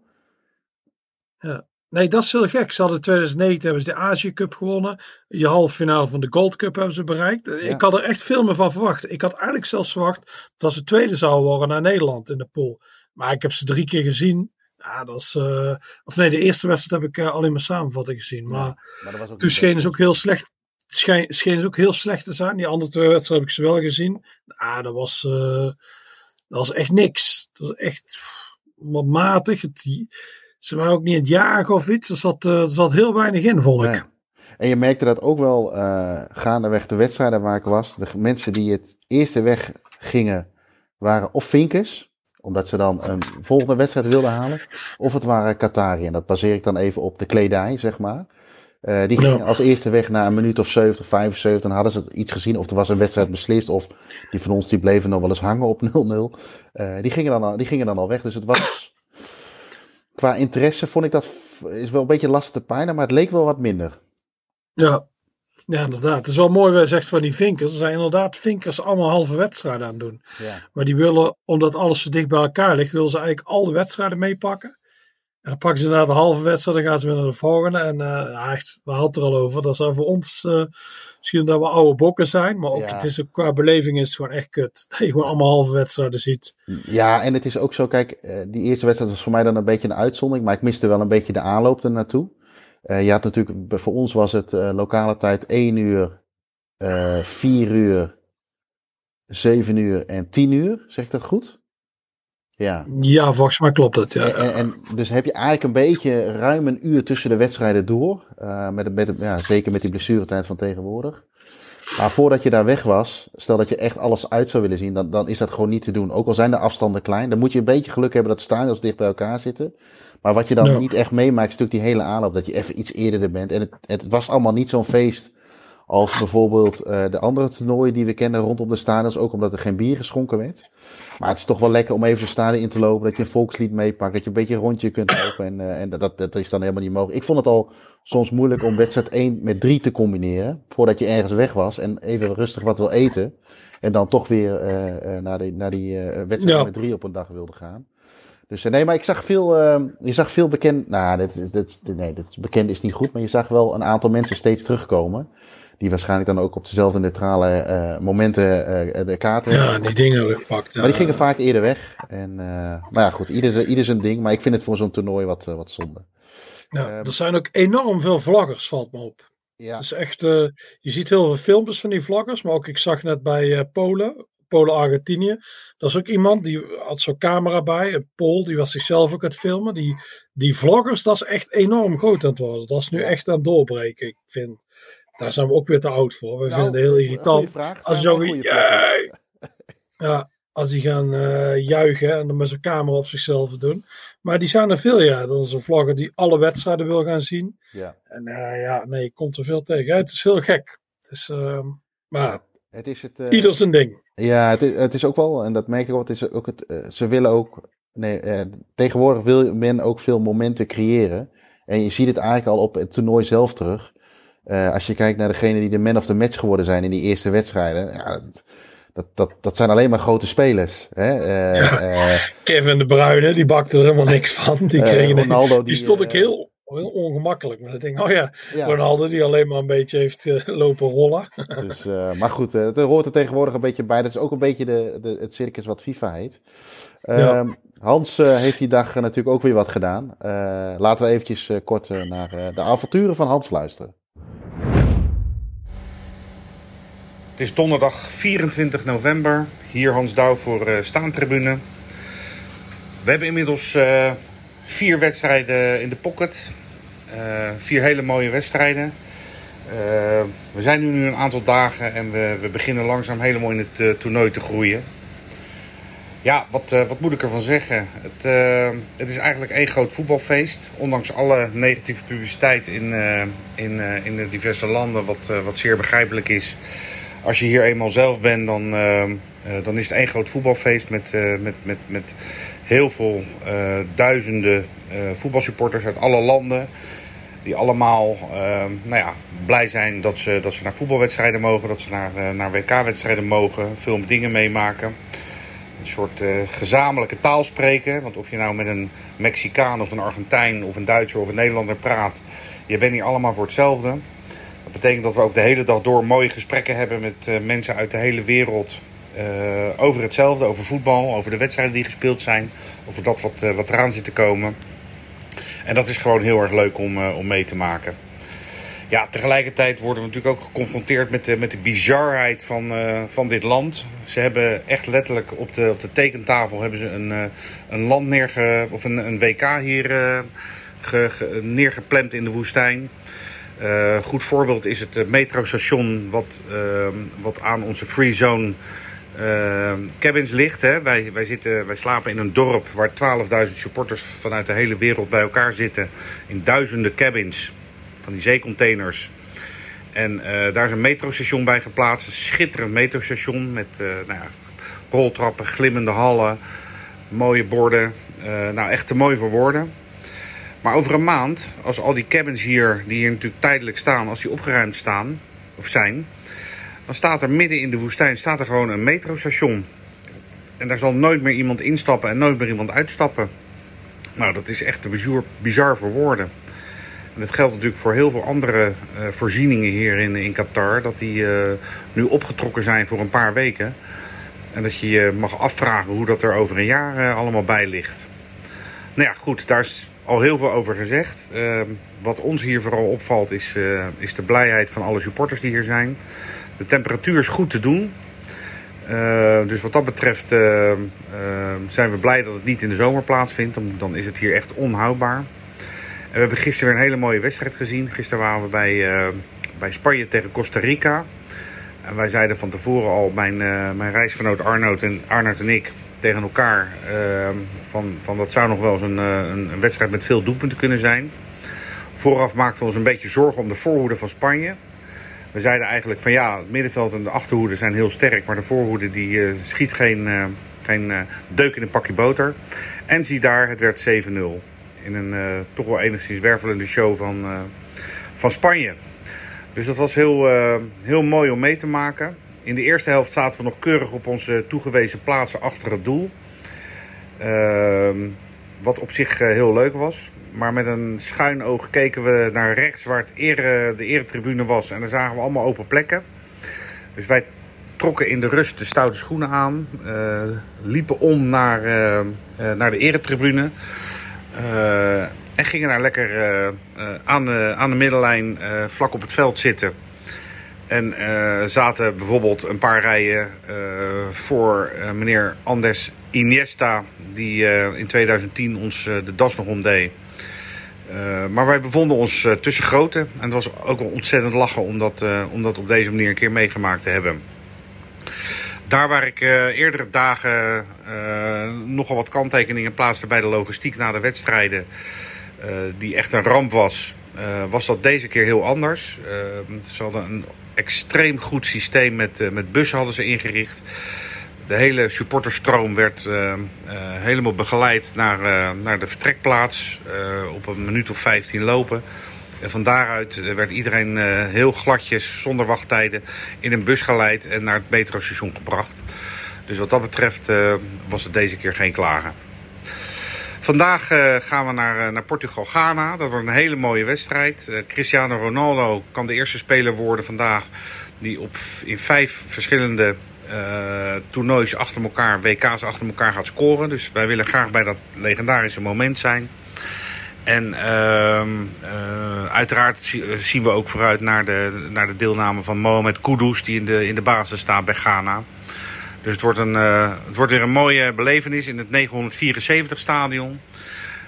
Ja. Nee, dat is heel gek. Ze hadden in 2009 hebben ze de Azië Cup gewonnen. Je halve finale van de Gold Cup hebben ze bereikt. Ik had er echt veel meer van verwacht. Ik had eigenlijk zelfs verwacht dat ze tweede zouden worden naar Nederland in de pool. Maar ik heb ze drie keer gezien. Ja, dat is. Uh, of nee, de eerste wedstrijd heb ik uh, alleen maar samenvatting gezien. Maar, ja, toen scheen ze ook heel slecht. Scheen, scheen ze ook heel slecht te zijn. Die andere twee wedstrijden heb ik ze wel gezien. Ah, dat was. Uh, dat was echt niks. Dat was echt wat matig. Het, ze waren ook niet in het jagen of iets. Er zat, er zat heel weinig in, vond ik. En je merkte dat ook wel gaandeweg de wedstrijden waar ik was. De mensen die het eerste weg gingen, waren of vinkers omdat ze dan een volgende wedstrijd wilden halen. Of het waren Qatari. En dat baseer ik dan even op de kledij, zeg maar. Uh, die gingen als eerste weg na een minuut of 70, 75. Dan hadden ze iets gezien of er was een wedstrijd beslist. Of die van ons die bleven nog wel eens hangen op 0-0. Uh, eh, die, gingen dan al, die gingen dan al weg. Dus het was... Qua interesse vond ik dat is wel een beetje lastig te pijnen. Maar het leek wel wat minder. Ja, ja, inderdaad. Het is wel mooi wat je zegt van die vinkers. Er zijn inderdaad vinkers allemaal halve wedstrijden aan het doen. Ja. Maar die willen, omdat alles zo dicht bij elkaar ligt, willen ze eigenlijk al de wedstrijden meepakken. En dan pakken ze inderdaad de halve wedstrijd, dan gaan ze weer naar de volgende. En uh, echt, we hadden het er al over. Dat zou voor ons uh, misschien dat we oude bokken zijn. Maar ook, het is ook, qua beleving is het gewoon echt kut. Dat je gewoon allemaal halve wedstrijden ziet. Ja, en het is ook zo, kijk, uh, die eerste wedstrijd was voor mij dan een beetje een uitzondering. Maar ik miste wel een beetje de aanloop er naartoe. Uh, je had natuurlijk, voor ons was het uh, lokale tijd 1 uur, uh, 4 uur, 7 uur en 10 uur. Zeg ik dat goed? Ja. Ja, volgens mij klopt het. Ja. En, en, dus heb je eigenlijk een beetje ruim een uur tussen de wedstrijden door. Uh, met, met, ja, zeker met die blessuretijd van tegenwoordig. Maar voordat je daar weg was, stel dat je echt alles uit zou willen zien, dan, dan is dat gewoon niet te doen. Ook al zijn de afstanden klein, dan moet je een beetje geluk hebben dat de stadions dicht bij elkaar zitten. Maar wat je dan Ja. niet echt meemaakt, is natuurlijk die hele aanloop, dat je even iets eerder er bent. En het, het was allemaal niet zo'n feest als bijvoorbeeld eh, de andere toernooien die we kennen rondom de stadions, ook omdat er geen bier geschonken werd. Maar het is toch wel lekker om even de stadion in te lopen, dat je een volkslied meepakt, dat je een beetje een rondje kunt lopen. En, eh, en dat, dat is dan helemaal niet mogelijk. Ik vond het al soms moeilijk om wedstrijd 1 met 3 te combineren, voordat je ergens weg was en even rustig wat wil eten. En dan toch weer eh, naar, die, naar die wedstrijd Ja. met 3 op een dag wilde gaan. Dus eh, nee, maar ik zag veel, eh, je zag veel bekend, nou, dit, dit, is- nee, dit bekend is niet goed, maar je zag wel een aantal mensen steeds terugkomen. Die waarschijnlijk dan ook op dezelfde neutrale eh, momenten eh, de kaarten Ja, die dingen gepakt. Ja. Maar die gingen vaak eerder weg. En, maar ja, goed, ieder, zijn- ieder zijn ding. Maar ik vind het voor zo'n toernooi wat, wat zonde. Ja, Ehm, er zijn ook enorm veel vloggers, valt me op. Ja, Het is echt, je ziet heel veel filmpjes van die vloggers, maar ook ik zag net bij Polen, Polen-Argentinië. Dat is ook iemand die had zo'n camera bij, een Pool, die was zichzelf ook aan het filmen. Die, die vloggers, dat is echt enorm groot aan het worden. Dat is nu echt aan het doorbreken. Ik vind, daar zijn we ook weer te oud voor. We Nou, vinden het heel irritant. vraag. Als Zijn je wij zo goeie ja, als die gaan eh, juichen en dan met zijn camera op zichzelf doen. Maar die zijn er veel, ja. Dat is een vlogger die alle wedstrijden wil gaan zien. Ja. En eh, ja, nee, ik komt er veel tegen. Ja, het is heel gek. Het is, ehm, maar Het is het, eh, ieder zijn ding. Ja, het is, het is ook wel, en dat merk ik ook, het is ook het, eh, ze willen ook, nee, eh, tegenwoordig wil men ook veel momenten creëren. En je ziet het eigenlijk al op het toernooi zelf terug. Als je kijkt naar degene die de man of the match geworden zijn in die eerste wedstrijden. Ja, dat, dat, dat, dat zijn alleen maar grote spelers. Hè? Kevin de Bruyne, die bakte er helemaal niks van. Die, kreeg Ronaldo, die, die, stond eh, heel, heel ongemakkelijk. Maar ik denk, oh ja, ja, Ronaldo die alleen maar een beetje heeft eh, lopen rollen. dus, eh, maar goed, eh, het hoort er tegenwoordig een beetje bij. Dat is ook een beetje de, de, het circus wat FIFA heet. Ja. Ehm, Hans eh, heeft die dag natuurlijk ook weer wat gedaan. Eh, laten we eventjes kort naar eh, de avonturen van Hans luisteren. Het is donderdag 24 november. Hier Hans Douw voor eh Staantribune. We hebben inmiddels eh, vier wedstrijden in de pocket. Eh, vier hele mooie wedstrijden. Eh, we zijn nu, nu een aantal dagen en we, we beginnen langzaam helemaal in het eh, toernooi te groeien. Ja, wat, wat moet ik ervan zeggen? Het, het is eigenlijk één groot voetbalfeest. Ondanks alle negatieve publiciteit in, in, in de diverse landen, wat, wat zeer begrijpelijk is. Als je hier eenmaal zelf bent, dan, dan is het één groot voetbalfeest met, met, met, met heel veel duizenden voetbalsupporters uit alle landen. Die allemaal eh, nou ja, blij zijn dat ze, dat ze naar voetbalwedstrijden mogen, dat ze naar, eh, naar WK-wedstrijden mogen, veel dingen meemaken. Een soort eh, gezamenlijke taal spreken. Want of je nou met een Mexicaan of een Argentijn of een Duitser of een Nederlander praat, je bent hier allemaal voor hetzelfde. Dat betekent dat we ook de hele dag door mooie gesprekken hebben met eh, mensen uit de hele wereld. over hetzelfde, over voetbal, over de wedstrijden die gespeeld zijn, over dat wat, wat eraan zit te komen. En dat is gewoon heel erg leuk om, eh, om mee te maken. Ja, tegelijkertijd worden we natuurlijk ook geconfronteerd met de, met de bizarheid van, eh, van dit land. Ze hebben echt letterlijk op de, op de tekentafel hebben ze een, eh, een land neerge, of een, een WK hier ge, ge- neergeplemd in de woestijn. Eh, goed voorbeeld is het metrostation wat, wat aan onze free zone eh, cabins ligt. Hè. Wij, wij, zitten, wij slapen in een dorp waar 12.000 supporters vanuit de hele wereld bij elkaar zitten. In duizenden cabins van die zeecontainers. En eh, daar is een metrostation bij geplaatst. Een schitterend metrostation met eh, nou ja, roltrappen, glimmende hallen, mooie borden. Eh, nou, echt te mooi voor woorden. Maar over een maand, als al die cabins hier, die hier natuurlijk tijdelijk staan, als die opgeruimd staan, of zijn, dan staat er midden in de woestijn staat er gewoon een metrostation. En daar zal nooit meer iemand instappen en nooit meer iemand uitstappen. Nou, dat is echt bizar, bizar voor woorden. En dat geldt natuurlijk voor heel veel andere eh, voorzieningen hier in, in Qatar. Dat die eh, nu opgetrokken zijn voor een paar weken. En dat je je mag afvragen hoe dat er over een jaar eh, allemaal bij ligt. Nou ja, goed, daar is al heel veel over gezegd. Wat ons hier vooral opvalt is, is de blijheid van alle supporters die hier zijn. De temperatuur is goed te doen. Eh, dus wat dat betreft eh, eh, zijn we blij dat het niet in de zomer plaatsvindt. Dan, dan is het hier echt onhoudbaar. En we hebben gisteren weer een hele mooie wedstrijd gezien. Gisteren waren we bij, bij Spanje tegen Costa Rica. En wij zeiden van tevoren al, mijn, mijn reisgenoot Arnoud en, Arnoud en ik, tegen elkaar... Van, van dat zou nog wel eens een, een, een, wedstrijd met veel doelpunten kunnen zijn. Vooraf maakten we ons een beetje zorgen om de voorhoede van Spanje. We zeiden eigenlijk van ja, het middenveld en de achterhoede zijn heel sterk... maar de voorhoede die uh, schiet geen, geen deuk in een pakje boter. En zie daar, het werd 7-0. In een toch wel enigszins wervelende show van, van Spanje. Dus dat was heel, heel mooi om mee te maken. In de eerste helft zaten we nog keurig op onze toegewezen plaatsen achter het doel. Uh, wat op zich heel leuk was. Maar met een schuin oog keken we naar rechts waar het ere, de eretribune was. En daar zagen we allemaal open plekken. Dus wij trokken in de rust de stoute schoenen aan. Uh, liepen om naar, naar de eretribune. En gingen daar lekker aan, de, aan de middenlijn vlak op het veld zitten. En zaten bijvoorbeeld een paar rijen voor meneer Andes Iniesta, die in 2010 ons de das nog omdeed. Maar wij bevonden ons tussen grote. En het was ook wel ontzettend lachen om dat, om dat op deze manier een keer meegemaakt te hebben. Daar waar ik eerdere dagen nogal wat kanttekeningen plaatste bij de logistiek na de wedstrijden, die echt een ramp was, was dat deze keer heel anders. ze hadden een extreem goed systeem met, met bussen hadden ze ingericht. De hele supporterstroom werd helemaal begeleid naar, naar de vertrekplaats op een minuut of 15 lopen. En van daaruit werd iedereen heel gladjes, zonder wachttijden, in een bus geleid en naar het metrostation gebracht. Dus wat dat betreft was het deze keer geen klagen. Vandaag gaan we naar, naar Portugal-Ghana. Dat wordt een hele mooie wedstrijd. Cristiano Ronaldo kan de eerste speler worden vandaag die op, in vijf verschillende toernoois achter elkaar, WK's achter elkaar gaat scoren. Dus wij willen graag bij dat legendarische moment zijn. En uh, uh, uiteraard zien we ook vooruit naar de, naar de deelname van Mohamed Kudus, die in de, in de basis staat bij Ghana. Dus het wordt, een, uh, het wordt weer een mooie belevenis in het 974 stadion.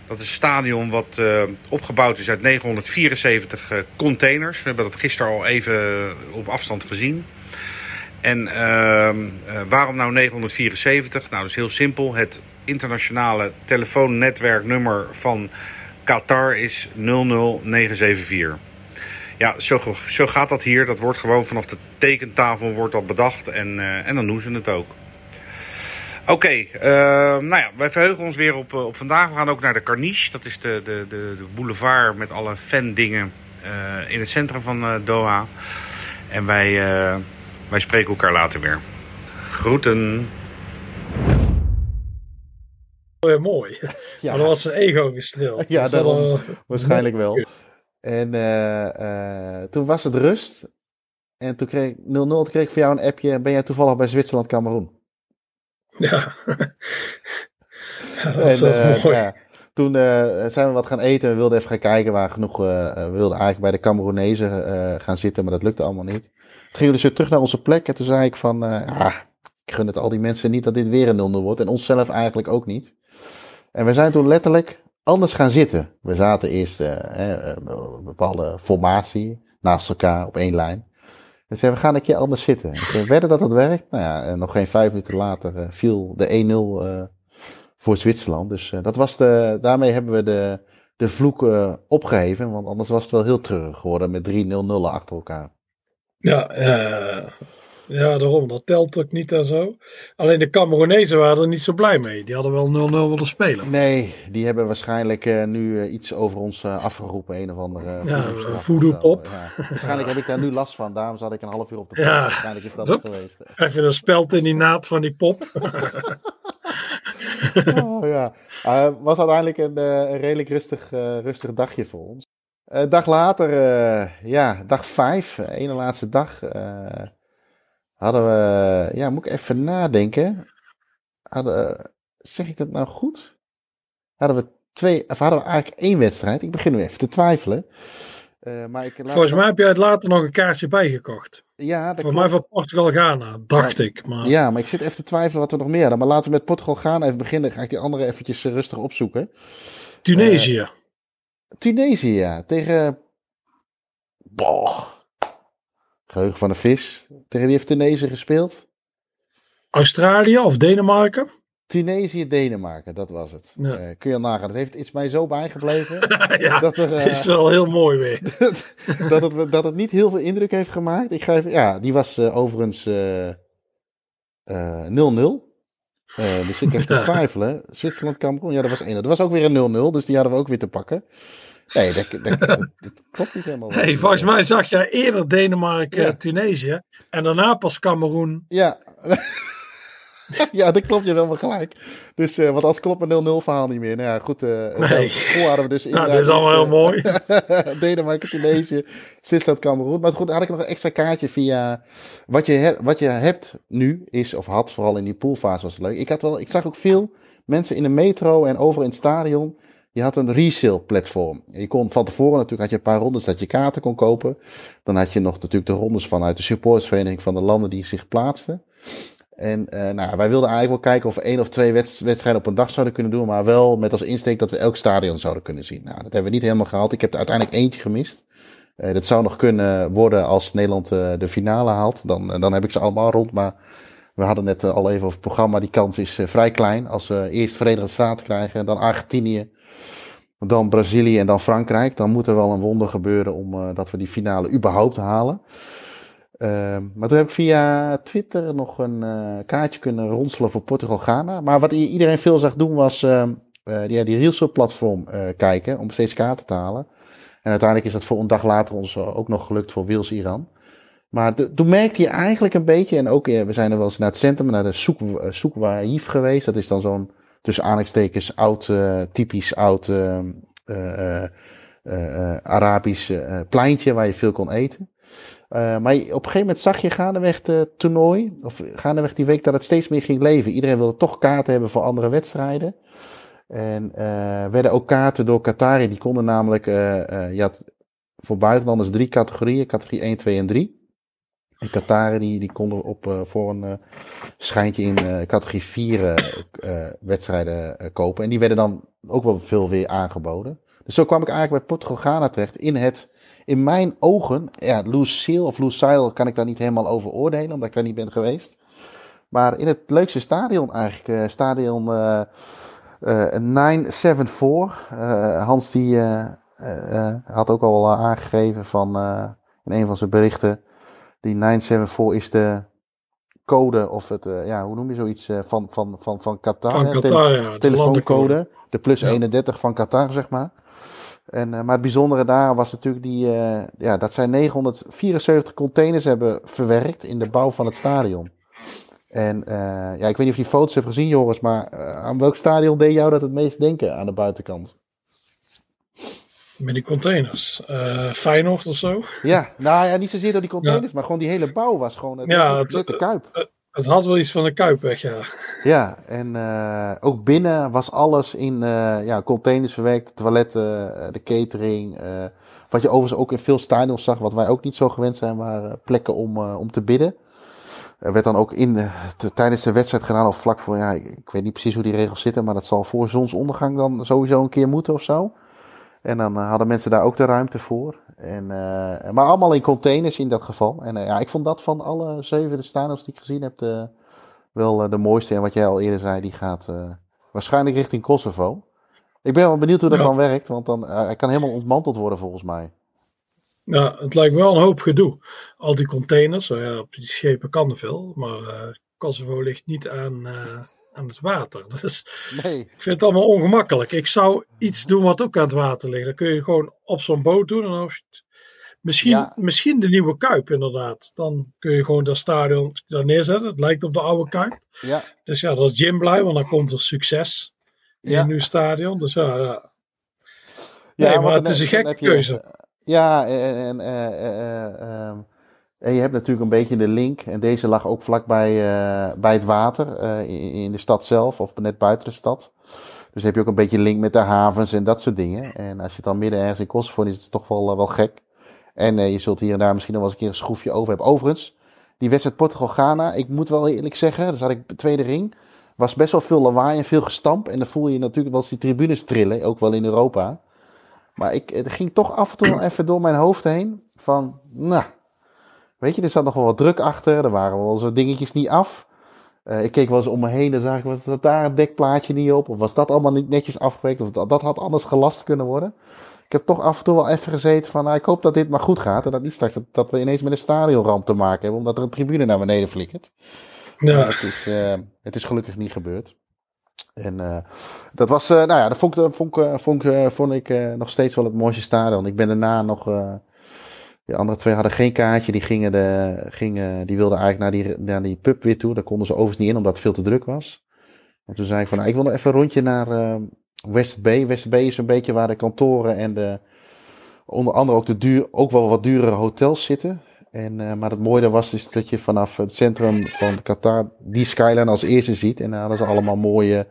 Dat is een stadion wat uh, opgebouwd is uit 974 containers. We hebben dat gisteren al even op afstand gezien. En ehm, waarom nou 974? Nou, dat is heel simpel. Het internationale telefoonnetwerknummer van Qatar is 00974. Ja, zo, zo gaat dat hier. Dat wordt gewoon vanaf de tekentafel wordt dat bedacht en, uh, en dan doen ze het ook. Oké, okay, uh, nou ja, wij verheugen ons weer op, op vandaag. We gaan ook naar de Carniche. Dat is de, de, de, de boulevard met alle fan-dingen uh, in het centrum van Doha. En wij, wij spreken elkaar later weer. Groeten. Weer mooi. Ja. Maar dan was zijn ego gestreeld. Ja, daarom, wel, waarschijnlijk wel. En uh, uh, toen was het rust. En toen kreeg 0-0. Toen kreeg ik van jou een appje. Ben jij toevallig bij Zwitserland, Cameroen? Ja. ja en, uh, ja, toen zijn we wat gaan eten. We wilden even gaan kijken waar genoeg. we wilden eigenlijk bij de Cameroenezen gaan zitten. Maar dat lukte allemaal niet. Toen gingen we dus weer terug naar onze plek. En toen zei ik van. ik gun het al die mensen niet dat dit weer een 0-0 wordt. En onszelf eigenlijk ook niet. En we zijn toen letterlijk anders gaan zitten. We zaten eerst uh, een bepaalde formatie naast elkaar op één lijn. Zeiden we gaan een keer anders zitten. En we werden dat dat werkt. Nou ja, en nog geen vijf minuten later viel de 1-0 voor Zwitserland. Dus dat was de, daarmee hebben we de, de vloek opgeheven. Want anders was het wel heel treurig geworden met 3-0-0 achter elkaar. Ja, ja, daarom. Dat telt ook niet en zo. Alleen de Cameronezen waren er niet zo blij mee. Die hadden wel 0-0 willen spelen. Nee, die hebben waarschijnlijk uh, nu uh, iets over ons uh, afgeroepen. Een of andere ja, voodoo-pop. Ja. Waarschijnlijk heb ik daar nu last van. Daarom zat ik een half uur op de pop. Ja. Waarschijnlijk is dat het geweest. Even een speld in die naad van die pop. oh, ja. was uiteindelijk een, een redelijk rustig, rustig dagje voor ons. Dag later, ja, dag vijf. ene laatste dag hadden we, ja, moet ik even nadenken. Hadden, zeg ik dat nou goed? Hadden we twee, of hadden we eigenlijk één wedstrijd? Ik begin nu even te twijfelen. Uh, maar ik Volgens mij heb jij het later nog een kaartje bijgekocht. Ja, Voor mij van Portugal-Ghana, dacht ik. Maar... Ja, maar ik zit even te twijfelen wat we nog meer hadden. Maar laten we met Portugal-Ghana even beginnen. ga ik die andere eventjes eh, rustig opzoeken. Tunesië. Uh, Tunesië, ja. Tegen... Boah. Geheugen van de vis. Tegen wie heeft Tunesië gespeeld? Australië of Denemarken? Tunesië, Denemarken, dat was het. Ja. Eh, kun je al nagaan. Dat heeft, is mij zo bijgebleven. ja, dat, er, eh, is wel heel mooi weer. dat, het, dat het niet heel veel indruk heeft gemaakt. Ik ja, die was eh, overigens eh, eh, 0-0. Eh, dus ik heb te twijfelen. Zwitserland, Cameroen, ja, dat was 1 Dat was ook weer een 0-0, dus die hadden we ook weer te pakken. Nee, dat, dat, dat, dat klopt niet helemaal. Hey, volgens mij zag jij eerder Denemarken, Ja. eh, Tunesië. En daarna pas Cameroen. Ja. ja, dat klopt je wel gelijk. Dus, eh want als klopt mijn 0-0 verhaal niet meer. Nou ja, goed. eh Nee. Hadden we dus Nou, inderdaad dat is allemaal dus, heel mooi. Denemarken, Tunesië, Zwitserland, Cameroen. Maar goed, had ik nog een extra kaartje via... Wat je, wat je hebt nu is, of had vooral in die poolfase was het leuk. Ik, had wel, ik zag ook veel mensen in de metro en overal in het stadion. Je had een resale platform. Je kon van tevoren natuurlijk had je een paar rondes dat je kaarten kon kopen. Dan had je nog natuurlijk de rondes vanuit de supportersvereniging van de landen die zich plaatsten. En eh, nou, wij wilden eigenlijk wel kijken of we één of twee wedst- wedstrijden op een dag zouden kunnen doen. Maar wel met als insteek dat we elk stadion zouden kunnen zien. Nou, dat hebben we niet helemaal gehaald. Ik heb er uiteindelijk eentje gemist. Eh, dat zou nog kunnen worden als Nederland eh, de finale haalt. Dan, dan heb ik ze allemaal rond. Maar we hadden net eh, al even over het programma. Die kans is eh, vrij klein. Als we eerst Verenigde Staten krijgen, dan Argentinië, dan Brazilië en dan Frankrijk. Dan moet er wel een wonder gebeuren om eh, dat we die finale überhaupt halen. Ehm, maar toen heb ik via Twitter nog een kaartje kunnen ronselen voor Portugal-Ghana. Maar wat iedereen veel zag doen was ehm eh, die Reelsel-platform eh, kijken om steeds kaarten te halen. En uiteindelijk is dat voor een dag later ons ook nog gelukt voor Wales-Iran. Maar toen merkte je eigenlijk een beetje, en ook eh, we zijn er wel eens naar het centrum, naar de Soek, eh, Soekwaïf geweest. Dat is dan zo'n tussen aanhalingstekens oud, eh, typisch oud eh, eh, eh, eh, Arabisch eh, pleintje waar je veel kon eten. Eh, maar op een gegeven moment zag je gaandeweg het toernooi, of gaandeweg die week, dat het steeds meer ging leven. Iedereen wilde toch kaarten hebben voor andere wedstrijden. En eh, werden ook kaarten door Qatari, die konden namelijk, eh, eh, je had voor buitenlanders drie categorieën, categorie 1, 2 en 3. En Qatari die, die konden op, eh, voor een eh, schijntje in eh, categorie 4 eh, eh, wedstrijden kopen. En die werden dan ook wel veel weer aangeboden. Dus zo kwam ik eigenlijk bij Portugal Ghana terecht in het, in mijn ogen, ja, Lucille of Lucille kan ik daar niet helemaal over oordelen, omdat ik daar niet ben geweest. Maar in het leukste stadion eigenlijk, stadion eh eh 974. Eh, Hans die had ook al aangegeven van, in een van zijn berichten, die 974 is de code of het, eh, ja, hoe noem je zoiets, eh, van, van, van, van Qatar. Van hè? Tele- Qatar, ja. de telefooncode, de plus Ja. 31 van Qatar, zeg maar. En, eh, maar het bijzondere daar was natuurlijk die, ja, dat zij 974 containers hebben verwerkt in de bouw van het stadion. En ja, ik weet niet of je die foto's hebt gezien, Joris, maar aan welk stadion deed jou dat het meest denken aan de buitenkant? Met die containers. Eh Feyenoord of zo. Ja, nou ja, niet zozeer door die containers, maar gewoon die hele bouw was gewoon het, Ja, net, het- net de kuip. Het had wel iets van een kuipweg, ja. Ja, en eh, ook binnen was alles in eh, ja, containers verwerkt. De toiletten, eh, de catering. eh, wat je overigens ook in veel stadions zag, wat wij ook niet zo gewend zijn, waren plekken om, eh, om te bidden. Er werd dan ook in, de- te- tijdens de wedstrijd gedaan, of vlak voor, ja, ik, ik weet niet precies hoe die regels zitten, maar dat zal voor zonsondergang dan sowieso een keer moeten of zo. En dan eh, hadden mensen daar ook de ruimte voor. En, eh, maar allemaal in containers in dat geval. En eh, ja, ik vond dat van alle zeven de stadions die ik gezien heb, de, wel de mooiste. En wat jij al eerder zei, die gaat waarschijnlijk richting Kosovo. Ik ben wel benieuwd hoe dat Ja. dan werkt, want dan, hij kan helemaal ontmanteld worden volgens mij. Ja, het lijkt wel een hoop gedoe. Al die containers, nou ja, op die schepen kan er veel. Maar Kosovo ligt niet aan, aan het water. Dus Nee. ik vind het allemaal ongemakkelijk. Ik zou iets doen wat ook aan het water ligt. Dan kun je gewoon op zo'n boot doen. En als misschien, Ja. misschien de nieuwe Kuip inderdaad. Dan kun je gewoon dat stadion daar neerzetten. Het lijkt op de oude Kuip. Ja, Dus ja, dat is Jim blij, want dan komt er succes in Ja. een nieuw stadion. Dus ja, ja. Nee, maar het is een gekke keuze. Ja, en, en, eh, eh, eh, ehm, en je hebt natuurlijk een beetje de link. En deze lag ook vlakbij eh, bij het water eh, in, de stad zelf, of net buiten de stad. Dus heb je ook een beetje link met de havens en dat soort dingen. En als je dan midden ergens in Kosovo is, is het toch wel, eh, wel gek. En je zult hier en daar misschien nog wel eens een keer een schroefje over hebben. Overigens, die wedstrijd Portugal-Ghana, ik moet wel eerlijk zeggen, daar zat ik de tweede ring. Was best wel veel lawaai en veel gestamp. En dan voel je natuurlijk wel eens die tribunes trillen, ook wel in Europa. Maar ik, het ging toch af en toe even door mijn hoofd heen. Van, nou, Weet je, er zat nog wel wat druk achter. Er waren wel zo dingetjes niet af. Uh, ik keek wel eens om me heen en zag ik, was dat daar een dekplaatje niet op? Of was dat allemaal niet netjes afgewerkt? Of dat, dat had anders gelast kunnen worden? Ik heb toch af en toe wel even gezeten van, nou, ik hoop dat dit maar goed gaat. En dat niet straks dat, dat we ineens met een stadionramp te maken hebben, omdat er een tribune naar beneden flikkert. Ja. het, is, uh, het is gelukkig niet gebeurd. En uh, dat was, nou ja, dat vond ik, vond, vond, vond ik nog steeds wel het mooiste stadion. Ik ben daarna nog de andere twee hadden geen kaartje. Die, gingen de, gingen, die wilden eigenlijk naar die, naar die pub weer toe. Daar konden ze overigens niet in, omdat het veel te druk was. En toen zei ik van, nou, ik wil nog even een rondje naar uh, West Bay. West Bay is een beetje waar de kantoren en de, onder andere ook, de duur, ook wel wat duurdere hotels zitten. En, uh, maar het mooie was is dat je vanaf het centrum van Qatar die skyline als eerste ziet. En dan hadden ze allemaal mooie,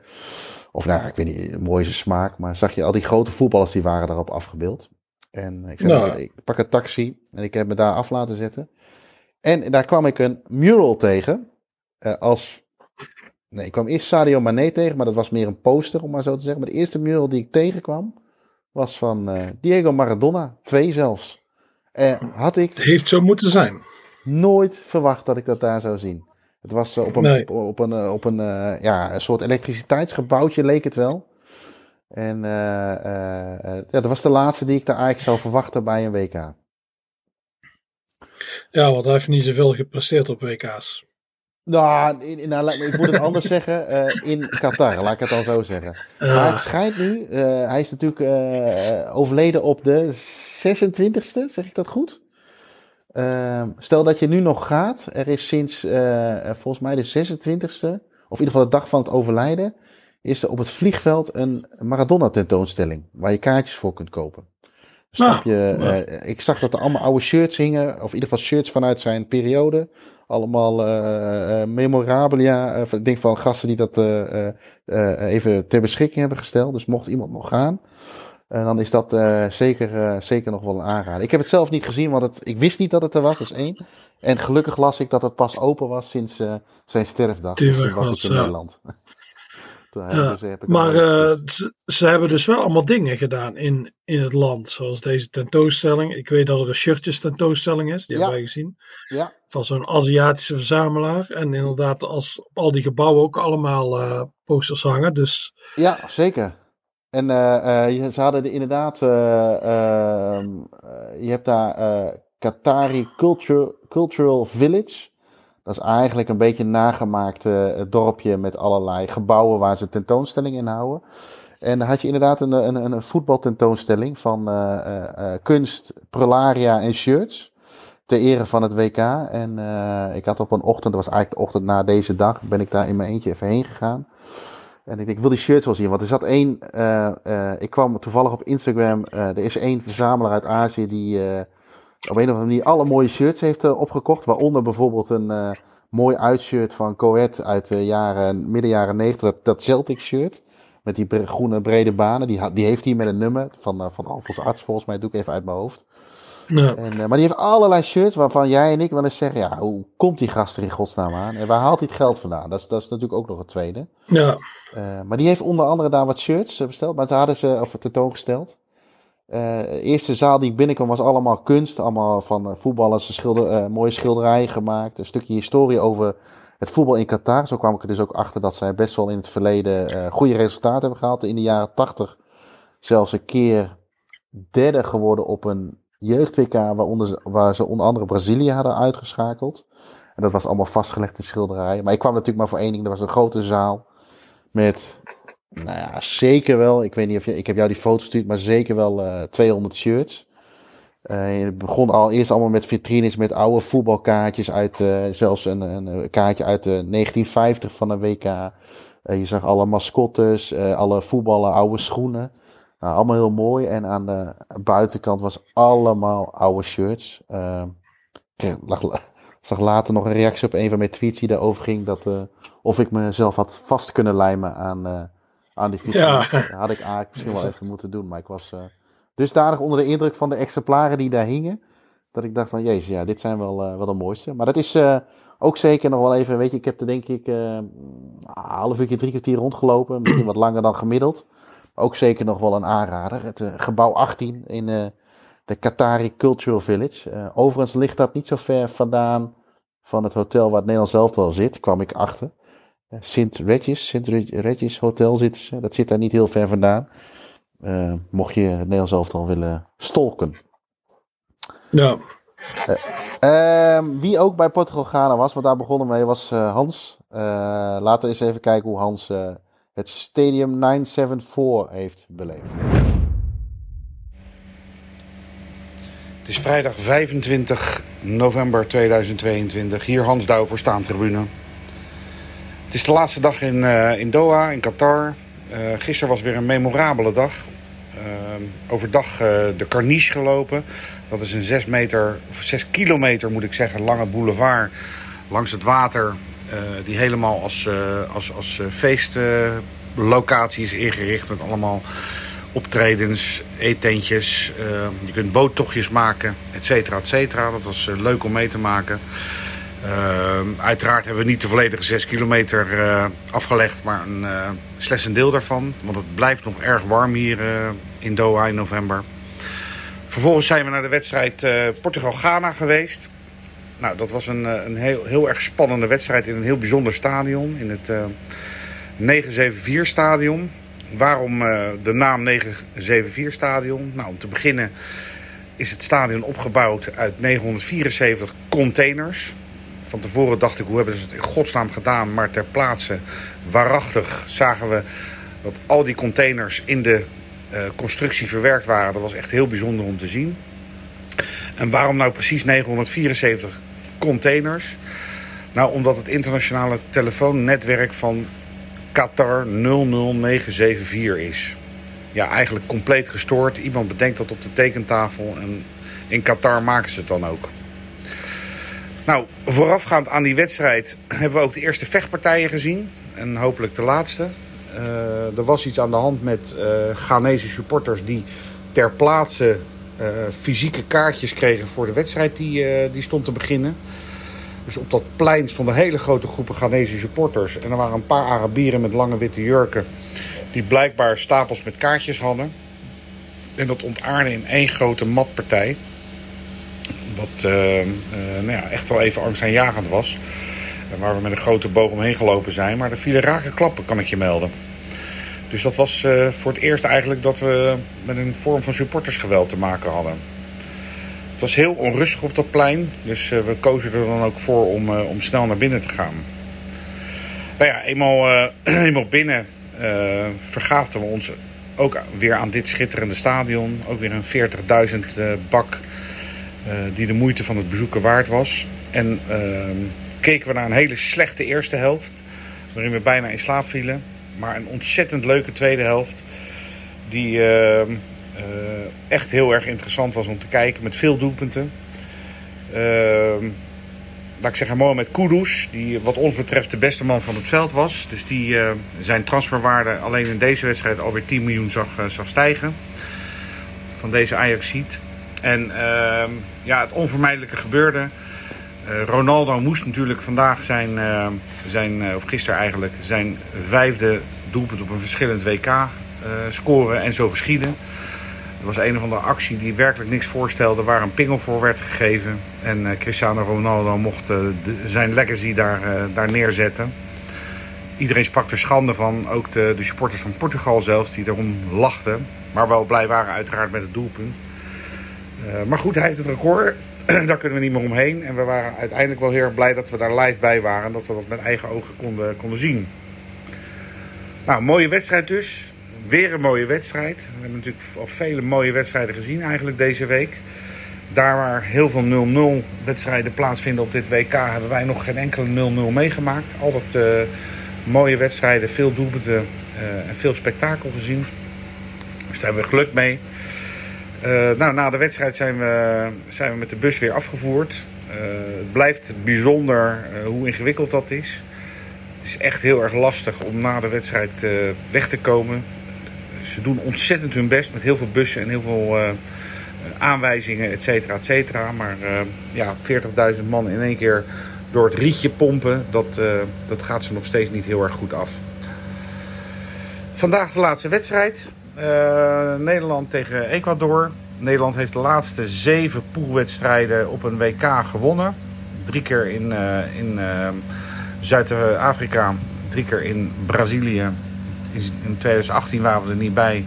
of nou, ik weet niet, mooie smaak. Maar zag je al die grote voetballers die waren daarop afgebeeld. En ik zei, nou. ik pak een taxi en ik heb me daar af laten zetten. En daar kwam ik een mural tegen. Uh, als. Nee, ik kwam eerst Sadio Mane tegen, maar dat was meer een poster, om maar zo te zeggen. Maar de eerste mural die ik tegenkwam was van uh, Diego Maradona. Twee zelfs. Uh, had ik. Het heeft zo moeten zijn. Nooit verwacht dat ik dat daar zou zien. Het was op een, nee. op, een, op een, ja, een soort elektriciteitsgebouwtje, leek het wel. En uh, uh, ja, dat was de laatste die ik daar eigenlijk zou verwachten bij een WK. Ja, want hij heeft niet zoveel gepresteerd op WK's. Nou, in, in, nou, ik moet het anders zeggen. Uh, in Qatar, laat ik het dan zo zeggen. Maar het schijnt nu, hij is natuurlijk overleden op de 26e, zeg ik dat goed? Ehm, stel dat je nu nog gaat, er is sinds volgens mij de 26e, of in ieder geval de dag van het overlijden, is er op het vliegveld een Maradona tentoonstelling waar je kaartjes voor kunt kopen. Snap nou, je? Uh, ik zag dat er allemaal oude shirts hingen, of in ieder geval shirts vanuit zijn periode. Allemaal uh, uh, memorabilia. ik denk van gasten die dat even ter beschikking hebben gesteld. Dus mocht iemand nog gaan, dan is dat zeker, zeker nog wel een aanrader. Ik heb het zelf niet gezien, want het, ik wist niet dat het er was. Dat is één. En gelukkig las ik dat het pas open was sinds zijn sterfdag. Dus was ik in Nederland. Ja, dus maar uh, ze, hebben dus wel allemaal dingen gedaan in, in het land. Zoals deze tentoonstelling. Ik weet dat er een shirtjes tentoonstelling is. Die hebben wij gezien. Ja. Van zo'n Aziatische verzamelaar. En inderdaad, als op al die gebouwen ook allemaal uh, posters hangen. Dus... Ja, zeker. En uh, ze hadden inderdaad. Ehm, je hebt daar Qatari Culture, Cultural Village. Dat is eigenlijk een beetje een nagemaakt uh, dorpje met allerlei gebouwen waar ze tentoonstellingen in houden. En dan had je inderdaad een, een, een voetbaltentoonstelling van uh, uh, kunst, prolaria en shirts. Ter ere van het WK. En ik had op een ochtend, dat was eigenlijk de ochtend na deze dag, ben ik daar in mijn eentje even heen gegaan. En ik denk, ik wil die shirts wel zien. Want er zat één, ik kwam toevallig op Instagram, er is één verzamelaar uit Azië die op een of andere manier alle mooie shirts heeft uh, opgekocht. Waaronder bijvoorbeeld een uh, mooi uitshirt van Coët uit de jaren, midden jaren 90. Dat, dat Celtic shirt. Met die groene brede banen. Die, die heeft hij met een nummer van, uh, van Alfons Arts volgens mij. Doe ik even uit mijn hoofd. Ja. En, maar die heeft allerlei shirts waarvan jij en ik wel eens zeggen: ja, hoe komt die gast er in godsnaam aan? En waar haalt hij het geld vandaan? Dat is, dat is natuurlijk ook nog het tweede. Ja. maar die heeft onder andere daar wat shirts besteld. Maar ze hadden ze, of tentoongesteld. Uh, de eerste zaal die ik binnenkwam was allemaal kunst. Allemaal van uh, voetballers, schilder, uh, mooie schilderijen gemaakt. Een stukje historie over het voetbal in Qatar. Zo kwam ik er dus ook achter dat zij best wel in het verleden goede resultaten hebben gehaald. In de jaren tachtig zelfs een keer derde geworden op een jeugd-WK. Waar ze onder andere Brazilië hadden uitgeschakeld. En dat was allemaal vastgelegd in schilderijen. Maar ik kwam natuurlijk maar voor één ding. Er was een grote zaal met nou ja, zeker wel. Ik weet niet of je, ik heb jou die foto gestuurd, maar zeker wel uh, eh, 200 shirts. Uh, het begon al eerst allemaal met vitrines met oude voetbalkaartjes uit, uh, zelfs een, een, kaartje uit de 1950 van de WK. je zag alle mascottes, alle voetballen, oude schoenen. Nou, allemaal heel mooi. En aan de buitenkant was allemaal oude shirts. ik zag later nog een reactie op een van mijn tweets die daarover ging. Dat, of ik mezelf had vast kunnen lijmen aan aan die fiets. Ja. had ik eigenlijk misschien wel even moeten doen. Maar ik was uh, dusdanig onder de indruk van de exemplaren die daar hingen. Dat ik dacht van, jezus, ja, dit zijn wel, uh, wel de mooiste. Maar dat is uh, ook zeker nog wel even, weet je, ik heb er denk ik een half uurtje, drie kwartier rondgelopen. Misschien wat langer dan gemiddeld. Ook zeker nog wel een aanrader. Het gebouw 18 in de Qatari Cultural Village. overigens ligt dat niet zo ver vandaan van het hotel waar het Nederlands elftal zit, kwam ik achter. Sint Regis, Sint Regis Hotel zit ze. Dat zit daar niet heel ver vandaan. mocht je het Nederlands elftal willen stolken. Ja. Ehm, wie ook bij Portugal Ghana was, want daar begonnen mee, was Hans. laten we eens even kijken hoe Hans het Stadium 974 heeft beleefd. Het is vrijdag 25 november 2022. Hier Hans Douw voor Staantribune. Is de laatste dag in, uh, in Doha, in Qatar. Uh, gisteren was weer een memorabele dag. Uh, overdag de Carniche gelopen. Dat is een 6 meter, 6 kilometer moet ik zeggen, lange boulevard langs het water. die helemaal als, als, als feestlocatie is ingericht met allemaal optredens, eetentjes. Je kunt boottochtjes maken, et cetera, et cetera. Dat was leuk om mee te maken. Uh, uiteraard hebben we niet de volledige 6 kilometer afgelegd, maar een, slechts een deel daarvan. Want het blijft nog erg warm hier in Doha in november. Vervolgens zijn we naar de wedstrijd Portugal-Ghana geweest. Nou, dat was een, een heel, heel erg spannende wedstrijd in een heel bijzonder stadion. In het 974 stadion. Waarom uh, de naam 974 Stadion? Nou, om te beginnen is het stadion opgebouwd uit 974 containers. Van tevoren dacht ik, hoe hebben ze het in godsnaam gedaan? Maar ter plaatse, waarachtig, zagen we dat al die containers in de uh, constructie verwerkt waren. Dat was echt heel bijzonder om te zien. En waarom nou precies 974 containers? Nou, omdat het internationale telefoonnetwerk van Qatar 00974 is. Ja, eigenlijk compleet gestoord. Iemand bedenkt dat op de tekentafel en in Qatar maken ze het dan ook. Nou, voorafgaand aan die wedstrijd hebben we ook de eerste vechtpartijen gezien. En hopelijk de laatste. Uh, er was iets aan de hand met uh, Ghanese supporters die ter plaatse uh, fysieke kaartjes kregen voor de wedstrijd die, die stond te beginnen. Dus op dat plein stonden hele grote groepen Ghanese supporters. En er waren een paar Arabieren met lange witte jurken. Die blijkbaar stapels met kaartjes hadden. En dat ontaarde in één grote matpartij. Wat uh, uh, nou ja, echt wel even angstaanjagend was. Waar we met een grote boog omheen gelopen zijn. Maar er vielen rake klappen, kan ik je melden. Dus dat was uh, voor het eerst eigenlijk dat we met een vorm van supportersgeweld te maken hadden. Het was heel onrustig op dat plein, dus we kozen er dan ook voor om, om snel naar binnen te gaan. Nou ja, eenmaal, eenmaal binnen vergaten we ons ook weer aan dit schitterende stadion. Ook weer een 40.000 bak die de moeite van het bezoeken waard was. En ehm, keken we naar een hele slechte eerste helft, waarin we bijna in slaap vielen. Maar een ontzettend leuke tweede helft, die ehm, uh, echt heel erg interessant was om te kijken met veel doelpunten. Uh, laat ik zeggen, met Kudus, die wat ons betreft de beste man van het veld was. Dus die uh, zijn transferwaarde alleen in deze wedstrijd alweer 10 miljoen zag, zag stijgen. Van deze Ajax-seat. En ehm, ja, het onvermijdelijke gebeurde. Ronaldo moest natuurlijk vandaag zijn, zijn of gisteren eigenlijk, zijn vijfde doelpunt op een verschillend WK scoren en zo geschieden. Er was een of andere actie die werkelijk niks voorstelde, waar een pingel voor werd gegeven. En Cristiano Ronaldo mocht zijn legacy daar, daar neerzetten. Iedereen sprak er schande van, ook de, de supporters van Portugal zelfs, die erom lachten. Maar wel blij waren uiteraard met het doelpunt. Maar goed, hij heeft het record. daar kunnen we niet meer omheen. En we waren uiteindelijk wel heel erg blij dat we daar live bij waren. En dat we dat met eigen ogen konden, konden zien. Nou, mooie wedstrijd dus weer een mooie wedstrijd. We hebben natuurlijk al vele mooie wedstrijden gezien eigenlijk deze week. Daar waar heel veel 0-0 wedstrijden plaatsvinden op dit WK, hebben wij nog geen enkele 0-0 meegemaakt. Altijd uh, mooie wedstrijden, veel doelpunten uh, en veel spektakel gezien. Dus daar hebben we geluk mee. Uh, nou, na de wedstrijd zijn we, zijn we met de bus weer afgevoerd. het blijft bijzonder hoe ingewikkeld dat is. Het is echt heel erg lastig om na de wedstrijd weg te komen ze doen ontzettend hun best met heel veel bussen en heel veel aanwijzingen, et cetera, et cetera. Maar uh, ja, 40.000 man in één keer door het rietje pompen, dat, dat gaat ze nog steeds niet heel erg goed af. Vandaag de laatste wedstrijd. Nederland tegen Ecuador. Nederland heeft de laatste zeven poolwedstrijden op een WK gewonnen. Drie keer in, uh, in uh, Zuid-Afrika, drie keer in Brazilië. In 2018 waren we er niet bij.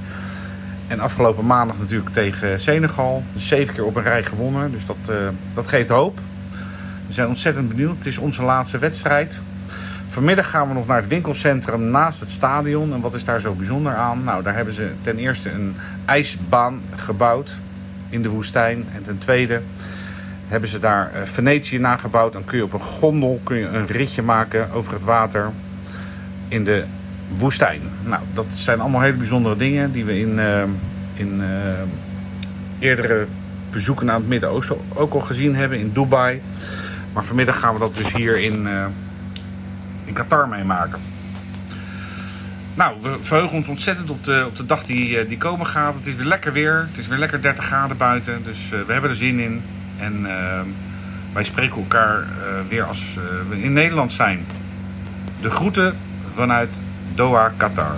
En afgelopen maandag natuurlijk tegen Senegal. Dus zeven keer op een rij gewonnen. Dus dat, dat geeft hoop. We zijn ontzettend benieuwd. Het is onze laatste wedstrijd. Vanmiddag gaan we nog naar het winkelcentrum naast het stadion. En wat is daar zo bijzonder aan? Nou, daar hebben ze ten eerste een ijsbaan gebouwd in de woestijn. En ten tweede hebben ze daar uh, Venetië nagebouwd. Dan kun je op een gondel kun je een ritje maken over het water in de woestijn. Nou, dat zijn allemaal hele bijzondere dingen die we in, uh, in uh, eerdere bezoeken aan het Midden-Oosten ook al gezien hebben in Dubai. Maar vanmiddag gaan we dat dus hier in, in Qatar meemaken. Nou, we verheugen ons ontzettend op de, op de dag die, die komen gaat. Het is weer lekker weer. Het is weer lekker 30 graden buiten. Dus we hebben er zin in. En wij spreken elkaar weer als we in Nederland zijn. De groeten vanuit Doha, Qatar.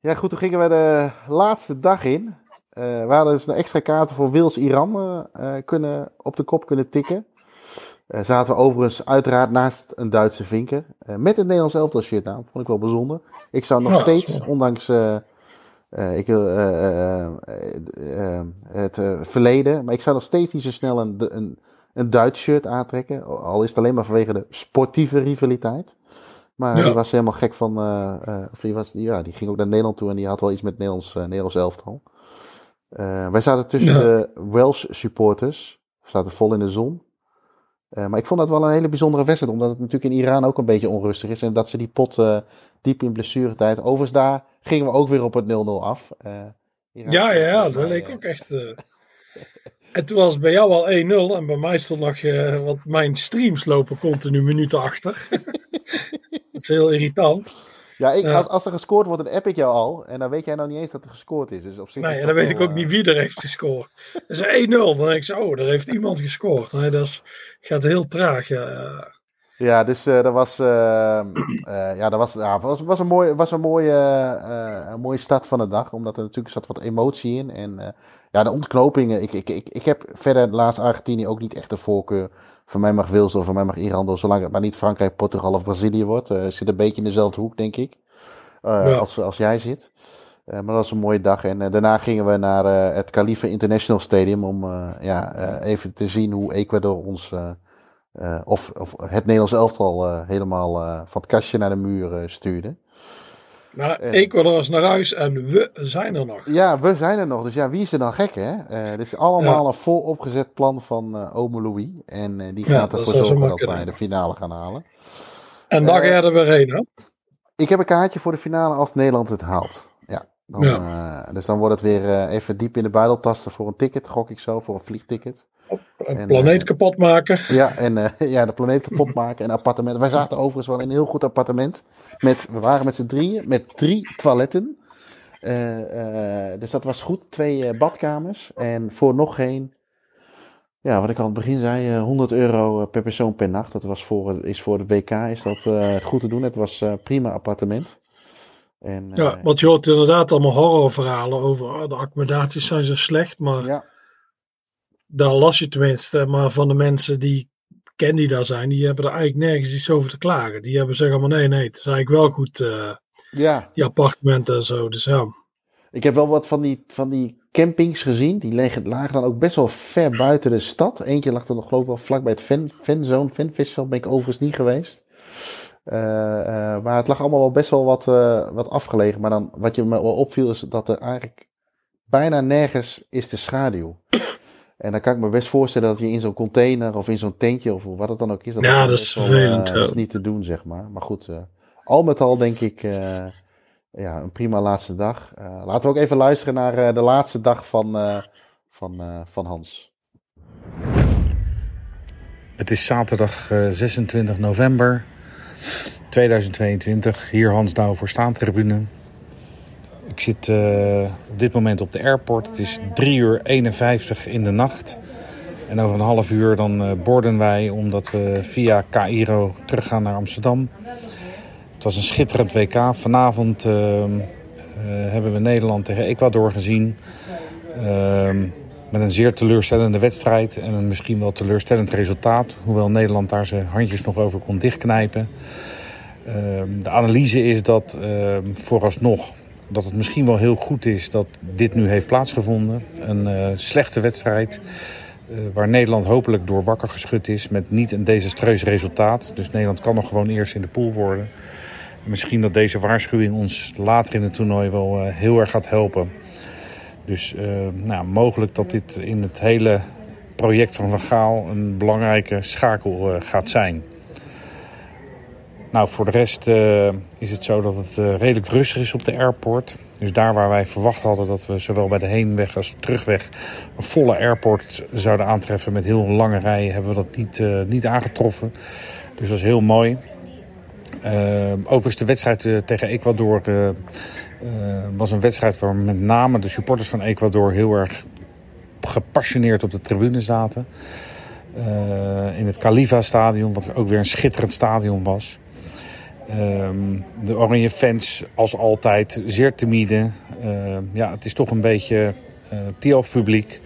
Ja, goed, toen gingen we de laatste dag in. Uh, we hadden dus een extra kaarten voor Wils-Iran uh, kunnen, op de kop kunnen tikken. Uh, zaten we overigens uiteraard naast een Duitse vinker. met een Nederlands elftal shirt aan. Vond ik wel bijzonder. Ik zou nog ja, steeds, ja. ondanks ik, het verleden, maar ik zou nog steeds niet zo snel een, een een Duits shirt aantrekken. Al is het alleen maar vanwege de sportieve rivaliteit. Maar ja. die was helemaal gek van. Of die, was, ja, die ging ook naar Nederland toe en die had wel iets met Nederlands, Nederlands elftal. Wij zaten tussen ja. de Welsh supporters. We zaten vol in de zon. maar ik vond dat wel een hele bijzondere wedstrijd. Omdat het natuurlijk in Iran ook een beetje onrustig is. En dat ze die pot diep in blessuretijd. Overigens daar gingen we ook weer op het 0-0 af. Iran, ja, ja, ja, dat leek ook echt. En toen was het bij jou al 1-0 en bij mij stond nog, uh, want mijn streams lopen continu minuten achter. dat is heel irritant. Ja, ik, als, als er gescoord wordt, dan app ik jou al. En dan weet jij nou niet eens dat er gescoord is. Dus op zich nee, en dan weet ik ook uh... niet wie er heeft gescoord. Dat is 1-0. Dan denk ik zo, oh, er heeft iemand gescoord. Nee, dat is, gaat heel traag. Ja. Ja, dus uh, dat was, uh, uh, ja, dat was, ja, was, was een, mooi, was een, mooie, een mooie start van de dag. Omdat er natuurlijk zat wat emotie in. En ja, de ontknopingen. Ik, ik, ik, ik heb verder laatst Argentinië ook niet echt de voorkeur. Voor mij mag Wils of voor mij mag Iran. Zolang het maar niet Frankrijk, Portugal of Brazilië wordt. zit een beetje in dezelfde hoek, denk ik. Ja. als, als jij zit. maar dat was een mooie dag. En daarna gingen we naar het Khalifa International Stadium. Om ja, even te zien hoe Ecuador ons... Uh, of, of, het Nederlands elftal uh, helemaal uh, van het kastje naar de muur stuurde. Maar Ecuador is naar huis en we zijn er nog. Ja, we zijn er nog. Dus ja, wie is er dan gek, hè? dit is allemaal ja. een volopgezet plan van Ome Louis. En die gaat ja, ervoor zorgen dat wij de finale gaan halen. En daar ga je er weer heen, hè? Ik heb een kaartje voor de finale als Nederland het haalt. Ja. Dan, ja. dus dan wordt het weer even diep in de buidel tasten voor een ticket, gok ik zo, voor een vliegticket. Een en, planeet uh, kapot maken. Ja, en uh, ja, de planeet kapot maken en appartementen. Wij zaten overigens wel in een heel goed appartement. Met, we waren met z'n drieën, met drie toiletten. Uh, dus dat was goed. Twee badkamers. En voor nog geen, ja, wat ik al aan het begin zei, 100 euro per persoon per nacht. Dat was voor, is voor de WK is dat goed te doen. Het was prima appartement. En, ja, want je hoort inderdaad allemaal horrorverhalen over oh, de accommodaties zijn zo slecht, maar... Ja daar las je tenminste, maar van de mensen die ken die daar zijn, die hebben er eigenlijk nergens iets over te klagen. Die hebben zeggen maar nee, nee, het is eigenlijk wel goed, uh, ja. die appartementen en zo. Dus ja. Ik heb wel wat van die, van die campings gezien. Die lagen, lagen dan ook best wel ver buiten de stad. Eentje lag er nog geloof ik wel vlak bij het Fan, Fanzone. Fanfestival ben ik overigens niet geweest. Uh, uh, maar het lag allemaal wel best wel wat, wat afgelegen. Maar dan, wat je me wel opviel is dat er eigenlijk bijna nergens is de schaduw. En dan kan ik me best voorstellen dat je in zo'n container of in zo'n tentje of wat het dan ook is. Dat ja, dat is vervelend. Uh, dat is niet te doen, zeg maar. Maar goed, uh, al met al denk ik uh, ja, een prima laatste dag. laten we ook even luisteren naar de laatste dag van, van, van Hans. Het is zaterdag 26 november 2022. Hier Hans Douw voor Staantribune. Ik zit uh, op dit moment op de airport. Het is 3 uur 51 in de nacht. En over een half uur dan uh, borden wij omdat we via Cairo teruggaan naar Amsterdam. Het was een schitterend WK. Vanavond uh, hebben we Nederland tegen Ecuador gezien. Ehm, met een zeer teleurstellende wedstrijd en een misschien wel teleurstellend resultaat. Hoewel Nederland daar zijn handjes nog over kon dichtknijpen. Ehm, de analyse is dat ehm, vooralsnog dat het misschien wel heel goed is dat dit nu heeft plaatsgevonden. Een uh, slechte wedstrijd. Uh, waar Nederland hopelijk door wakker geschud is met niet een desastreus resultaat. Dus Nederland kan nog gewoon eerst in de pool worden. En misschien dat deze waarschuwing ons later in het toernooi wel uh, heel erg gaat helpen. Dus nou, mogelijk dat dit in het hele project van Van Gaal een belangrijke schakel gaat zijn. Nou, voor de rest uh, is het zo dat het uh, redelijk rustig is op de airport. Dus daar waar wij verwacht hadden dat we zowel bij de heenweg als de terugweg een volle airport zouden aantreffen met heel lange rijen, hebben we dat niet, uh, niet aangetroffen. Dus dat is heel mooi. overigens de wedstrijd tegen Ecuador was een wedstrijd waar met name de supporters van Ecuador heel erg gepassioneerd op de tribune zaten. in het Khalifa stadion, wat ook weer een schitterend stadion was. Um, de Oranje fans, als altijd, zeer timide. Uh, ja, het is toch een beetje uh, Tiof publiek.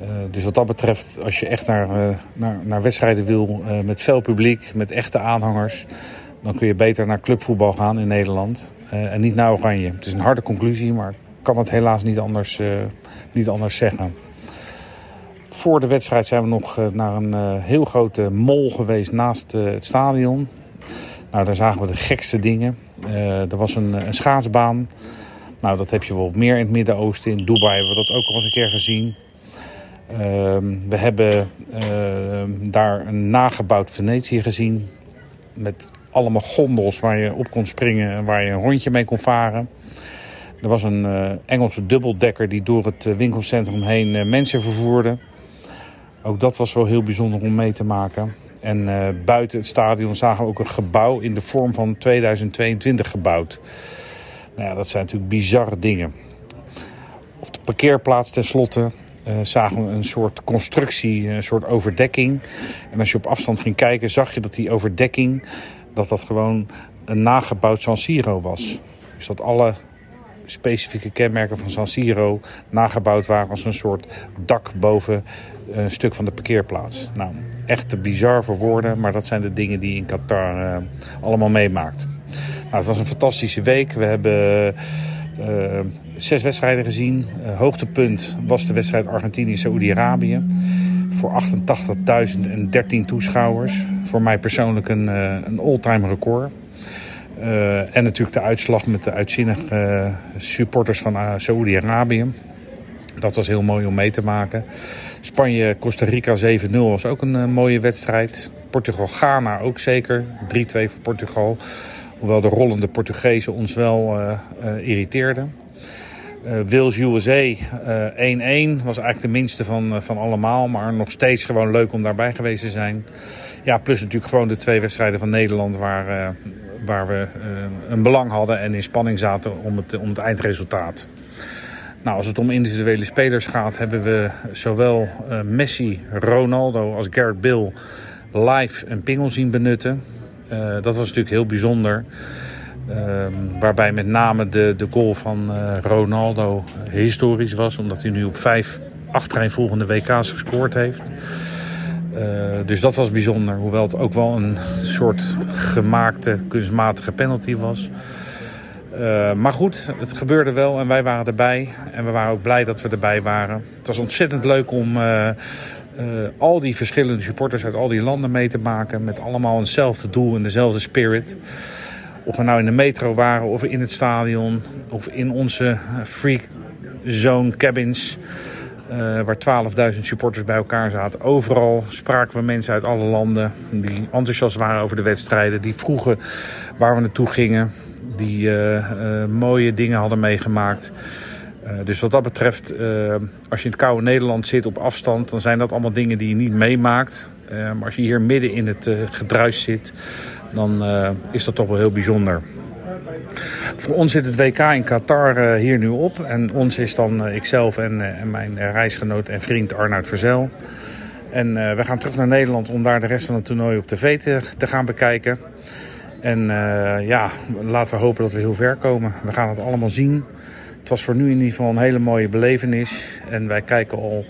Uh, dus wat dat betreft, als je echt naar, naar, naar wedstrijden wil met veel publiek, met echte aanhangers, dan kun je beter naar clubvoetbal gaan in Nederland. en niet naar Oranje. Het is een harde conclusie, maar ik kan het helaas niet anders, niet anders zeggen. Voor de wedstrijd zijn we nog naar een heel grote mol geweest naast het stadion. Nou, daar zagen we de gekste dingen. Uh, er was een, een, schaatsbaan. Nou, dat heb je wel meer in het Midden-Oosten. In Dubai hebben we dat ook al eens een keer gezien. Uh, we hebben uh, daar een nagebouwd Venetië gezien. Met allemaal gondels waar je op kon springen en waar je een rondje mee kon varen. Er was een uh, Engelse dubbeldekker die door het winkelcentrum heen mensen vervoerde. Ook dat was wel heel bijzonder om mee te maken. En uh, buiten het stadion zagen we ook een gebouw in de vorm van 2022 gebouwd. Nou ja, dat zijn natuurlijk bizarre dingen. Op de parkeerplaats tenslotte uh, zagen we een soort constructie, een soort overdekking. En als je op afstand ging kijken, zag je dat die overdekking, dat dat gewoon een nagebouwd San Siro was. Dus dat alle specifieke kenmerken van San Siro nagebouwd waren als een soort dak boven een stuk van de parkeerplaats. Nou, echt te bizar voor woorden, maar dat zijn de dingen die in Qatar uh, allemaal meemaakt. Nou, het was een fantastische week. We hebben uh, zes wedstrijden gezien. Uh, hoogtepunt was de wedstrijd Argentinië-Saoedi-Arabië. Voor 88.013 toeschouwers. Voor mij persoonlijk een, een all-time record. En natuurlijk de uitslag met de uitzinnige supporters van Saoedi-Arabië. Dat was heel mooi om mee te maken. Spanje-Costa Rica 7-0 was ook een mooie wedstrijd. Portugal-Ghana ook zeker. 3-2 voor Portugal. Hoewel de rollende Portugezen ons wel uh, uh, irriteerden. Wales-USA 1-1 was eigenlijk de minste van, van allemaal. Maar nog steeds gewoon leuk om daarbij geweest te zijn. Ja, plus natuurlijk gewoon de twee wedstrijden van Nederland waar, waar we een belang hadden en in spanning zaten om het, om het eindresultaat. Nou, als het om individuele spelers gaat, hebben we zowel uh, Messi, Ronaldo als Gareth Bill live een pingel zien benutten. Uh, dat was natuurlijk heel bijzonder. Uh, waarbij met name de, de goal van Ronaldo historisch was, omdat hij nu op vijf achtereenvolgende WK's gescoord heeft. Dus dat was bijzonder, hoewel het ook wel een soort gemaakte, kunstmatige penalty was. Uh, maar goed, het gebeurde wel en wij waren erbij. En we waren ook blij dat we erbij waren. Het was ontzettend leuk om uh, al die verschillende supporters uit al die landen mee te maken. Met allemaal hetzelfde doel en dezelfde spirit. Of we nou in de metro waren of in het stadion. Of in onze free zone cabins. Waar 12.000 supporters bij elkaar zaten. Overal spraken we mensen uit alle landen die enthousiast waren over de wedstrijden. Die vroegen waar we naartoe gingen die uh, uh, mooie dingen hadden meegemaakt. Dus wat dat betreft, als je in het koude Nederland zit op afstand, dan zijn dat allemaal dingen die je niet meemaakt. maar als je hier midden in het gedruis zit, dan is dat toch wel heel bijzonder. Voor ons zit het WK in Qatar hier nu op. En ons is dan ikzelf en, en mijn reisgenoot en vriend Arnoud Verzel. En we gaan terug naar Nederland om daar de rest van het toernooi op tv te, te gaan bekijken. En ja, laten we hopen dat we heel ver komen. We gaan het allemaal zien. Het was voor nu in ieder geval een hele mooie belevenis. En wij kijken al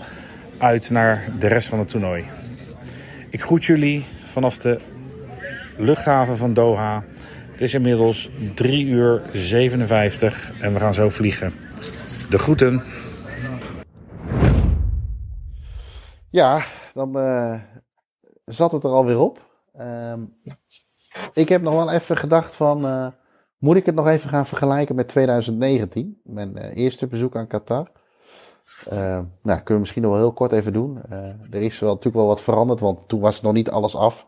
uit naar de rest van het toernooi. Ik groet jullie vanaf de luchthaven van Doha. Het is inmiddels 3 uur 57 en we gaan zo vliegen. De groeten. Ja, dan uh, zat het er alweer op. Uh, ik heb nog wel even gedacht van, uh, moet ik het nog even gaan vergelijken met 2019? Mijn uh, eerste bezoek aan Qatar. nou, kunnen we misschien nog wel heel kort even doen. er is wel, natuurlijk wel wat veranderd, want toen was nog niet alles af.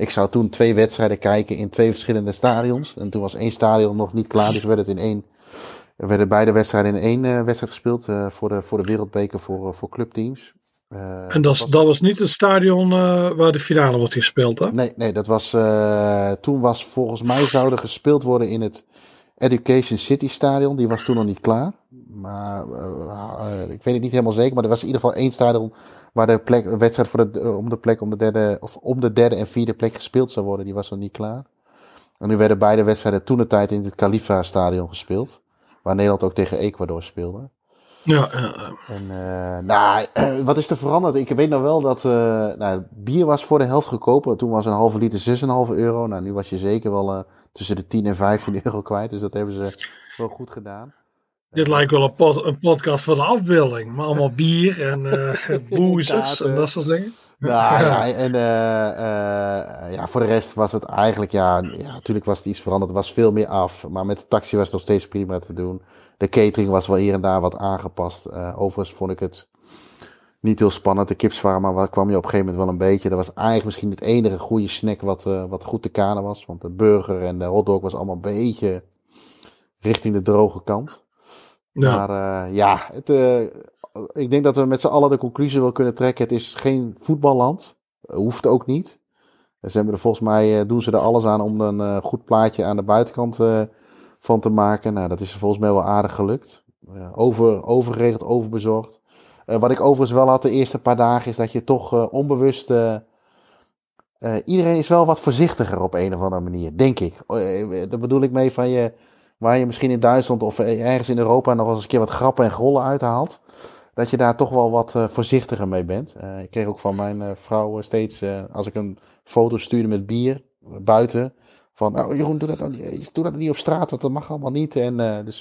Ik zou toen twee wedstrijden kijken in twee verschillende stadions. En toen was één stadion nog niet klaar, dus werd het in één er werden beide wedstrijden in één uh, wedstrijd gespeeld uh, voor, de, voor de wereldbeker voor, uh, voor clubteams. en dat, was, dat was niet het stadion waar de finale wordt gespeeld, hè? Nee, nee dat was, toen was volgens mij zouden gespeeld worden in het Education City Stadion. Die was toen nog niet klaar. Maar ik weet het niet helemaal zeker. Maar er was in ieder geval één stadion waar de plek, een wedstrijd voor de, om de plek om de derde, of om de derde en vierde plek gespeeld zou worden. Die was nog niet klaar. En nu werden beide wedstrijden toen de tijd in het Khalifa Stadion gespeeld. Waar Nederland ook tegen Ecuador speelde. Ja, ja. En uh, nou, wat is er veranderd? Ik weet nog wel dat uh, nou, bier was voor de helft goedkoper. Toen was een halve liter 6,5 euro. Nou, nu was je zeker wel tussen de 10 en 15 euro kwijt. Dus dat hebben ze wel goed gedaan. Dit lijkt wel een, pod een podcast voor de afbeelding. Maar allemaal bier en boezers en dat soort dingen. Nou, ja, en uh, ja, voor de rest was het eigenlijk, ja, ja, natuurlijk was het iets veranderd. Er was veel meer af, maar met de taxi was het nog steeds prima te doen. De catering was wel hier en daar wat aangepast. Uh, overigens vond ik het niet heel spannend. De kipsfarma kwam je op een gegeven moment wel een beetje. Dat was eigenlijk misschien het enige goede snack wat, wat goed te kanen was. Want de burger en de hotdog was allemaal een beetje richting de droge kant. Ja. Maar ja, het, ik denk dat we met z'n allen de conclusie wel kunnen trekken. Het is geen voetballand. Hoeft ook niet. Ze hebben er volgens mij doen ze er alles aan om een goed plaatje aan de buitenkant van te maken. Nou, dat is volgens mij wel aardig gelukt. Over, overgeregeld, overbezorgd. wat ik overigens wel had de eerste paar dagen is dat je toch onbewust. iedereen is wel wat voorzichtiger op een of andere manier, denk ik. daar bedoel ik mee van je. Waar je misschien in Duitsland of ergens in Europa nog eens een keer wat grappen en grollen uithaalt dat je daar toch wel wat uh, voorzichtiger mee bent. Uh, ik kreeg ook van mijn uh, vrouw steeds, als ik een foto stuurde met bier buiten, van nou Jeroen, doe dat, nou niet, doe dat niet op straat, want dat mag allemaal niet. En, dus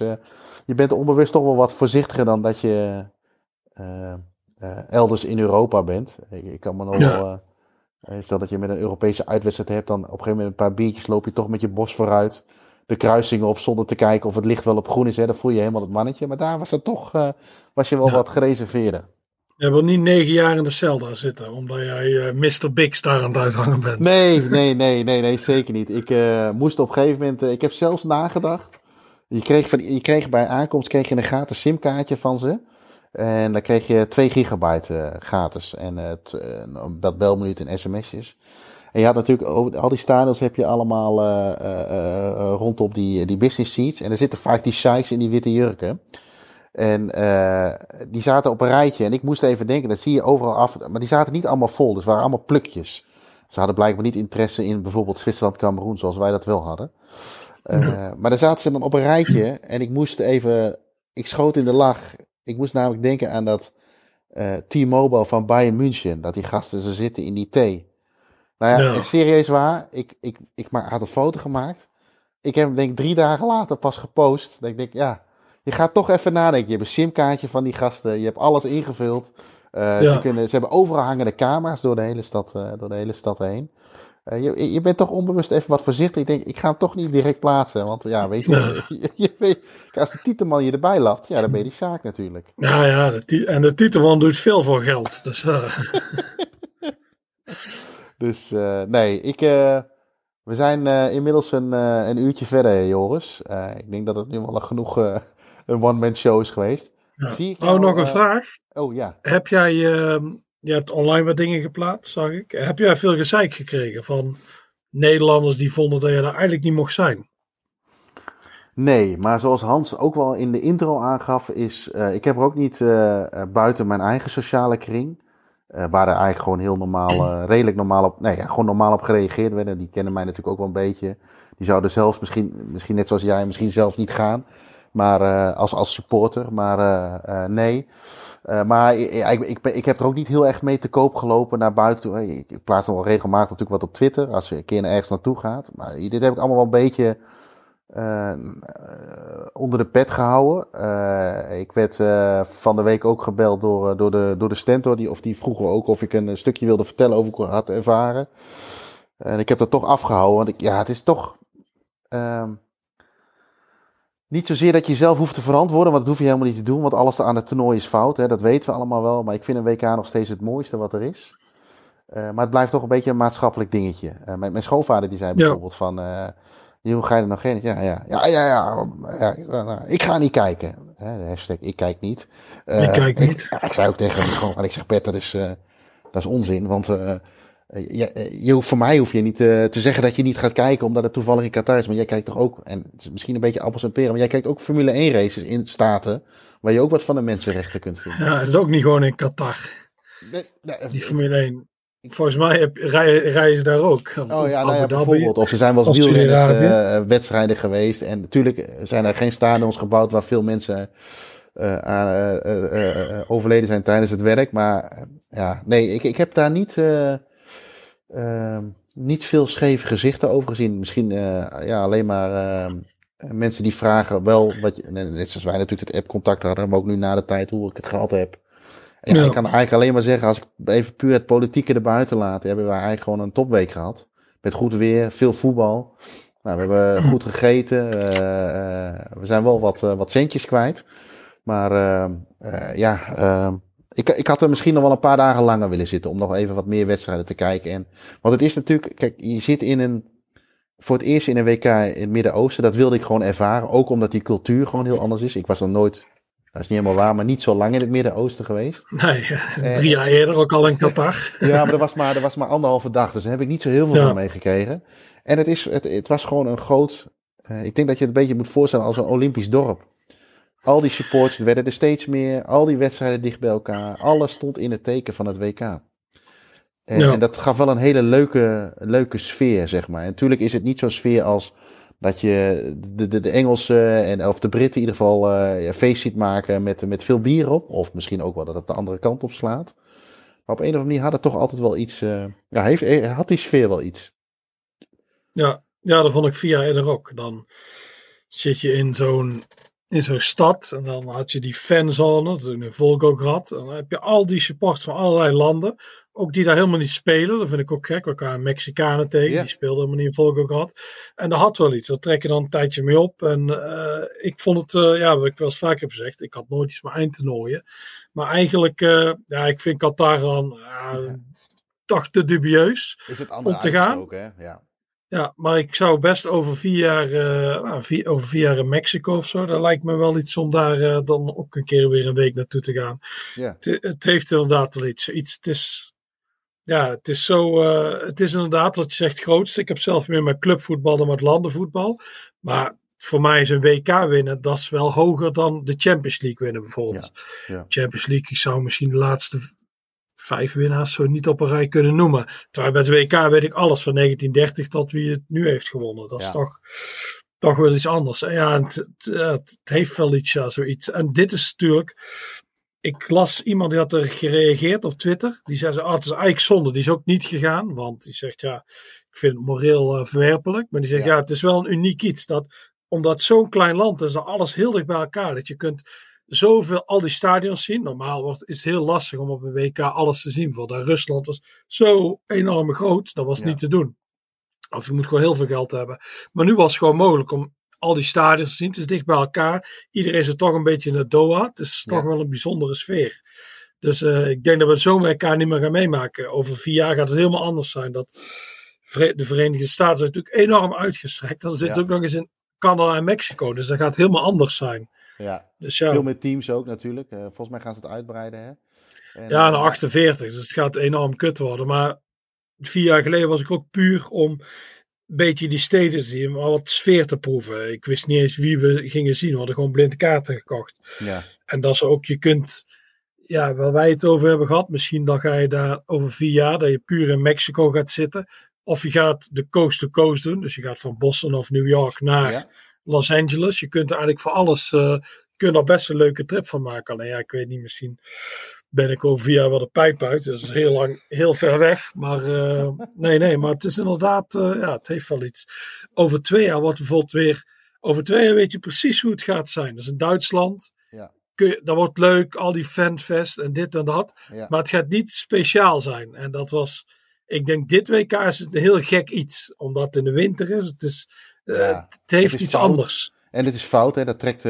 je bent onbewust toch wel wat voorzichtiger dan dat je elders in Europa bent. Ik, ik kan me nog wel, stel dat je met een Europese uitwedstrijd hebt, dan op een gegeven moment een paar biertjes loop je toch met je bos vooruit de kruisingen op zonder te kijken of het licht wel op groen is. Hè. Dan voel je helemaal het mannetje. Maar daar was het toch, uh, was je wel ja. wat gereserveerder. Je wil niet negen jaar in de cel daar zitten, omdat jij uh, Mr. Big daar aan het uithangen bent. Nee, nee, nee, nee, nee zeker niet. Ik uh, moest op een gegeven moment, ik heb zelfs nagedacht. Je kreeg, van, je kreeg bij aankomst kreeg je een gratis simkaartje van ze. En dan kreeg je 2 gigabyte gratis en een belminuut en sms'jes. En je had natuurlijk, al die stadions heb je allemaal uh, uh, uh, rondom die, die business seats. En er zitten vaak die sheiks in die witte jurken. En die zaten op een rijtje. En ik moest even denken, dat zie je overal af. Maar die zaten niet allemaal vol, dus het waren allemaal plukjes. Ze hadden blijkbaar niet interesse in bijvoorbeeld Zwitserland, Cameroen, zoals wij dat wel hadden. Ja. Maar daar zaten ze dan op een rijtje. En ik moest even, ik schoot in de lach. Ik moest namelijk denken aan dat T-Mobile van Bayern München. Dat die gasten ze zitten in die thee. Nou ja, ja. serieus waar. Ik, ik, ik had een foto gemaakt. Ik heb hem denk ik drie dagen later pas gepost. Dat ik denk, ja, je gaat toch even nadenken. Je hebt een simkaartje van die gasten. Je hebt alles ingevuld. Uh, ja. ze, kunnen, ze hebben overal hangende camera's door de hele stad, uh, door de hele stad heen. Uh, je, je bent toch onbewust even wat voorzichtig. Ik denk, ik ga hem toch niet direct plaatsen. Want ja, weet je, je, je weet, als de titelman je erbij lacht, ja, dan ben je die zaak natuurlijk. Ja, ja, de en de titelman doet veel voor geld. Dus, Dus uh, nee, ik, uh, we zijn uh, inmiddels een, een uurtje verder, Joris. ik denk dat het nu wel genoeg een one-man show is geweest. Ja. Zie ik oh, nog een vraag. Oh ja. Heb jij, ehm, je hebt online wat dingen geplaatst, zag ik. Heb jij veel gezeik gekregen van Nederlanders die vonden dat je daar eigenlijk niet mocht zijn? Nee, maar zoals Hans ook wel in de intro aangaf, is ik heb er ook niet buiten mijn eigen sociale kring Uh, waar er eigenlijk gewoon heel normaal, redelijk normaal op, nee, ja, gewoon normaal op gereageerd werden. Die kennen mij natuurlijk ook wel een beetje. Die zouden zelfs misschien, misschien net zoals jij, misschien zelf niet gaan. Maar als, als supporter. Maar nee. maar ik, ik, ik, heb er ook niet heel erg mee te koop gelopen naar buiten toe. Ik plaats nog wel regelmatig natuurlijk wat op Twitter. Als je een keer ergens naartoe gaat. Maar dit heb ik allemaal wel een beetje uh, onder de pet gehouden. Uh, ik werd uh, van de week ook gebeld door, door, de, door de stentor. Die, of die vroegen ook of ik een stukje wilde vertellen over hoe ik had ervaren. En ik heb dat toch afgehouden. Want ik, ja, het is toch. Uh, niet zozeer dat je jezelf hoeft te verantwoorden, want dat hoef je helemaal niet te doen. Want alles aan het toernooi is fout. Hè, dat weten we allemaal wel. Maar ik vind een WK nog steeds het mooiste wat er is. maar het blijft toch een beetje een maatschappelijk dingetje. mijn, mijn schoonvader die zei bijvoorbeeld ja. van hoe ga je er nog heen? Ja, ja, ja, ja, ja, ja, nou, ik ga niet kijken. Hè, de hashtag, ik kijk niet. Uh, ik kijk niet. Ik, ik, zei ook tegen hem gewoon, ik zeg, Bert, dat is, uh, dat is onzin. Want uh, je, je, voor mij hoef je niet te zeggen dat je niet gaat kijken omdat het toevallig in Qatar is. Maar jij kijkt toch ook, en het is misschien een beetje appels en peren, maar jij kijkt ook Formule 1 races in Staten, waar je ook wat van de mensenrechten kunt vinden. Ja, het is ook niet gewoon in Qatar. Nee, nee, die Formule 1. Volgens mij heb, rijden ze daar ook. Oh ja, nou ja, bijvoorbeeld. Of er zijn wel wielrennerswedstrijden uh, geweest. En natuurlijk zijn er geen stadions gebouwd waar veel mensen uh, uh, overleden zijn tijdens het werk. Maar ja, nee, ik, ik heb daar niet, ehm, niet veel scheve gezichten over gezien. Misschien ja, alleen maar mensen die vragen wel, wat je, net zoals wij natuurlijk het app-contact hadden, maar ook nu na de tijd hoe ik het gehad heb. Ja, Ik kan eigenlijk alleen maar zeggen, als ik even puur het politieke erbuiten laat, hebben we eigenlijk gewoon een topweek gehad. Met goed weer, veel voetbal. Nou, we hebben goed gegeten. Uh, uh, we zijn wel wat, uh, wat centjes kwijt. Maar ja, ik, ik had er misschien nog wel een paar dagen langer willen zitten om nog even wat meer wedstrijden te kijken. En, want het is natuurlijk, kijk, je zit in een, voor het eerst in een WK in het Midden-Oosten. Dat wilde ik gewoon ervaren. Ook omdat die cultuur gewoon heel anders is. Ik was er nooit dat is niet helemaal waar, maar niet zo lang in het Midden-Oosten geweest. Nee, drie jaar eerder ook al in Qatar. ja, maar er was maar, er was maar anderhalve dag, dus daar heb ik niet zo heel veel ja. van meegekregen. En het, is, het, het was gewoon een groot, uh, ik denk dat je het een beetje moet voorstellen als een Olympisch dorp. Al die supports werden er steeds meer, al die wedstrijden dicht bij elkaar. Alles stond in het teken van het WK. En, ja. en dat gaf wel een hele leuke, leuke sfeer, zeg maar. En natuurlijk is het niet zo'n sfeer als dat je de, de, de Engelsen en, of de Britten in ieder geval uh, feest ziet maken met, met veel bier op. Of misschien ook wel dat het de andere kant op slaat. Maar op een of andere manier had het toch altijd wel iets. Uh, ja, heeft, eh, had die sfeer wel iets. Ja, ja, dat vond ik via eerder ook. Dan zit je in zo'n in zo'n stad. En dan had je die fanzone, dat in Volgograd. En dan heb je al die supporters van allerlei landen. Ook die daar helemaal niet spelen. Dat vind ik ook gek. We kwamen Mexicanen tegen. Die speelden helemaal niet in Volgograd. En dat had wel iets. Dat trek je dan een tijdje mee op. En uh, ik vond het, uh, ja, wat ik wel eens vaker heb gezegd. Ik had nooit iets met eindtoernooien. Maar eigenlijk, uh, ja, ik vind Qatar dan ja. toch te dubieus Is het om te gaan. Ook, hè? Ja. Ja, maar ik zou best over vier jaar, uh, vier, over vier jaar in Mexico of zo. Dat lijkt me wel iets om daar uh, dan ook een keer weer een week naartoe te gaan. Ja. Het, het heeft inderdaad wel iets. iets het is, ja, het is zo. Uh, het is inderdaad wat je zegt, grootste. Ik heb zelf meer met clubvoetbal dan met landenvoetbal. Maar voor mij is een WK winnen, dat is wel hoger dan de Champions League winnen bijvoorbeeld. Ja, ja. Champions League, ik zou misschien de laatste vijf winnaars zo niet op een rij kunnen noemen. Terwijl bij het WK weet ik alles van 1930 tot wie het nu heeft gewonnen. Dat is toch, toch wel iets anders. En ja, het, het, het heeft wel iets, ja, zoiets. En dit is natuurlijk... Ik las iemand die had er gereageerd op Twitter. Die zei, zo, ah, het is eigenlijk zonde. Die is ook niet gegaan. Want die zegt, ja, ik vind het moreel eh, verwerpelijk. Maar die zegt, Ja. ja. het is wel een uniek iets. Dat, omdat zo'n klein land is, dat alles heel dicht bij elkaar. Dat je kunt zoveel, al die stadions zien. Normaal wordt, is het heel lastig om op een WK alles te zien. Want Rusland was zo enorm groot. Dat was Ja. niet te doen. Of je moet gewoon heel veel geld hebben. Maar nu was het gewoon mogelijk om al die stadions te zien. Het is dicht bij elkaar. Iedereen zit toch een beetje in het Doha. Het is toch wel een bijzondere sfeer. Dus eh, ik denk dat we zo'n WK niet meer gaan meemaken. Over vier jaar gaat het helemaal anders zijn. Dat de Verenigde Staten zijn natuurlijk enorm uitgestrekt. Dan zitten Ja. ze ook nog eens in Canada en Mexico. Dus dat gaat helemaal anders zijn. Ja, Dus ja, veel meer teams ook natuurlijk. Eh, volgens mij gaan ze het uitbreiden. Hè? En, ja eh, naar 48. Dus het gaat enorm kut worden. Maar vier jaar geleden was ik ook puur om beetje die steden te zien. Maar wat sfeer te proeven. Ik wist niet eens wie we gingen zien. We hadden gewoon blinde kaarten gekocht. Ja, En dat ze ook, je kunt, ja, waar wij het over hebben gehad, misschien dan ga je daar over vier jaar, dat je puur in Mexico gaat zitten. Of je gaat de coast to coast doen, dus je gaat van Boston of New York naar Ja. Los Angeles. Je kunt er eigenlijk voor alles, eh kun je er best een leuke trip van maken. Alleen ja, ik weet niet, misschien ben ik over vier jaar wel de pijp uit. Dus dat is heel lang, heel ver weg. Maar eh, nee, nee, maar het is inderdaad, eh, ja, het heeft wel iets. Over twee jaar wordt bijvoorbeeld weer, over twee jaar weet je precies hoe het gaat zijn. Dus in Duitsland, Ja. kun je, dat wordt leuk, al die fanfest en dit en dat. Ja. Maar het gaat niet speciaal zijn. En dat was, ik denk dit WK is het een heel gek iets. Omdat het in de winter is. Het, is, eh, Ja, het heeft het is iets fout. anders. En dit is fout, hè? Dat trekt.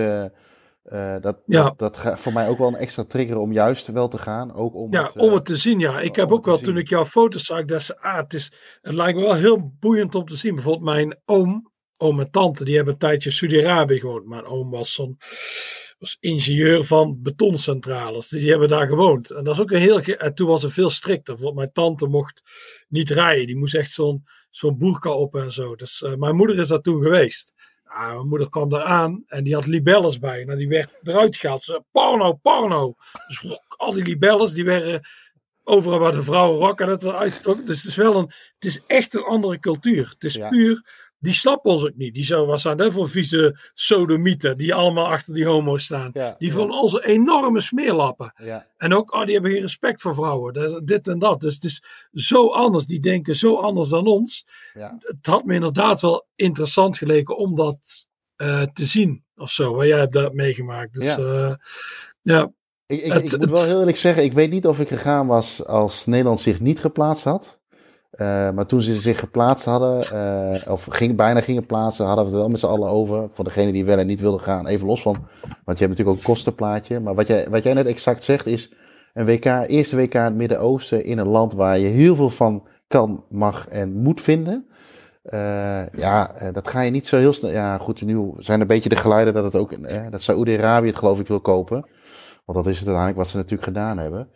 Eh, eh, dat, Ja. dat, dat gaat voor mij ook wel een extra trigger om juist wel te gaan. Ook om Ja, het, eh, om het te zien, ja. Ik heb ook wel, zien. toen ik jouw foto's zag, dat ze, ah, het, is, het lijkt me wel heel boeiend om te zien. Bijvoorbeeld mijn oom, oom en tante, die hebben een tijdje in Saudi-Arabië gewoond. Mijn oom was zo'n was ingenieur van betoncentrales. Die hebben daar gewoond. En dat is ook een heel. En toen was het veel strikter. Bijvoorbeeld mijn tante mocht niet rijden. Die moest echt zo'n zo'n boerka op en zo. Dus eh, mijn moeder is daar toen geweest. Ja, mijn moeder kwam daar aan en die had libelles bij. Nou, die werd eruit gehaald. Ze, porno, porno. Dus al die libelles, die werden overal waar de vrouwen rokken, dat werd uitgetrokken. Dus het is wel een, het is echt een andere cultuur. Het is Ja. puur, die snappen ons ook niet. Die zo, wat zijn dat voor vieze sodomieten, die allemaal achter die homo's staan. Ja, Die ja. vonden onze enorme smeerlappen. Ja, En ook, oh, die hebben geen respect voor vrouwen. Dat dit en dat. Dus het is zo anders. Die denken zo anders dan ons. ja. Het had me inderdaad wel interessant geleken om dat eh, te zien. Of zo. Waar jij hebt dat meegemaakt. Dus Ja. ja. Ik, ik, Het- ik moet het- wel heel eerlijk zeggen, ik weet niet of ik gegaan was als Nederland zich niet geplaatst had. Eh, maar toen ze zich geplaatst hadden, eh, of bijna gingen plaatsen, hadden we het wel met z'n allen over. Voor degene die wel en niet wilden gaan, even los van. Want je hebt natuurlijk ook een kostenplaatje. Maar wat jij, wat jij net exact zegt is een WK, eerste WK in het Midden-Oosten in een land waar je heel veel van kan, mag en moet vinden. Eh, ja, dat ga je niet zo heel snel. Ja, goed, nu zijn een beetje de geluiden dat het ook, eh, dat Saoedi-Arabië het geloof ik wil kopen. Want dat is het uiteindelijk wat ze natuurlijk gedaan hebben.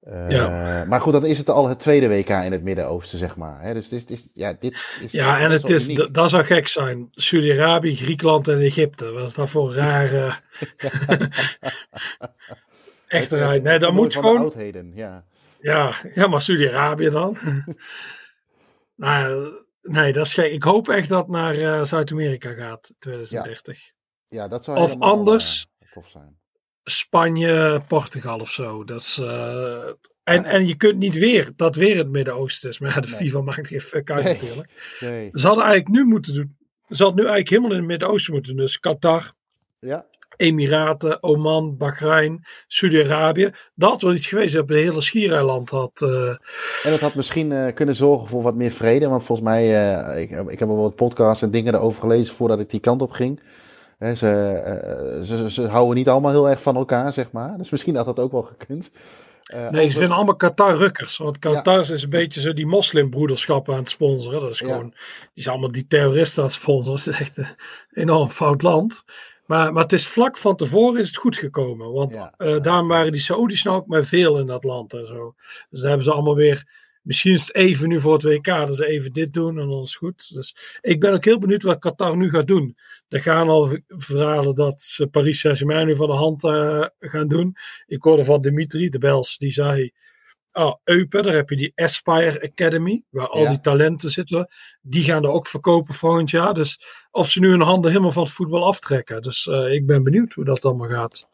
Eh, Ja. Maar goed, dan is het al het tweede WK in het Midden-Oosten, zeg maar. Hè? Dus, dus, dus ja, dit is ja, en het is, dat zou gek zijn. Saudi-Arabië, Griekenland en Egypte. Wat is dat voor rare. Echt eruit. Nee, dat moet gewoon. oudheden, ja. Ja, ja, maar Saudi-Arabië dan? nou, nee, dat is gek. Ik hoop echt dat het naar eh, Zuid-Amerika gaat, 2030. ja, dat zou Of anders- eh, tof zijn. Spanje, Portugal of zo. Dat is, eh, en, en je kunt niet weer, dat weer het Midden-Oosten is. Maar ja, de Nee. FIFA maakt geen fuck uit Nee. natuurlijk. Nee. Ze hadden eigenlijk nu moeten doen. Ze hadden nu eigenlijk helemaal in het Midden-Oosten moeten doen. Dus Qatar, Ja, Emiraten, Oman, Bahrein, Saudi-Arabië. Dat had wel iets geweest. Dat de hele schiereiland had. eh, En dat had misschien eh, kunnen zorgen voor wat meer vrede. Want volgens mij, ik, ik heb al wat podcasts en dingen erover gelezen voordat ik die kant op ging. Ze, eh, ze, ze, ze houden niet allemaal heel erg van elkaar, zeg maar. Dus misschien had dat ook wel gekund. Eh, Nee, anders- ze vinden allemaal Qatar-rukkers. Want Qatar is een beetje zo die moslimbroederschappen aan het sponsoren. Dat is Ja. gewoon, die zijn allemaal die terroristen aan het sponsoren. Het is echt een enorm fout land. Maar, maar het is vlak van tevoren is het goed gekomen. Want Ja. eh, daarom waren die Saoedi's nou ook maar veel in dat land en zo. Dus daar hebben ze allemaal weer... Misschien is het even nu voor het WK, dat ze even dit doen en dan is het goed. Dus ik ben ook heel benieuwd wat Qatar nu gaat doen. Er gaan al verhalen dat ze Paris Saint-Germain nu van de hand eh, gaan doen. Ik hoorde van Dimitri, de Bels, die zei... Oh, Eupen, daar heb je die Aspire Academy, waar al Ja. die talenten zitten. Die gaan er ook verkopen volgend jaar. Dus of ze nu hun handen helemaal van het voetbal aftrekken. Dus eh, ik ben benieuwd hoe dat allemaal gaat.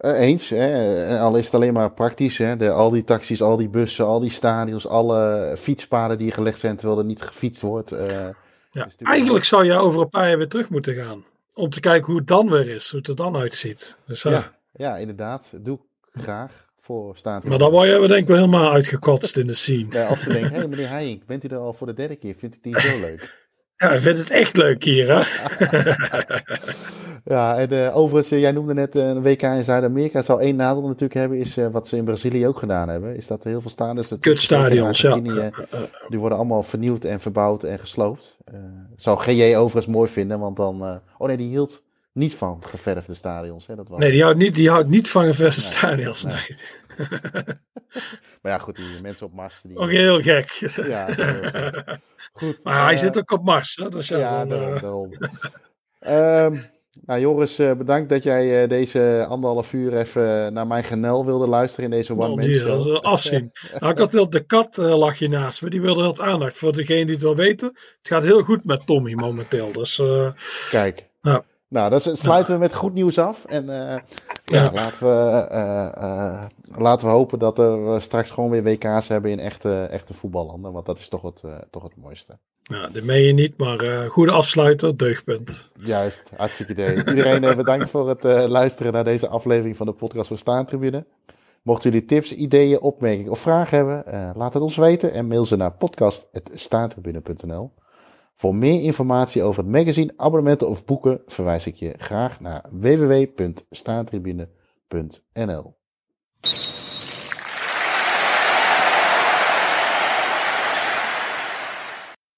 Eh, eens, hè. Al is het alleen maar praktisch. Hè. De, al die taxis, al die bussen, al die stadions, alle fietspaden die gelegd zijn terwijl er niet gefietst wordt. eh, Ja, eigenlijk zou je over een paar jaar weer terug moeten gaan. Om te kijken hoe het dan weer is, hoe het er dan uitziet. Dus, eh, ja, ja, inderdaad. Dat doe ik graag voor staat. Maar dan word je denk ik wel helemaal uitgekotst in de scene. Ja, of ze denken, hé hey, meneer Heijink, bent u er al voor de derde keer? Vindt u het niet zo leuk? Ja, ik vind het echt leuk hier, hè? Ja, en eh, overigens, eh, jij noemde net eh, een WK in Zuid-Amerika. Zal één nadeel natuurlijk hebben, is wat ze in Brazilië ook gedaan hebben. Is dat er heel veel stadions... Kutstadions, ja. Die worden allemaal vernieuwd en verbouwd en gesloopt. Dat zou GJ overigens mooi vinden, want dan... oh nee, die hield niet van geverfde stadions. Hè? Dat was... Nee, die houdt niet, die houdt niet van geverste Nee, stadions. nee. Nee. Maar ja, goed, die mensen op Mars... Die, Ook heel gek. Ja, heel gek. Goed. Maar hij eh, zit ook op Mars, hè? Dus ja, Ja, dan, daarom. eh. Ehm, Nou, Joris, eh, bedankt dat jij deze anderhalf uur even naar mijn genel wilde luisteren in deze one-man die, show. dat is afzien. nou, ik had wel de kat uh, lag je naast me. Die wilde wat aandacht. Voor degene die het wil weten. Het gaat heel goed met Tommy momenteel. Dus, uh, Kijk. Ja. Nou, dat sluiten we met goed nieuws af. En uh, ja, laten, we, uh, laten we hopen dat we straks gewoon weer WK's hebben in echte, echte voetballanden. Want dat is toch het, toch het mooiste. Ja, dat meen je niet, maar goede afsluiter, deugdpunt. Juist, hartstikke idee. Iedereen bedankt voor het luisteren naar deze aflevering van de podcast van Staantribune. Mochten jullie tips, ideeën, opmerkingen of vragen hebben, laat het ons weten en mail ze naar podcast.staantribune.nl. Voor meer informatie over het magazine, abonnementen of boeken verwijs ik je graag naar www.staantribune.nl.